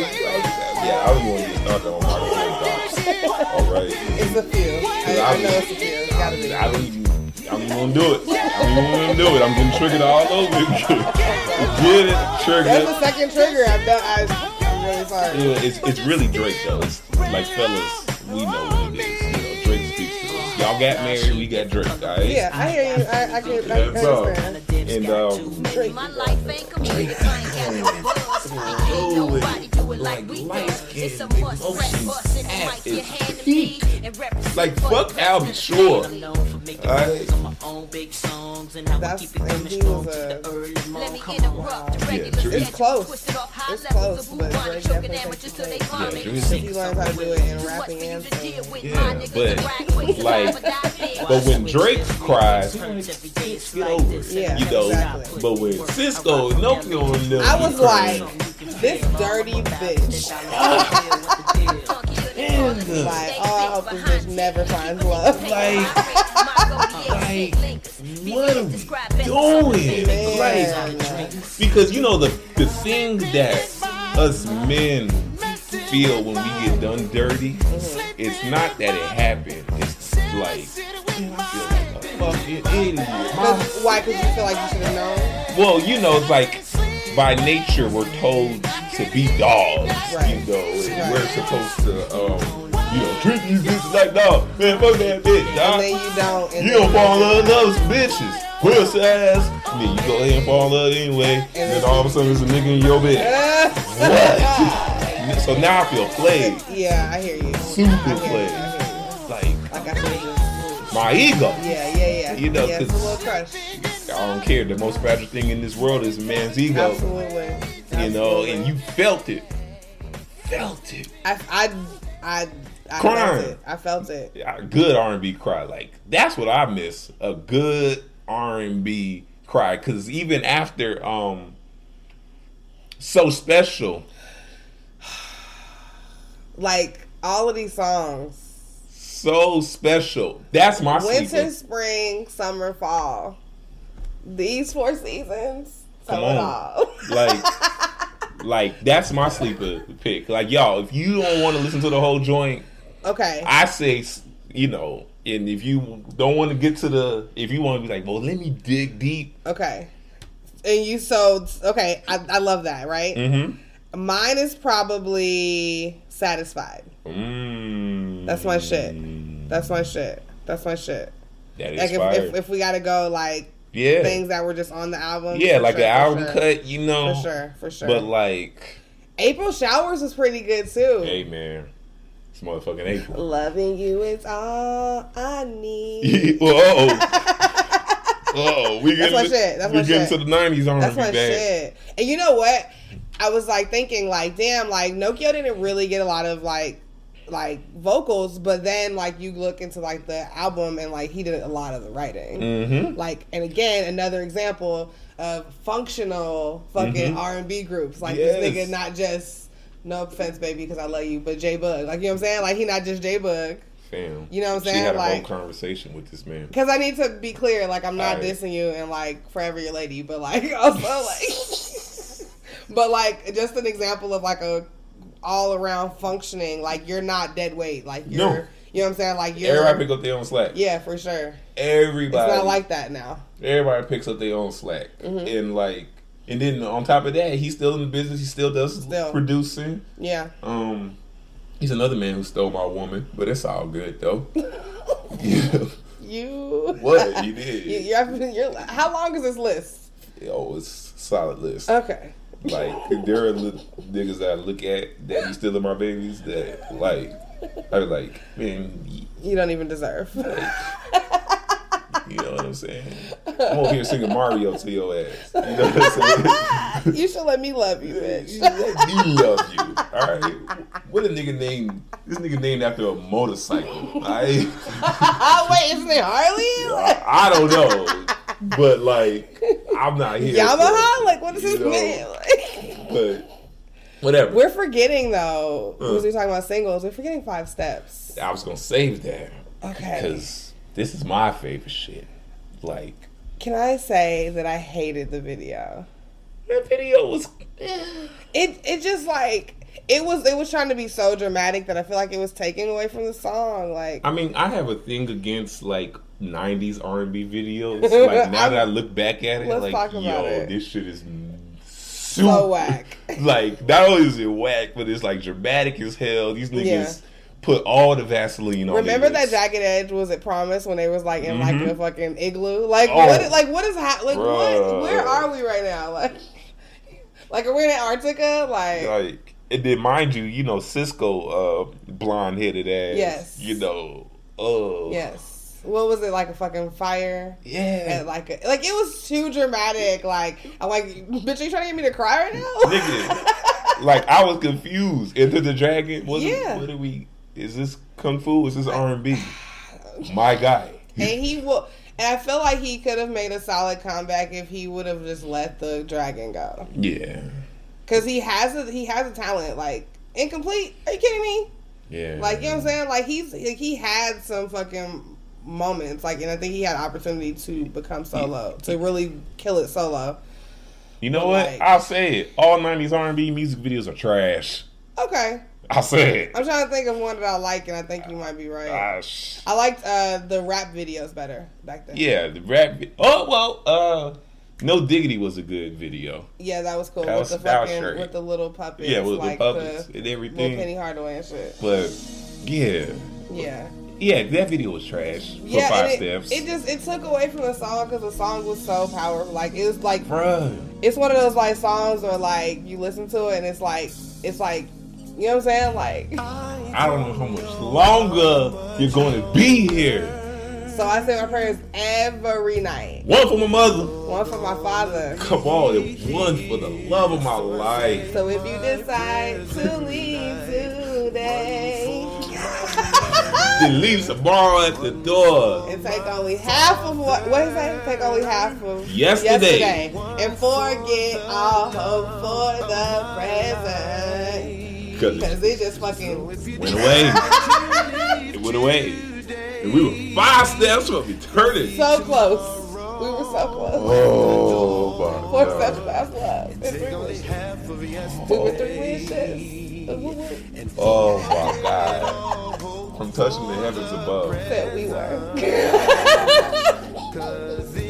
yeah, I don't want to get started on my Drake. All right. it's a few. I, I know it's a few. It's gotta be. I don't even. I'm gonna do it. I'm gonna do it. I'm getting triggered all over again. [LAUGHS] Get it triggered. That's triggered. the second trigger. I've done. I, I'm really sorry. Yeah, it's it's really Drake though. It's like fellas, we know what it is. You know, Drake speaks to us. Y'all got married, we got Drake, alright? Yeah, I hear you. I, I can. I can That's understand. And um, Drake. My life ain't complete if I ain't got no buzz. Ain't nobody do it like we do. It's a must rap bust in the mic, your hand to me. And represent like fuck the Albie Shore. Alright. That's and he was a. Let me interrupt the Yeah, regular Drake- It's close. Twisted high It's levels close, of but boo-wah, Drake choking definitely amateurs till they Yeah, vomit. Drake- He learned how to do it in rapping and singing. Yeah, but like, but when Drake cries, get over it. Yeah, you know. exactly. But when Sisqó and Nokio on them, I was like, this dirty bitch. Uh, like, oh, I hope this bitch never finds love. like, what are we doing? Man. Like, because you know the the thing that us men feel when we get done dirty, it's not that it happened. It's like man, I feel like a fucking idiot. Cause, why? Because you feel like you should have known. Well, you know, it's like by nature we're told to be dogs. Right. You know, and Right. we're supposed to, um, you know, treat these bitches like dog. Man, fuck that bitch, And then you don't. And You don't fall in love with those bitches. Pussy ass. And then you go ahead and fall in love anyway. And then all of a sudden there's a nigga in your bed. [LAUGHS] What? [LAUGHS] so now I feel played. yeah, I hear you. Super hear played. you. I hear you. Like Like I should have just. My ego. Yeah, yeah, yeah. You know, yeah, it's a 'cause- little crush. I don't care. The most fragile thing in this world is a man's ego. Absolutely. You know, and you felt it. Felt it. I, I, I, I Crying. felt it. I felt it. Good R and B cry. Like that's what I miss. A good R and B cry. Cause even after um so special, [SIGHS] Like all of these songs. So special. That's my Winter, spring, summer, fall. These four seasons. Come on. all. Like, [LAUGHS] like that's my sleeper pick. Like, y'all, if you don't want to listen to the whole joint, Okay. I say, you know, and if you don't want to get to the, if you want to be like, well, let me dig deep. Okay. And you so okay, I, I love that, right? Mm-hmm. Mine is probably satisfied. Mm, That's my shit. That's my shit. That's my shit. that is Like if, if, if we gotta go like yeah, things that were just on the album. yeah, like sure, for album sure. cut, you know. For sure, for sure. But like, April showers was pretty good too. hey man, it's motherfucking April. Loving you is all I need. [LAUGHS] Whoa. [LAUGHS] Oh, we That's getting my to- shit. That's we my getting shit. to the nineties on That's my bad. shit. And you know what? I was like thinking, like, damn, like Nokio didn't really get a lot of like like vocals, but then like you look into like the album and like he did a lot of the writing. Mm-hmm. Like, and again, another example of functional fucking Mhm. R and B groups. Like Yes. this nigga, not just no offense, baby, because I love you, but J-Boog. Like you know what I'm saying? Like he not just J-Boog. Fam. You know what I'm She saying? had a Like- whole conversation with this man. Because I need to be clear, like I'm not dissing you and like forever your lady, but like [LAUGHS] also like, [LAUGHS] but like just an example of like a all around functioning. Like you're not dead weight. Like you're, No. you know what I'm saying? Like you're, Everybody pick up their own slack. yeah, for sure. Everybody. It's not like that now. everybody picks up their own slack, Mhm. and like, and then on top of that, he's still in the business. He still does Still. producing. Yeah. Um, he's another man who stole my woman, but it's all good though. yeah. [LAUGHS] [LAUGHS] You What? [LAUGHS] You did. you, you're, you're, how long is this list? Oh, it's a solid list. Okay. Like there are li- niggas that I look at that be stealing my babies that like I be like, man, You don't even deserve. [LAUGHS] you know what I'm saying? I'm over here singing Mario to your ass. You know what I'm [LAUGHS] saying? you should let me love you, bitch. Let me love you. All right. What a nigga named this nigga named after a motorcycle. I [LAUGHS] Wait, isn't it Harley? [LAUGHS] I don't know, but like I'm not here. for Yamaha? it, Like, what does this know? mean? Like, But whatever. we're forgetting though. Uh. We're talking about singles. We're forgetting five steps. I was gonna save that. Okay. Because this is my favorite shit. Like Can I say that I hated the video? that video was. [SIGHS] It it just like it was it was trying to be so dramatic that I feel like it was taking away from the song. Like I mean, I have a thing against like '90s R&B videos. Like [LAUGHS] now that I look back at it, like yo, it. this shit is super so whack. [LAUGHS] like not only is it whack, but it's like dramatic as hell. These niggas Yeah. Put all the Vaseline on. Remember that jacket edge was it promised when they was like in like Mhm. a fucking igloo? Like Oh. what? Like what is ha- like Bruh. what? Where are we right now? Like [LAUGHS] like are we in Antarctica? Like Like, and then mind you, you know Sisqó, uh, blonde headed ass. Yes. You know. Oh. yes. What was it like a fucking fire? Yeah. And like a, like it was too dramatic. Like I'm like, bitch, are you trying to get me to cry right now? Nigga. like I was confused. Into the Dragon. What, Yeah. What are we? Is this kung fu? Is this R and B? My guy. and he will. And I feel like he could have made a solid comeback if he would have just let the dragon go. Yeah. Cause he has a he has a talent. Like incomplete. Are you kidding me? Yeah. Like you know what I'm saying? Like he's like, he had some fucking moments. Like and I think he had opportunity to become solo to really kill it solo. You know but what? like- I'll say it. All '90s R&B music videos are trash. Okay. I'll say. I'm trying to think of one that I like, and I think you might be right. Ah, sh- I liked uh, the rap videos better back then. yeah, the rap. vi- Oh well. Uh, No Diggity was a good video. Yeah, that was cool That with was- the fucking with the little puppets. Yeah, with the like puppets the and Little everything. Penny Hardaway and shit. But yeah, Yeah. yeah, that video was trash for yeah, five it, steps. it just it took away from the song because the song was so powerful. Like it was like, Bruh. it's one of those like songs where like you listen to it and it's like it's like, you know what I'm saying? Like, I don't know how much longer you're going to be here. so I say my prayers every night. One for my mother. One for my father. Come on, and one for the love of my life. So if you decide to leave today [LAUGHS] Then leaves tomorrow at the door. and take only half of what what is that? Take only half of Yesterday. yesterday and forget all hope for the present. Cause they just fucking went away. it went away. And we were five steps from eternity. so close. We were so close. Oh my Four God. steps past Take only half of yesterday. Two or three wishes. Oh my God. From touching the heavens above. Said we were. [LAUGHS]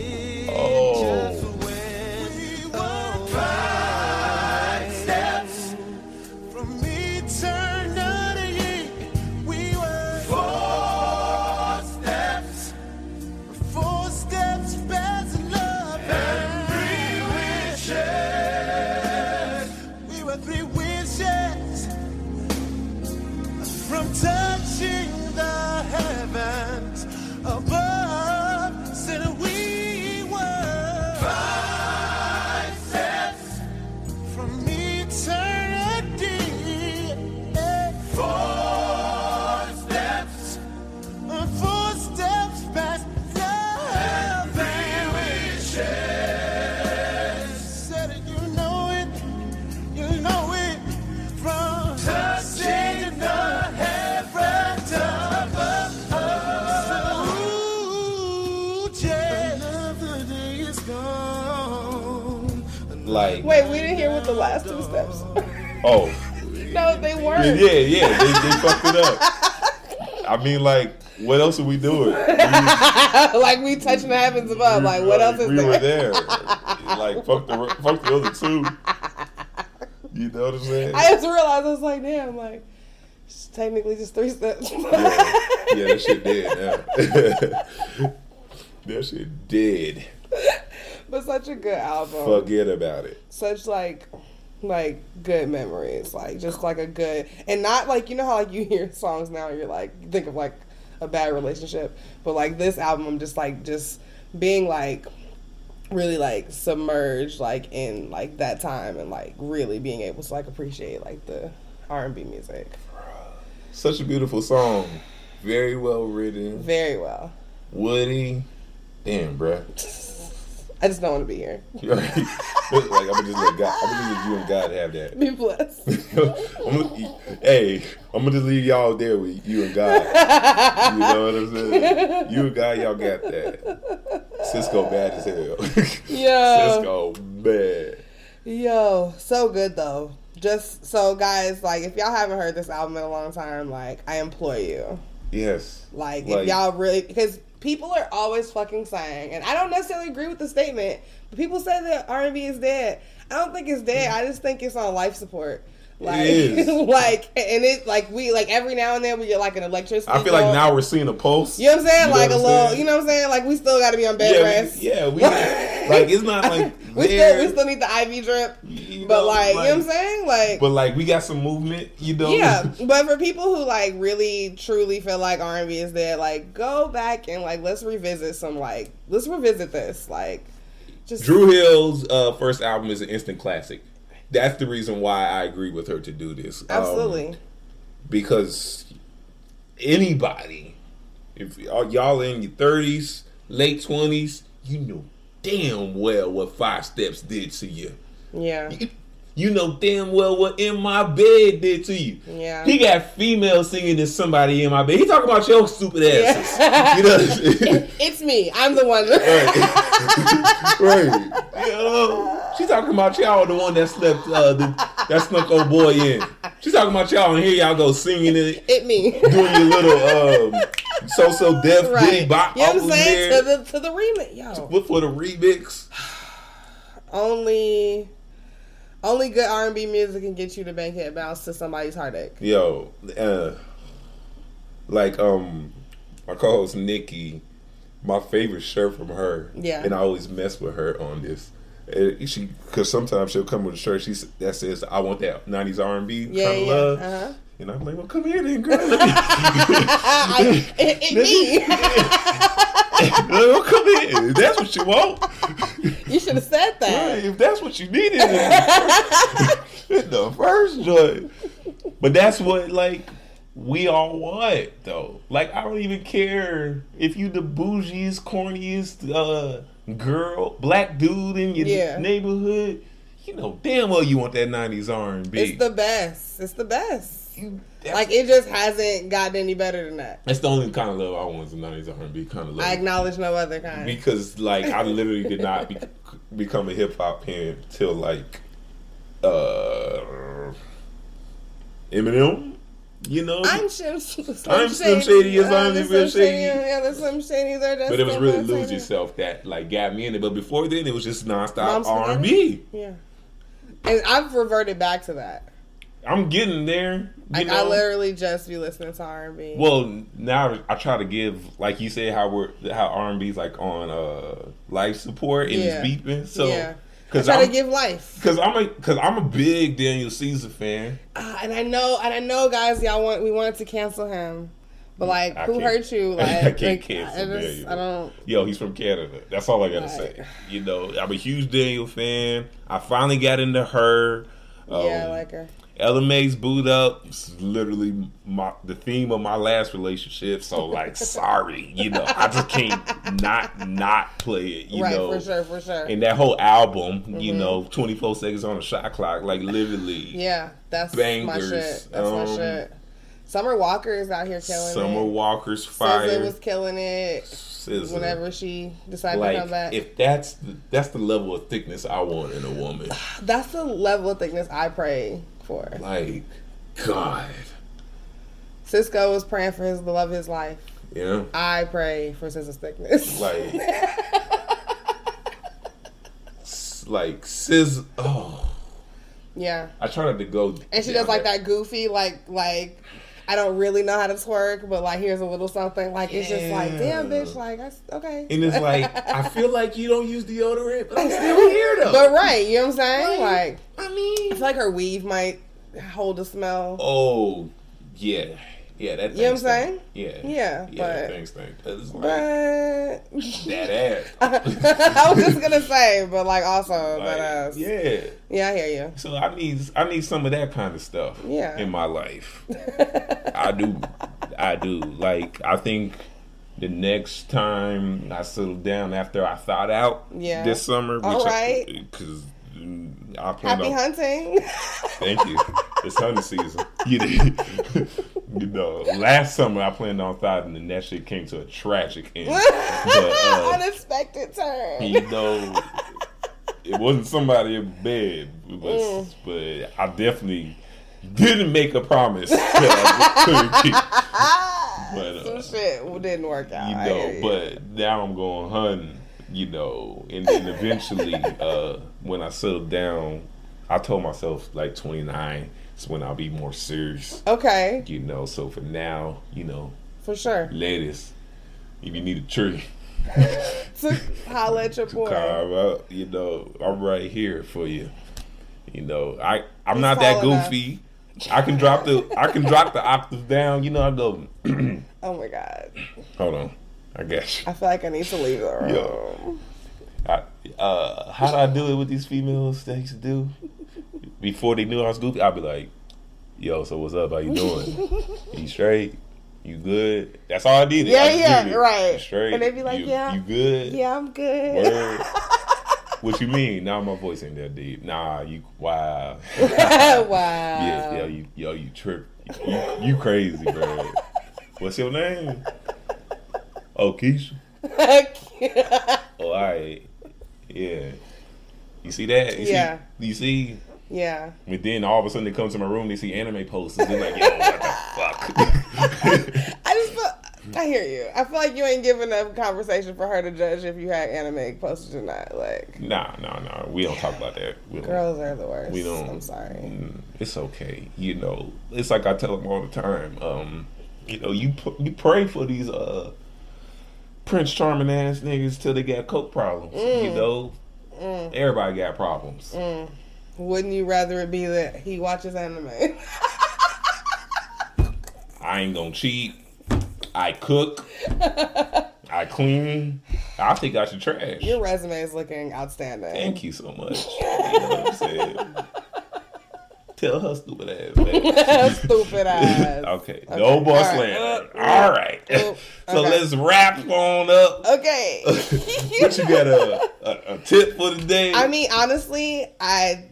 last two steps. oh. [LAUGHS] no, they weren't. yeah, yeah. They, they fucked it up. I mean, like, what else are we doing? [LAUGHS] like we touching the heavens above. Like what else is we there? were there. Like, fuck the, fuck the other two. You know what I'm saying? I just realized I was like, damn, like it's technically just three steps. yeah. yeah, that shit did. Yeah. [LAUGHS] that shit did. but such a good album. Forget about it. Such like like good memories. Like just like a good and not like you know how like you hear songs now and you're like think of like a bad relationship. But like this album I'm just like just being like really like submerged like in like that time and like really being able to like appreciate like the R and B music. Such a beautiful song. Very well written. Very well. Woody. Damn, bruh. I just don't want to be here. [LAUGHS] Like, I'm gonna just let God, I'm gonna just let you and God have that. Be blessed. [LAUGHS] I'm gonna, hey, I'm gonna just leave y'all there with you and God. You know what I'm saying? You and God, y'all got that. Sisqó bad as hell. [LAUGHS] Yeah. Sisqó bad. Yo, so good though. Just so guys, like if y'all haven't heard this album in a long time, like I implore you. Yes. Like, Like- if y'all really because people are always fucking saying, and I don't necessarily agree with the statement, but people say that R and B is dead. I don't think it's dead. I just think it's on life support. Like, is. [LAUGHS] like, and it like we like every now and then we get like an electricity. I feel like bill. now we're seeing a pulse. You know what I'm saying? You like a little, saying? you know what I'm saying? Like we still got to be on bed Yeah, rest. we, yeah, we [LAUGHS] like it's not like [LAUGHS] we there, still we still need the IV drip, you but know, like, you know what I'm saying? Like but like we got some movement, you know. yeah, but for people who like really truly feel like R and B is dead, like go back and like let's revisit some like let's revisit this like just Dru Hill's uh, first album is an instant classic. That's the reason why I agree with her to do this. Um, absolutely because anybody, if y'all in your thirties, late twenties, you know damn well what Five Steps did to you. yeah You know damn well what In My Bed did to you. yeah He got females singing to somebody in my bed. He talking about your stupid asses. Yeah. [LAUGHS] You know what [LAUGHS] it's me I'm the one right. [LAUGHS] You know, she talking about y'all the one that slept uh, the, that snuck old boy in. She talking about y'all and here y'all go singing it, it me doing your little um, So So Def diddy right bop you know what I'm saying there. to the to the remix yo What for the remix? [SIGHS] only only good R and B music can get you to bankhead bounce to somebody's heartache Yo, uh, like um, my co-host Nikki, my favorite shirt from her. Yeah. and I always mess with her on this. She because sometimes she'll come with a shirt she that says I want that '90s R&B yeah kind of yeah love, uh-huh and I'm like, well, come here then, girl. [LAUGHS] It, it [LAUGHS] me [LAUGHS] well, come here. If that's what you want, you should have said right, that if that's what you needed in the first, in the first joint. But that's what like we all want though. Like I don't even care if you the bougiest, corniest uh, girl, black dude in your Yeah. neighborhood. You know damn well you want that '90s R&B. it's the best it's the best You- like it just hasn't gotten any better than that that's the only kind of love I want is the '90s R&B kind of love. I acknowledge no other kind. because like I [LAUGHS] literally did not be, become a hip hop fan till like uh, Eminem. You know, I'm Slim, Slim I'm Slim Shady, yes, I'm the Slim Shady. Yeah, the Slim Shadys are just but it was really Shady. lose yourself that like got me in it. But before then, it was just nonstop R and B. Yeah. And I've reverted back to that. I'm getting there. Like know? I literally just be listening to R and B. Well, now I try to give, like you said, how we're how R and B's like on uh life support and Yeah. it's beeping. So, yeah. I because try I'm to give life. because I'm a because I'm a big Daniel Caesar fan. Uh, and I know, and I know, guys, y'all want we wanted to cancel him, but like, I who hurt you? [LAUGHS] Like, I can't like, cancel I, just, I don't. Yo, he's from Canada. That's all I gotta say. You know, I'm a huge Daniel fan. I finally got into her. Um, yeah, I like her. Ella Mai's Boo'd Up. It's literally my the theme of my last relationship. So like, [LAUGHS] sorry, you know, I just can't not not play it. You right, know, for sure, for sure. and that whole album, you Mhm. know, 24 seconds on the shot clock, like literally. yeah, that's my Bangers. shit. That's my Um, shit. Summer Walker is out here killing Summer it. Summer Walker's SZA fire. was killing it. SZA. Whenever she decided to come back, if that's the, that's the level of thickness I want in a woman. [SIGHS] that's the level of thickness I pray for. Like, God, Sisqó was praying for his the love of his life. Yeah. I pray for Sisqó's thickness. like, [LAUGHS] like sis. Oh, yeah. I try not to go, And she does like that goofy, like like I don't really know how to twerk, but like here's a little something. Like it's just like, damn, bitch. Like I, okay. And it's like I [LAUGHS] feel like you don't use deodorant, but I'm still here though. But right, you know what I'm saying? Like, I mean, I feel like her weave might hold a smell. Oh, yeah, yeah. That You know what I'm saying? Yeah, Yeah, yeah. That but- thing stink. It's like But that ass. [LAUGHS] I was just gonna say, but like also Like, that ass. Uh, yeah. Yeah, I hear you. So I need I need some of that kind of stuff. Yeah. In my life, [LAUGHS] I do, I do. Like I think the next time I settle down after I thought out Yeah. this summer, All right. because mm, I plan Happy on. hunting. Thank you. [LAUGHS] It's hunting season. You know, you know, last summer I planned on thawing, and that shit came to a tragic end. [LAUGHS] but uh, Unexpected turn. you know, it wasn't somebody in bed, but, Mm. but I definitely didn't make a promise that I couldn't keep. But Some uh, shit didn't work out. you know, you. but now I'm going hunting, you know, and then eventually, [LAUGHS] uh, when I settle down, I told myself like 29 is when I'll be more serious, okay, you know. So for now, you know, for sure. ladies, if you need a tree, [LAUGHS] To holla at your boy. out, you know, I'm right here for you. You know, I I'm He's not that goofy. I can drop the I can drop the octave down. You know, I go. [CLEARS THROAT] Oh my god. Hold on, I guess. I feel like I need to leave the room. Yo. I, uh, how do I do it with these females that used to do? Before they knew I was goofy, I'd be like, "Yo, so what's up? How you doing? [LAUGHS] you straight? You good?" That's all I did. Yeah, I yeah, it. right. You straight? And they'd be like, You- "Yeah. you good? Yeah, I'm good. Word. [LAUGHS] what you mean? Now my voice ain't that deep. Nah, you wow. [LAUGHS] wow. Yeah, yo, you yo, you trip. You, you crazy, bro. What's your name? Oh, Keisha. Oh, all right. Yeah. You see that? You Yeah. See, you see? Yeah. And then all of a sudden they come to my room, they see anime posters. They're like, yo, what the fuck? [LAUGHS] I just feel. I hear you. I feel like you ain't giving enough conversation for her to judge if you had anime posted or not. Like, nah, nah, nah. We don't talk about that. We girls are the worst. We don't. I'm sorry. Mm, It's okay. You know, it's like I tell them all the time. Um, you know, you you pray for these uh Prince Charming ass niggas till they got coke problems. You Mm. know, Mm. everybody got problems. Mm. Wouldn't you rather it be that he watches anime? [LAUGHS] I ain't gonna cheat. I cook. I clean. I think I should trash. Your resume is looking outstanding. Thank you so much. You know what I'm saying? Tell her stupid ass. Man. [LAUGHS] Stupid ass. [LAUGHS] okay. Okay. No boss All right. slander. Uh, All right. uh, so okay. let's wrap on up. Okay. but you got a, a, a tip for the day? I mean, honestly, I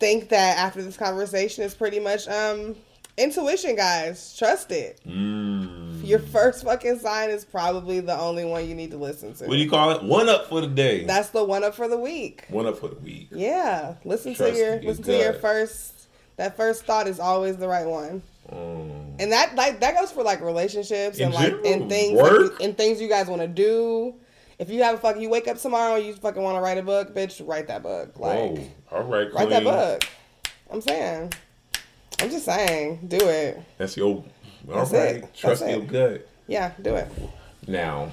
think that after this conversation is pretty much um intuition, guys. Trust it. Mm. Your first fucking sign is probably the only one you need to listen to. What do you call it? One up for the day. That's the one up for the week. One up for the week. Yeah, listen Trust to your listen to your first. That first thought is always the right one, Um, and that like that goes for like relationships In and like general, and things and things you guys want to do. If you have a fucking, you wake up tomorrow and you fucking want to write a book, bitch, write that book. Like, oh, all right, write that book. I'm saying. I'm just saying, do it. That's your. All That's right, it. trust That's your it. gut. Yeah, do it. Now,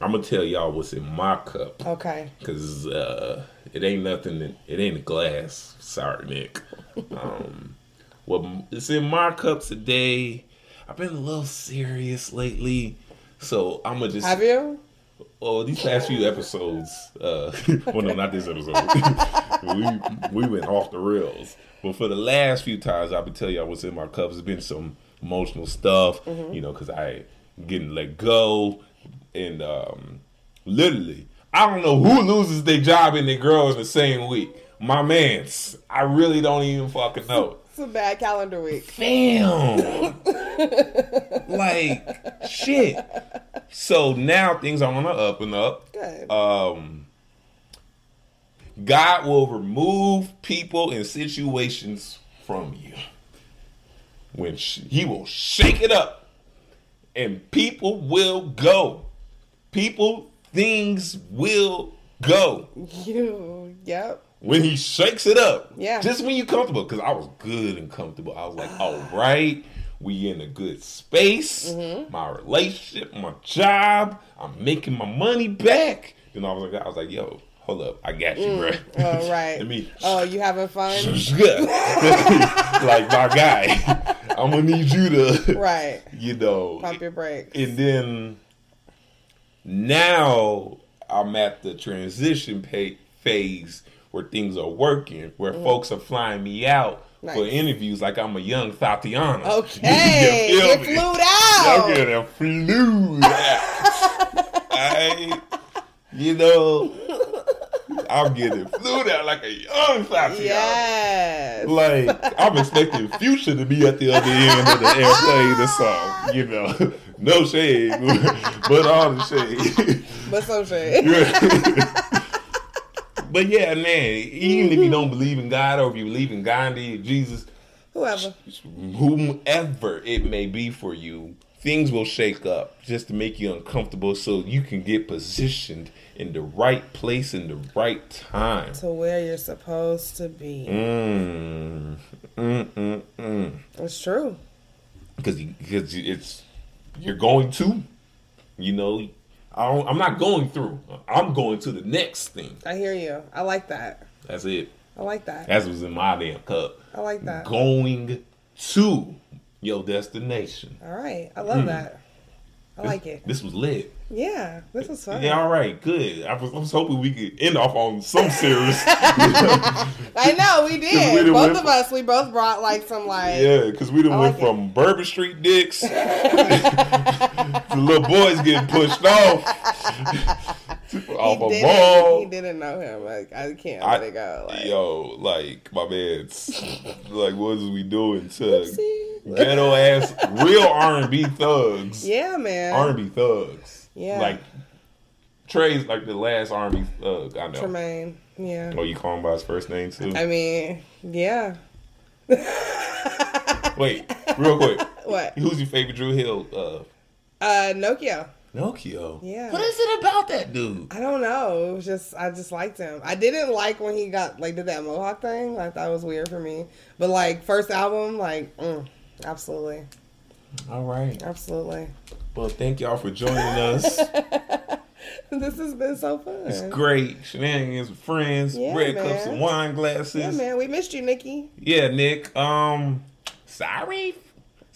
I'm gonna tell y'all what's in my cup. Okay. Cause uh, it ain't nothing. that- It ain't a glass. Sorry, Nick. [LAUGHS] Um, well, it's in my cup today. I've been a little serious lately, so I'm gonna just Have you? Oh, these past few episodes, uh, [LAUGHS] well, no, not this episode. [LAUGHS] we we went off the rails. But for the last few times, I've been telling y'all what's in my cup. It's been some emotional stuff, Mhm. you know, because I getting let go, and um, literally, I don't know who loses their job and their girl in the same week. My man's, I really don't even fucking know. It's a bad calendar week. Damn. [LAUGHS] like shit. So now things are on the up and up. Good. Um, God will remove people and situations from you. When sh- He will shake it up, and people will go. People, things will go You. Yep. When he shakes it up. Yeah. Just when you're comfortable. Because I was good and comfortable. I was like, [SIGHS] all right, we in a good space. Mm-hmm. My relationship, my job, I'm making my money back. Then I was like, I was like, yo, hold up, I got you, bro. Oh [LAUGHS] right. Let me Oh, you having fun? [LAUGHS] [LAUGHS] like my guy. I'm gonna need you to Right. you know Pump your brakes. and then now I'm at the transition pa- phase where things are working, where Mhm. folks are flying me out for interviews like I'm a young Tatiana. Okay, [LAUGHS] You get flued out. I'm getting flued out. I, you know, I'm getting flued out like a young Tatiana. Yes. Like I'm expecting Future to be at the other end of the air playing the song. You know, no shade, [LAUGHS] but all the shade. But so shade. [LAUGHS] but yeah, man. Even if you don't believe in God, or if you believe in Gandhi, Jesus, Whoever. whomever it may be for you, things will shake up just to make you uncomfortable, so you can get positioned in the right place in the right time. To where you're supposed to be. Mm, mm, mm, mm. It's true. because because it's you're going to, you know, I don't, I'm not going through. I'm going to the next thing. I hear you. I like that. That's it. I like that. That's what's in my damn cup. I like that. Going to your destination. All right. I love Mm. that. I like it. This was lit. Yeah. This was fun. Yeah, all right, good. I was, I was hoping we could end off on some serious. [LAUGHS] I know we [LAUGHS] we did. done both of us. We both brought like some like. Yeah, because we done I went like it. from Bourbon Street dicks [LAUGHS] to little boys getting pushed off off a He ball. didn't, he didn't know him. Like I can't I- let it go. Like, Yo, like my man's [LAUGHS] like, what is we doing to ghetto ass real R and B thugs? [LAUGHS] Yeah, man. R and B thugs. Yeah. like Trey's like the last R and B thug I know. Tremaine. Yeah. Oh, you call him by his first name too? I mean, yeah. Wait, real quick. [LAUGHS] What? Who's your favorite Dru Hill? Uh, Uh, Nokio. Nokio. Yeah. What is it about that dude? I don't know. It was just I just liked him. I didn't like when he got like did that mohawk thing. Like that was weird for me. But like first album, like mm, absolutely, All right. absolutely. Well, thank y'all for joining us. [LAUGHS] this has been so fun. It's great. Shenanigans with friends, Yeah, red man. cups and wine glasses. Yeah, man. We missed you, Nikki. Yeah, Nick. Um, sorry.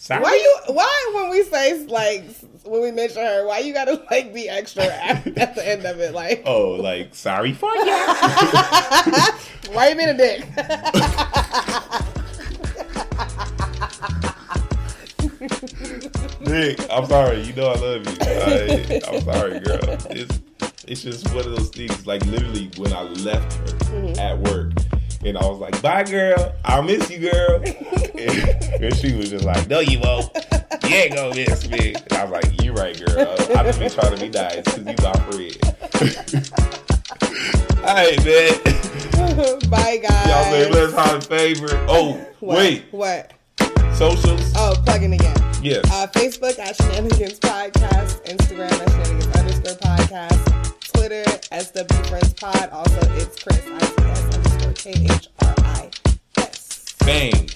Sorry. Why you? Why when we say like when we mention her, why you gotta like be extra [LAUGHS] at, at the end of it? Like, Oh, like sorry for you. why you being a dick? [LAUGHS] Nick, I'm sorry. You know I love you. I, I'm sorry, girl. It's it's just one of those things. Like literally, when I left her Mhm. at work, and I was like, "Bye, girl. I'll miss you, girl," and, and she was just like, "No, you won't. you ain't gonna miss me. And I was like, you're right, girl. I just be trying to be nice because you my friend. [LAUGHS] All right, man. [LAUGHS] Bye, guys. Y'all say let's have a favorite. Oh, What? wait. What? Socials? Oh, plugging again. Yes. Uh, Facebook at Shenanigans Podcast, Instagram at Shenanigans underscore podcast, Twitter SW Friends Pod. Also, it's Chris ICS underscore K H R I S. Bang.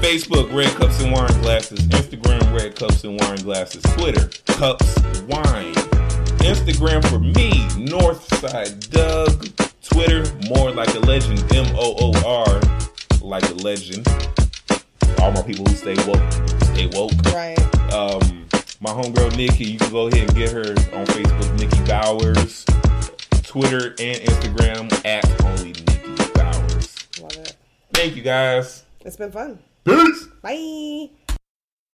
Facebook, Red Cups and Wine Glasses. Instagram, Red Cups and Wine Glasses. Twitter, Cups Wine. Instagram for me, Northside Doug. Twitter, more like a legend, M O O R, like a legend. All my people who stay woke, stay woke. Right. Um, my homegirl Nikki, you can go ahead and get her on Facebook, Nikki Bowers. Twitter and Instagram at only Nikki. Love it. Thank you guys. It's been fun. Peace. Bye.